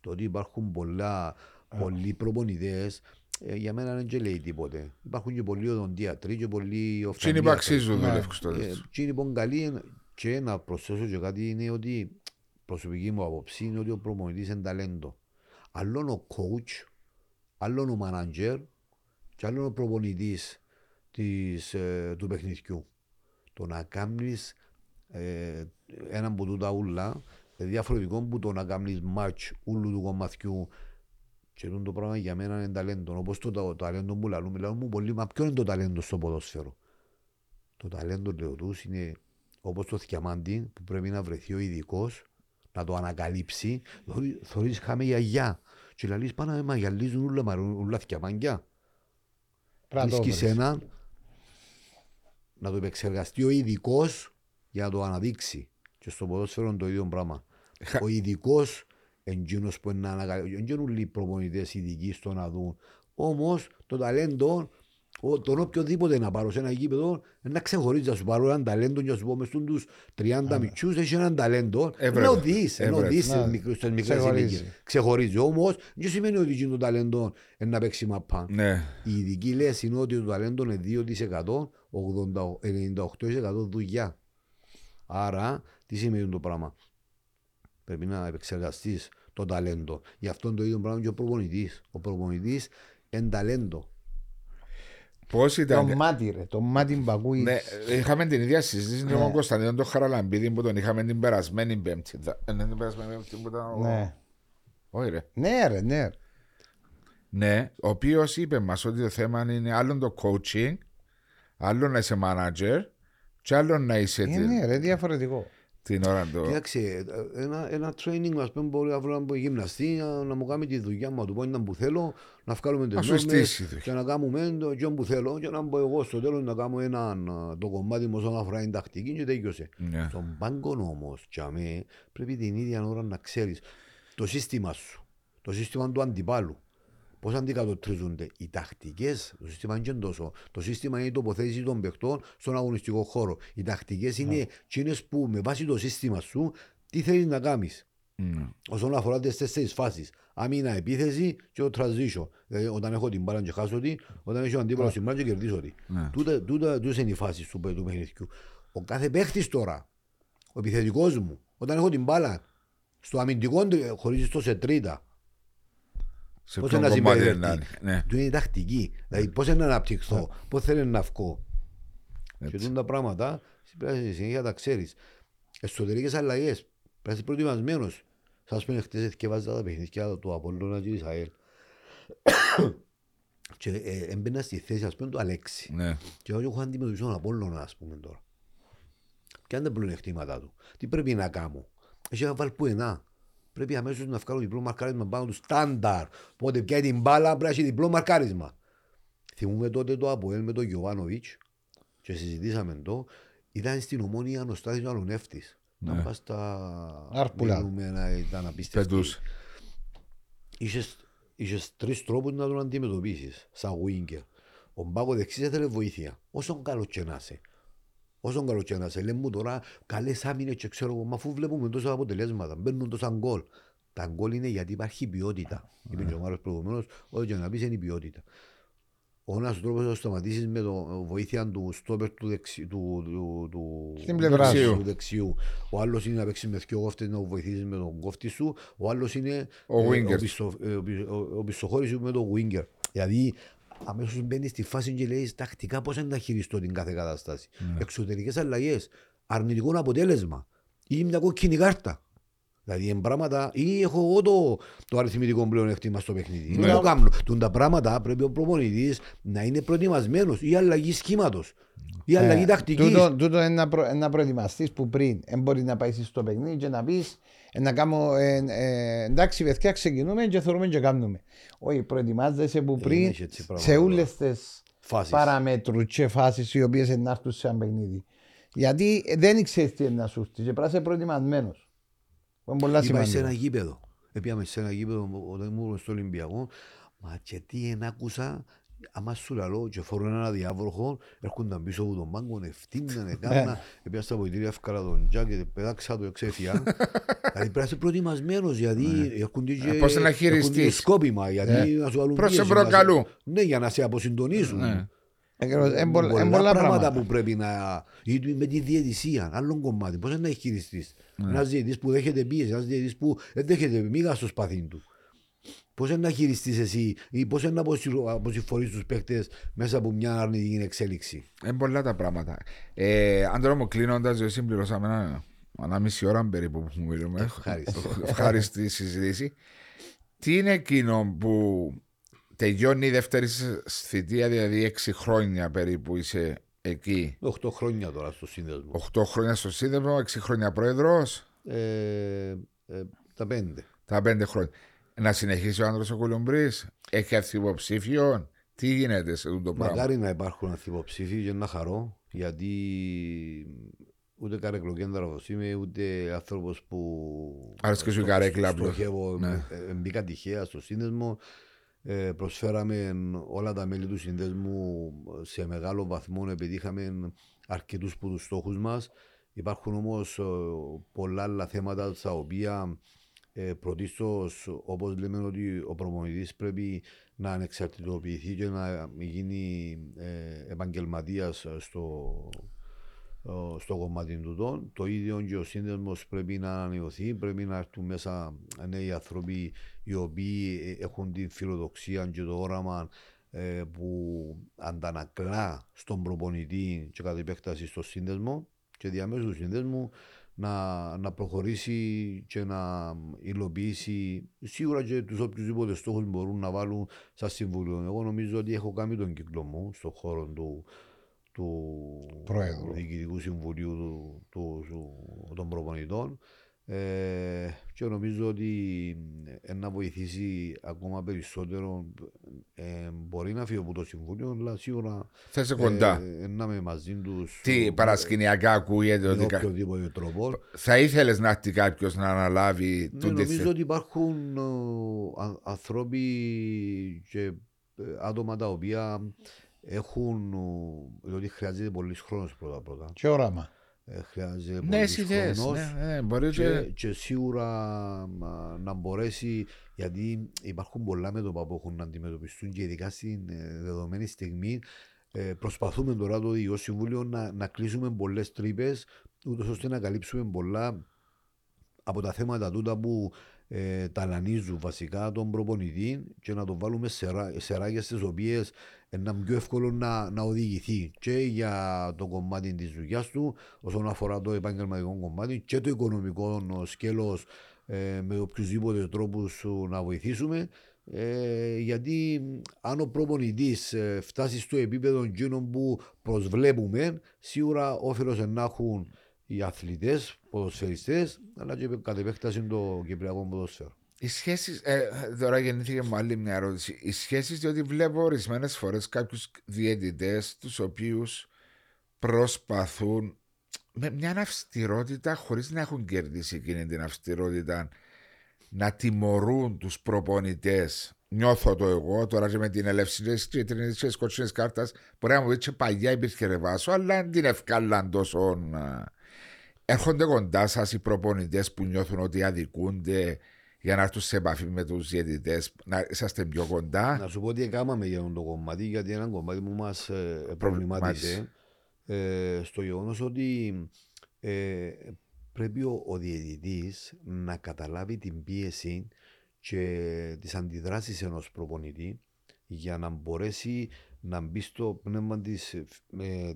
το ότι υπάρχουν πολλά πολλοί προπονητές ε, για μένα δεν και λέει τίποτε. Υπάρχουν και πολλοί οδοντίατροι και πολλοί Τι είναι που οφθαλμίατροι. αξίζουν Ναι. δουλεύουν στο Ε, τέλος. Τι είναι λοιπόν καλή είναι- και να προσθέσω και κάτι είναι ότι προσωπική μου άποψη είναι ότι ο προπονητής είναι ταλέντο. Άλλον ο coach, άλλον ο manager και άλλον ο προπονητής της, ε, του παιχνιδιού. Το να κάνεις ε, ένα από τούτα ούλα είναι διαφορετικό που το να κάνεις match ούλου του κομματιού και τούτο το πράγμα για μένα είναι ταλέντο. Όπως το, το, ταλέντο που λαλούμε, λαλούμε πολύ, μα ποιο είναι το ταλέντο στο ποδόσφαιρο; Το ταλέντο λέω τους είναι όπως το θιαμάντι που πρέπει να βρεθεί ο ειδικός να το ανακαλύψει. Θωρείς- Θωρείς χάμε γιαγιά και λαλείς πάνω να μαγιαλίζουν ούλα, μα ούλα θιαμάνγκια. Πρέπει να το Βρίσκεις βρεις. έναν να το επεξεργαστεί ο ειδικός για να το αναδείξει. Και στο ποδόσφαιρο είναι το ίδιο πράγμα. Ο ειδικός εντζήνος που είναι να ανακαλύψει. Δεν είναι όλοι οι προπονητές ειδικοί στο να δουν. Όμως το ταλέντο, ο- τον οποιοδήποτε να πάρω σε ένα γήπεδο, να ξεχωρίζει να σου πάρω έναν ταλέντο και να σου πω μες στους 30 μητσούς έχεις έναν ταλέντο. Έβρεπε. Ενώ δεις, ενώ Έβρεπε. δεις Ναι. στις μικρές- στις μικρές Ξεχωρίζει. ηλικίες. Ξεχωρίζει. Όμως δεν σημαίνει ότι εκείνο το ταλέντο είναι να παίξει μαπά. Ναι. Η ειδική λέση είναι ότι το ταλέντο είναι 2%, 80 98% δουλειά. Άρα, τι σημαίνει το πράγμα; Πρέπει να επεξεργαστείς το ταλέντο. Γι' αυτό το ίδιο πράγμα και ο προπονητής. Ο προπονητής είναι ταλέντο. Πώς Το ήταν. μάτι ρε, το μάτι που ακούεις. Ναι, είχαμε την ίδια συζήτηση με Ναι. τον Κωνσταντίνο τον Χαραλαμπίδη που τον είχαμε την περασμένη Πέμπτη. Δα- ε, ναι, την περασμένη Πέμπτη που ήταν. ο- Ναι. Όχι, ρε. Ναι ρε, ναι. Ναι, ο οποίος είπε μας ότι το θέμα είναι άλλο το coaching, άλλο να είσαι manager, και άλλο να είσαι Ε, την, Ναι ρε, διαφορετικό. Την ώρα του. Κοίταξε, ένα, ένα training ας πούμε μπορεί αύριο να πω γυμναστή να, να μου κάνει τη δουλειά μου, να του πω ήταν που θέλω, να βγάλουμε τις Να σου νόμες στήσει η δουλειά. και να κάνουμε το και που θέλω και να μπω εγώ στο τέλος να κάνω ένα, το κομμάτι μου όσον αφορά την τακτική και τέλειωσε. Ναι. Στον πάγκο όμως, για μέ, πρέπει την ίδια ώρα να ξέρεις το σύστημα σου, το σύστημα του αντιπάλου. Πώς αντικατοπτρίζονται οι τακτικές, το σύστημα είναι και τόσο. Το σύστημα είναι η τοποθέτηση των παιχτών στον αγωνιστικό χώρο. Οι τακτικές είναι εκείνες που με βάση το σύστημα σου τι θέλεις να κάνεις. Ναι. Όσον αφορά τις τέσσερις φάσεις. Άμυνα, επίθεση και το transition. Δηλαδή, όταν έχω την μπάλα και χάσω τη, όταν έχω αντίπαλος στην μπάλα και κερδίσω τη. Ναι. Τούτα, τούτα, τούτες είναι οι φάσεις του, του παιχνιδιού. Ο κάθε παίχτης τώρα, ο επιθετικός μου, όταν έχω την μπάλα, στο αμυντικό του χωρίζεις το σε τρίτα. Σε Πώς ποιον να κομμάτι συμπεριφερθεί. να είναι. Ναι. Του είναι η τακτική. Δηλαδή, πώς να αναπτυχθώ, πώς θέλει να βγω. Και Έτσι. τούτα τα πράγματα πρέπει να συνέχεια τα ξέρεις. Εσωτερικές αλλαγές. Πρέπει να είσαι προετοιμασμένος. Σας πούμε, χτες εθιέβαζα τα παιχνίδια του Απόλλωνα και της ΑΕΛ. και ε, έμπαινα στη θέση, ας πούμε, του Αλέξη. Ναι. Και εγώ έχω αντιμετωπίσει τον Απόλλωνα, ας πούμε τώρα. Ποια είναι τα πλεονεκτήματα του. Τι πρέπει να κάνω; Έχει να βάλει που ενά. Πρέπει αμέσως να βγάλω διπλό μαρκάρισμα πάνω τους στάνταρ. Οπότε πια την μπάλα πρέπει να έχει διπλό μαρκάρισμα. Θυμούμε τότε το Αποέλ με τον Γιωβάνοβιτς και συζητήσαμε το. Ήταν στην ομόνια ο Στάθης ο Αλουνεύτης. Ναι. Να πας στα Άρπουλα. μιλούμενα, ήταν απίστευτη. Πετούσε. Είχες, είχες τρεις τρόπους να τον αντιμετωπίσεις σαν winger. Ο Μπάκος δεξής έθελε βοήθεια. Όσο καλό και να είσαι. Όσο καλός και να είσαι. Λέμε μου τώρα καλές άμυνες και ξέρω εγώ. Μα αφού βλέπουμε τόσα αποτελέσματα. Μπαίνουν τόσα γκολ. Τα γκολ είναι γιατί υπάρχει ποιότητα. Είπε και ο Μάρος προηγουμένως. Ό,τι και να πεις είναι η ποιότητα. Ο ένας τρόπος να σταματήσεις με το βοήθεια του στόπερ του, δεξι, του, του, του, Στην πλευρά σου. του δεξιού. Ο άλλος είναι να παίξεις με δυο κόφτες να βοηθήσεις με τον κόφτη σου. Ο άλλος είναι Ο ε, winger. ο, πισω, ε, ο, πισω- ο, ο πισωχώρης σου με τον winger. Δηλαδή αμέσως μπαίνει στη φάση και λέει τακτικά πώς είναι να χειριστώ την κάθε κατάσταση. Ναι. Εξωτερικές αλλαγές, αρνητικό αποτέλεσμα ή μια κόκκινη κάρτα. Δηλαδή είναι πράγματα ή έχω εγώ το, το αριθμητικό πλεονέκτημα στο παιχνίδι. Ναι. Δεν το κάνω. Τούν τα πράγματα πρέπει ο προπονητής να είναι προετοιμασμένος ή αλλαγή σχήματος ή αλλαγή Ε, τακτικής. Τούτο, τούτο είναι να, προ, να προετοιμαστείς που πριν δεν μπορεί να πάει στο παιχνίδι και να πεις ε, να κάνω, ε, ε, εντάξει παιδιά ξεκινούμε και θεωρούμε και κάνουμε. Όχι, προετοιμάζεσαι που Ε, πριν έχει έτσι πράγματα σε τώρα. όλες τις Φάσεις. παραμέτρους και φάσεις οι οποίες είναι να έρθουν σε ένα παιχνίδι. Γιατί ε, δεν ξέρεις τι είναι να σου έρθει και πρέπει να είσαι προετοιμασμένος. Είναι πολλά Είπα σε ένα σημαντικό. γήπεδο. Επίαμε σε ένα γήπεδο όταν ήμουν στο Ολυμπιακό. Μα και τι εν άκουσα άμα σου λαλώ και φορούν ένα διάβροχο, έρχονταν πίσω από τον πάγκο, ευθύναν, έκανα, έπια στα βοητήρια, έφκαρα τον τζακ και πέταξα το εξέφια. δηλαδή πρέπει να είσαι προετοιμασμένος, γιατί έρχονται και... Ε, πώς να έρχονται χειριστείς; και σκόπιμα, γιατί να σου βάλουν Προς πίεση, εμπρό να σε- καλού. Ναι, για να σε αποσυντονίσουν. Ναι. Ακριβώς, εν πολλ- εν πολλά πολλά πράγματα πράγματα. που πρέπει να. ή με τη διαιτησία, άλλο κομμάτι. Πώς να χειριστείς; Ναι. Ένα διαιτητή που δέχεται πίεση, ένα διαιτητή που δεν δέχεται μίγα στο σπαθί του. Πώς να χειριστείς εσύ ή πώς να αποσυμφορείς τους παίκτες μέσα από μια αρνητική εξέλιξη; Είναι πολλά τα πράγματα. Ε, Άντρο μου κλείνοντας, διότι συμπληρώσαμε ένα, ένα μισή ώρα περίπου που μιλούμε. Ευχάριστο. Ευχάριστη συζήτηση. Τι είναι εκείνο που τελειώνει η δεύτερη σας θητεία, δηλαδή έξι χρόνια περίπου είσαι εκεί; 8 χρόνια τώρα στο σύνδεσμο. 8 χρόνια στο σύνδεσμο, 6 χρόνια πρόεδρος, Ε, ε, τα πέντε. τα 5 χρόνια. Να συνεχίσει ο άντρος ο Κουλουμπρής, έχει έρθει υποψήφιο, τι γίνεται σε αυτό το πράγμα; Μακάρι να υπάρχουν ανθυποψήφοι και να χαρώ γιατί ούτε καρεκλοκέντρα όπως είμαι ούτε άνθρωπος που Άρεσε σου η στο- καρέκλα στο- απλώς. στοχεύω Ναι. ε, ε, μπήκα τυχαία στο σύνδεσμο ε, προσφέραμε όλα τα μέλη του συνδέσμου σε μεγάλο βαθμό επειδή είχαμε αρκετούς από τους στόχους μας υπάρχουν όμως ε, πολλά άλλα θέματα στα οποία ε, πρωτίστως όπως λέμε ότι ο προπονητής πρέπει να ανεξαρτητοποιηθεί και να γίνει ε, επαγγελματίας στο, ε, στο κομμάτι του τον. Το ίδιο και ο σύνδεσμος πρέπει να ανανεωθεί, πρέπει να έρθουν μέσα νέοι άνθρωποι οι οποίοι ε, έχουν την φιλοδοξία και το όραμα ε, που αντανακλά στον προπονητή και κατά επέκταση στο σύνδεσμο και διαμέσου του σύνδεσμου να, να προχωρήσει και να υλοποιήσει σίγουρα και τους οποιουσδήποτε στόχους μπορούν να βάλουν σαν συμβούλιο. Εγώ νομίζω ότι έχω κάνει τον κύκλο μου στον χώρο του, του Πρόεδρου. Διοικητικού Συμβουλίου του, του, του- των προπονητών ε, και νομίζω ότι ε, να βοηθήσει ακόμα περισσότερο ε, μπορεί να φύγει από το Συμβούλιο αλλά σίγουρα Θα είσαι κοντά. ε, να είμαι μαζί τους Τι παρασκηνιακά ακούγεται με ότι κα- οποιοδήποτε τρόπο. θα ήθελες να έρθει κάποιος να αναλάβει Ναι, τούτη νομίζω θε- ότι υπάρχουν ε, α- ανθρώποι και ε, άτομα τα οποία έχουν, ε, διότι χρειάζεται πολύς χρόνος πρώτα πρώτα. Και όραμα. Ε, χρειάζεται Ναι, πολύ εσύ θες, χρόνος ναι, ναι, μπορεί και, και... και σίγουρα μα, να μπορέσει, γιατί υπάρχουν πολλά μέτωπα που έχουν να αντιμετωπιστούν και ειδικά στην ε, δεδομένη στιγμή ε, προσπαθούμε τώρα το Διοικητικό Συμβούλιο να, να κλείσουμε πολλές τρύπες, ούτως ώστε να καλύψουμε πολλά από τα θέματα τούτα που ε, ταλανίζουν βασικά τον προπονητή και να τον βάλουμε σε, ρα- σε ράγες τις οποίες είναι πιο εύκολο να, να οδηγηθεί και για το κομμάτι της δουλειάς του όσον αφορά το επαγγελματικό κομμάτι και το οικονομικό σκέλος ε, με οποιουσδήποτε τρόπους να βοηθήσουμε. Ε, γιατί αν ο προπονητής ε, φτάσει στο επίπεδο εκείνων που προσβλέπουμε σίγουρα όφελος να έχουν οι αθλητές, ποδοσφαιριστές αλλά και κατ' επέκταση το κυπριακό ποδοσφαίρο. Οι σχέσεις, ε, τώρα γεννήθηκε μου άλλη μια ερώτηση. Οι σχέσεις, διότι βλέπω ορισμένες φορές κάποιους διαιτητές τους οποίους προσπαθούν με μια αυστηρότητα χωρίς να έχουν κερδίσει εκείνη την αυστηρότητα να τιμωρούν τους προπονητές. Νιώθω το εγώ τώρα και με την ελεύση της κίτρινης και της κοτσίνης κάρτας μπορεί να μου πει και παλιά υπήρχε ρεβάσο αλλά δεν την ευκάλαν τόσο να... Έρχονται κοντά σας οι προπονητές που νιώθουν ότι αδικούνται για να έρθουν σε επαφή με τους διαιτητές, να είσαστε πιο κοντά; Να σου πω τι έκαναμε για αυτό το κομμάτι, γιατί ένα κομμάτι που μας ε, προβλημάτισε ε, στο γεγονός ότι ε, πρέπει ο, ο διαιτητής να καταλάβει την πίεση και τις αντιδράσεις ενός προπονητή για να μπορέσει να μπει στο πνεύμα της, ε,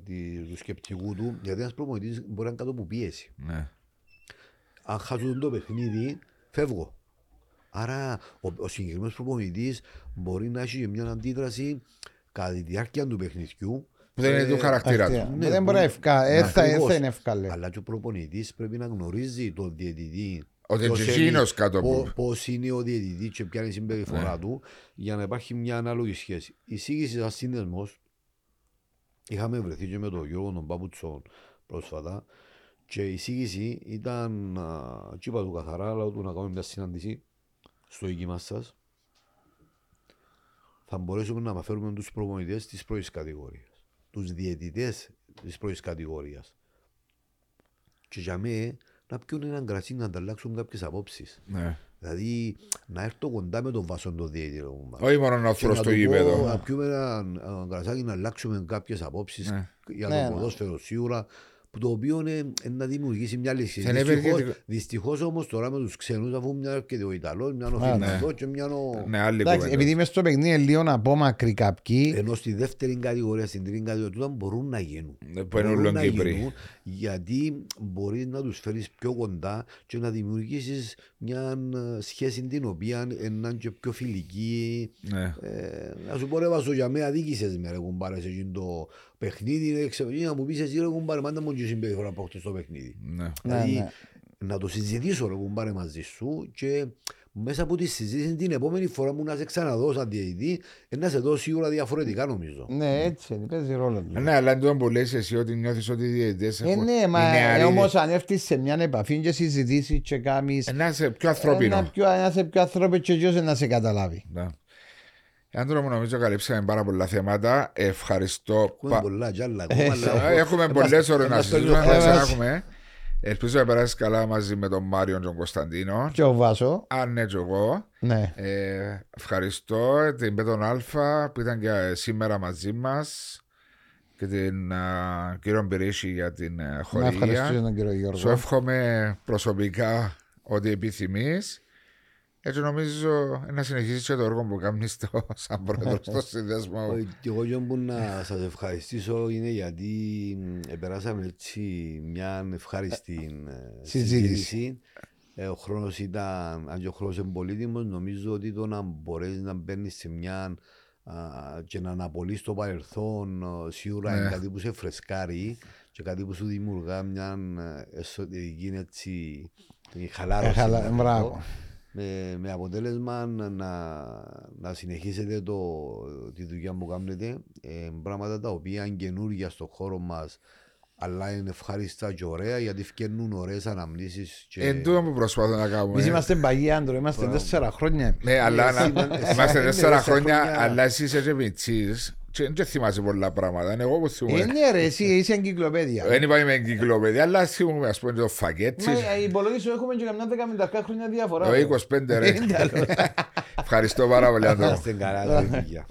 της- του σκεπτικού του, γιατί ένας προπονητής μπορεί να είναι κάτω από πίεση Ναι. αν χάσουν το παιχνίδι, φεύγω. Άρα ο, ο συγκεκριμένος προπονητής μπορεί να έχει και μια αντίδραση κατά τη διάρκεια του παιχνιδιού. Που δεν είναι Ε, του χαρακτήρα Αυτή, του. ναι, Δεν μπορεί να που- ευκά. ε, θα- ε, Ακριβώς. θα είναι ευκάλε. Αλλά και ο προπονητής πρέπει να γνωρίζει τον διαιτητή. Ότι ποιος και είναι- εκείνος κάτω από- πο- Πώς είναι ο διαιτητής και ποια είναι η συμπεριφορά Ναι. του για να υπάρχει μια ανάλογη σχέση. Η εισήγηση σαν σύνδεσμος είχαμε βρεθεί και με τον Γιώργο τον Παπουτσόν πρόσφατα και η εισήγηση ήταν, α, και είπα του καθαρά, αλλά του να κάνουμε μια συνάντηση στο οίκημα σας. θα μπορέσουμε να αναφέρουμε τους προπονητές της πρώτης κατηγορίας. Τους διαιτητές της πρώτης κατηγορίας. Και για μένα να πιούν έναν κρασί να ανταλλάξουν κάποιες απόψεις. Ναι. Δηλαδή να έρθω κοντά με τον βάσον το διαιτητή. ρε κουμπάρε. Όχι μόνο να Και φρω να στο του πω, γήπεδο. Να πιούμε έναν έναν κρασάκι να αλλάξουμε κάποιες απόψεις Ναι. για Ναι, το ναι. ποδόσφαιρο σίγουρα που το οποίο είναι, είναι να δημιουργήσει μια λύση. Θα είναι Δυστυχώς, ευεργετικό. δυστυχώς όμως τώρα με τους ξένους αφού μια έρχεται ο Ιταλός, μια ο Α, ναι. Φινλανδός και μια ο... Ναι, άλλη Εντάξει, κουβέντα. επειδή μες στο παιχνίδι είναι λίγο απόμακροι κάποιοι. Ενώ στη δεύτερη κατηγορία, στην τρίτη κατηγορία, τούτα μπορούν να γίνουν. Ναι, που Μπορούν είναι όλο να Κύπροι. γίνουν, γιατί μπορείς να τους φέρεις πιο κοντά και να δημιουργήσεις μια ε, σχέση την οποία είναι και πιο φιλική. Ναι. Ε, να σου πω ρε Βάσο, για μένα αδίκησες με ρε κουμπάρες σε εκείνο το παιχνίδι. ρε, ξέρω, ή να μου πεις εσύ ρε κουμπάρε, μάντα μου και συμπεριφοράς που έχεις στο παιχνίδι. Ναι. Ναι, Δηλαδή, ναι. να το συζητήσω ρε κουμπάρε μαζί σου και μέσα από τη συζήτηση την επόμενη φορά που να σε ξαναδώ σαν διαιτητή ε, να σε δω σίγουρα διαφορετικά νομίζω. Ναι, έτσι είναι, παίζει ρόλο. του. Ναι, αλλά εντός που λες εσύ ότι νιώθεις ότι οι διαιτητές Ε, έχουν- ναι, μα οι νεαροί- ε, όμως αν έρθεις σε μια επαφή και συζητήσεις και κάνεις Ε, να είσαι πιο ένα ανθρώπινο. πιο, να είσαι πιο ανθρώπινο και εκείνος να σε καταλάβει. Ναι. Άντρο μου νομίζω καλύψαμε πάρα πολλά θέματα. Ευχαριστώ. Έχουμε πα- πολλά κι άλλα ακόμα, αλλά Ε, Έχουμε πολλέ ώρες να Μας το συζητήσουμε. λίγο Θα χάος. έχουμε. Ελπίζω να περάσεις καλά μαζί με τον Μάριο και τον Κωνσταντίνο. Και ο Βάσο, Αν ναι, και εγώ. ναι. Ε, ευχαριστώ την Πέτον Αλφα που ήταν και σήμερα μαζί μας και την α, κύριο Μπυρίσι για την ε, Να χορηγία. ευχαριστήσω τον κύριο Σου Γιώργο. εύχομαι προσωπικά ό,τι επιθυμείς. Έτσι νομίζω να συνεχίσει και το έργο που κάνει στο, σαν πρόεδρος στο συνδέσμο. Ε, Και εγώ και που να σας ευχαριστήσω είναι γιατί μ, περάσαμε έτσι μια ευχάριστη ε, Συζήτηση. συζήτηση. Ε, ο χρόνος ήταν, αν και ο χρόνος είναι πολύτιμος, νομίζω ότι το να μπορέσεις να μπαίνεις σε μια α, και να αναπολύσει το παρελθόν ε, σίγουρα Ναι. είναι κάτι που σε φρεσκάρει και κάτι που σου δημιουργά μια ε, εσωτερική έτσι, ε, χαλάρωση. Ε, χαλα- να το πω Μπράβο. Με, με αποτέλεσμα να, να συνεχίσετε το, τη δουλειά που κάνετε. Ε, πράγματα τα οποία είναι καινούργια στον χώρο μας, αλλά είναι ευχάριστα και ωραία γιατί φτιάχνουν ωραίες αναμνήσεις. Και... Εν τούτο που προσπαθώ να κάνουμε. Εμείς είμαστε παγιοί άντρο, είμαστε Μπράβο. τέσσερα χρόνια. Ναι, αλλά εσύ να- ήταν- εσύ είμαστε είναι τέσσερα τέσσερα χρόνια, χρόνια. αλλά εσύ είσαι και μητσής και δεν θυμάσαι πολλά πράγματα. Είναι εγώ που Ε, θυμούμαι. ναι ρε, εσύ είσαι εγκυκλοπαίδεια. Δεν είπαμε με εγκυκλοπαίδια, αλλά θυμούμαι ας πούμε το φακέτσι. Μα ε, υπολογίζω έχουμε και καμιά δεκαμεταρκά χρόνια διαφορά. Το ρε. 25 ρε. Είναι άλλο. Ευχαριστώ πάρα πολύ, Να Αντώνη. είστε καλά, τα παιδιά.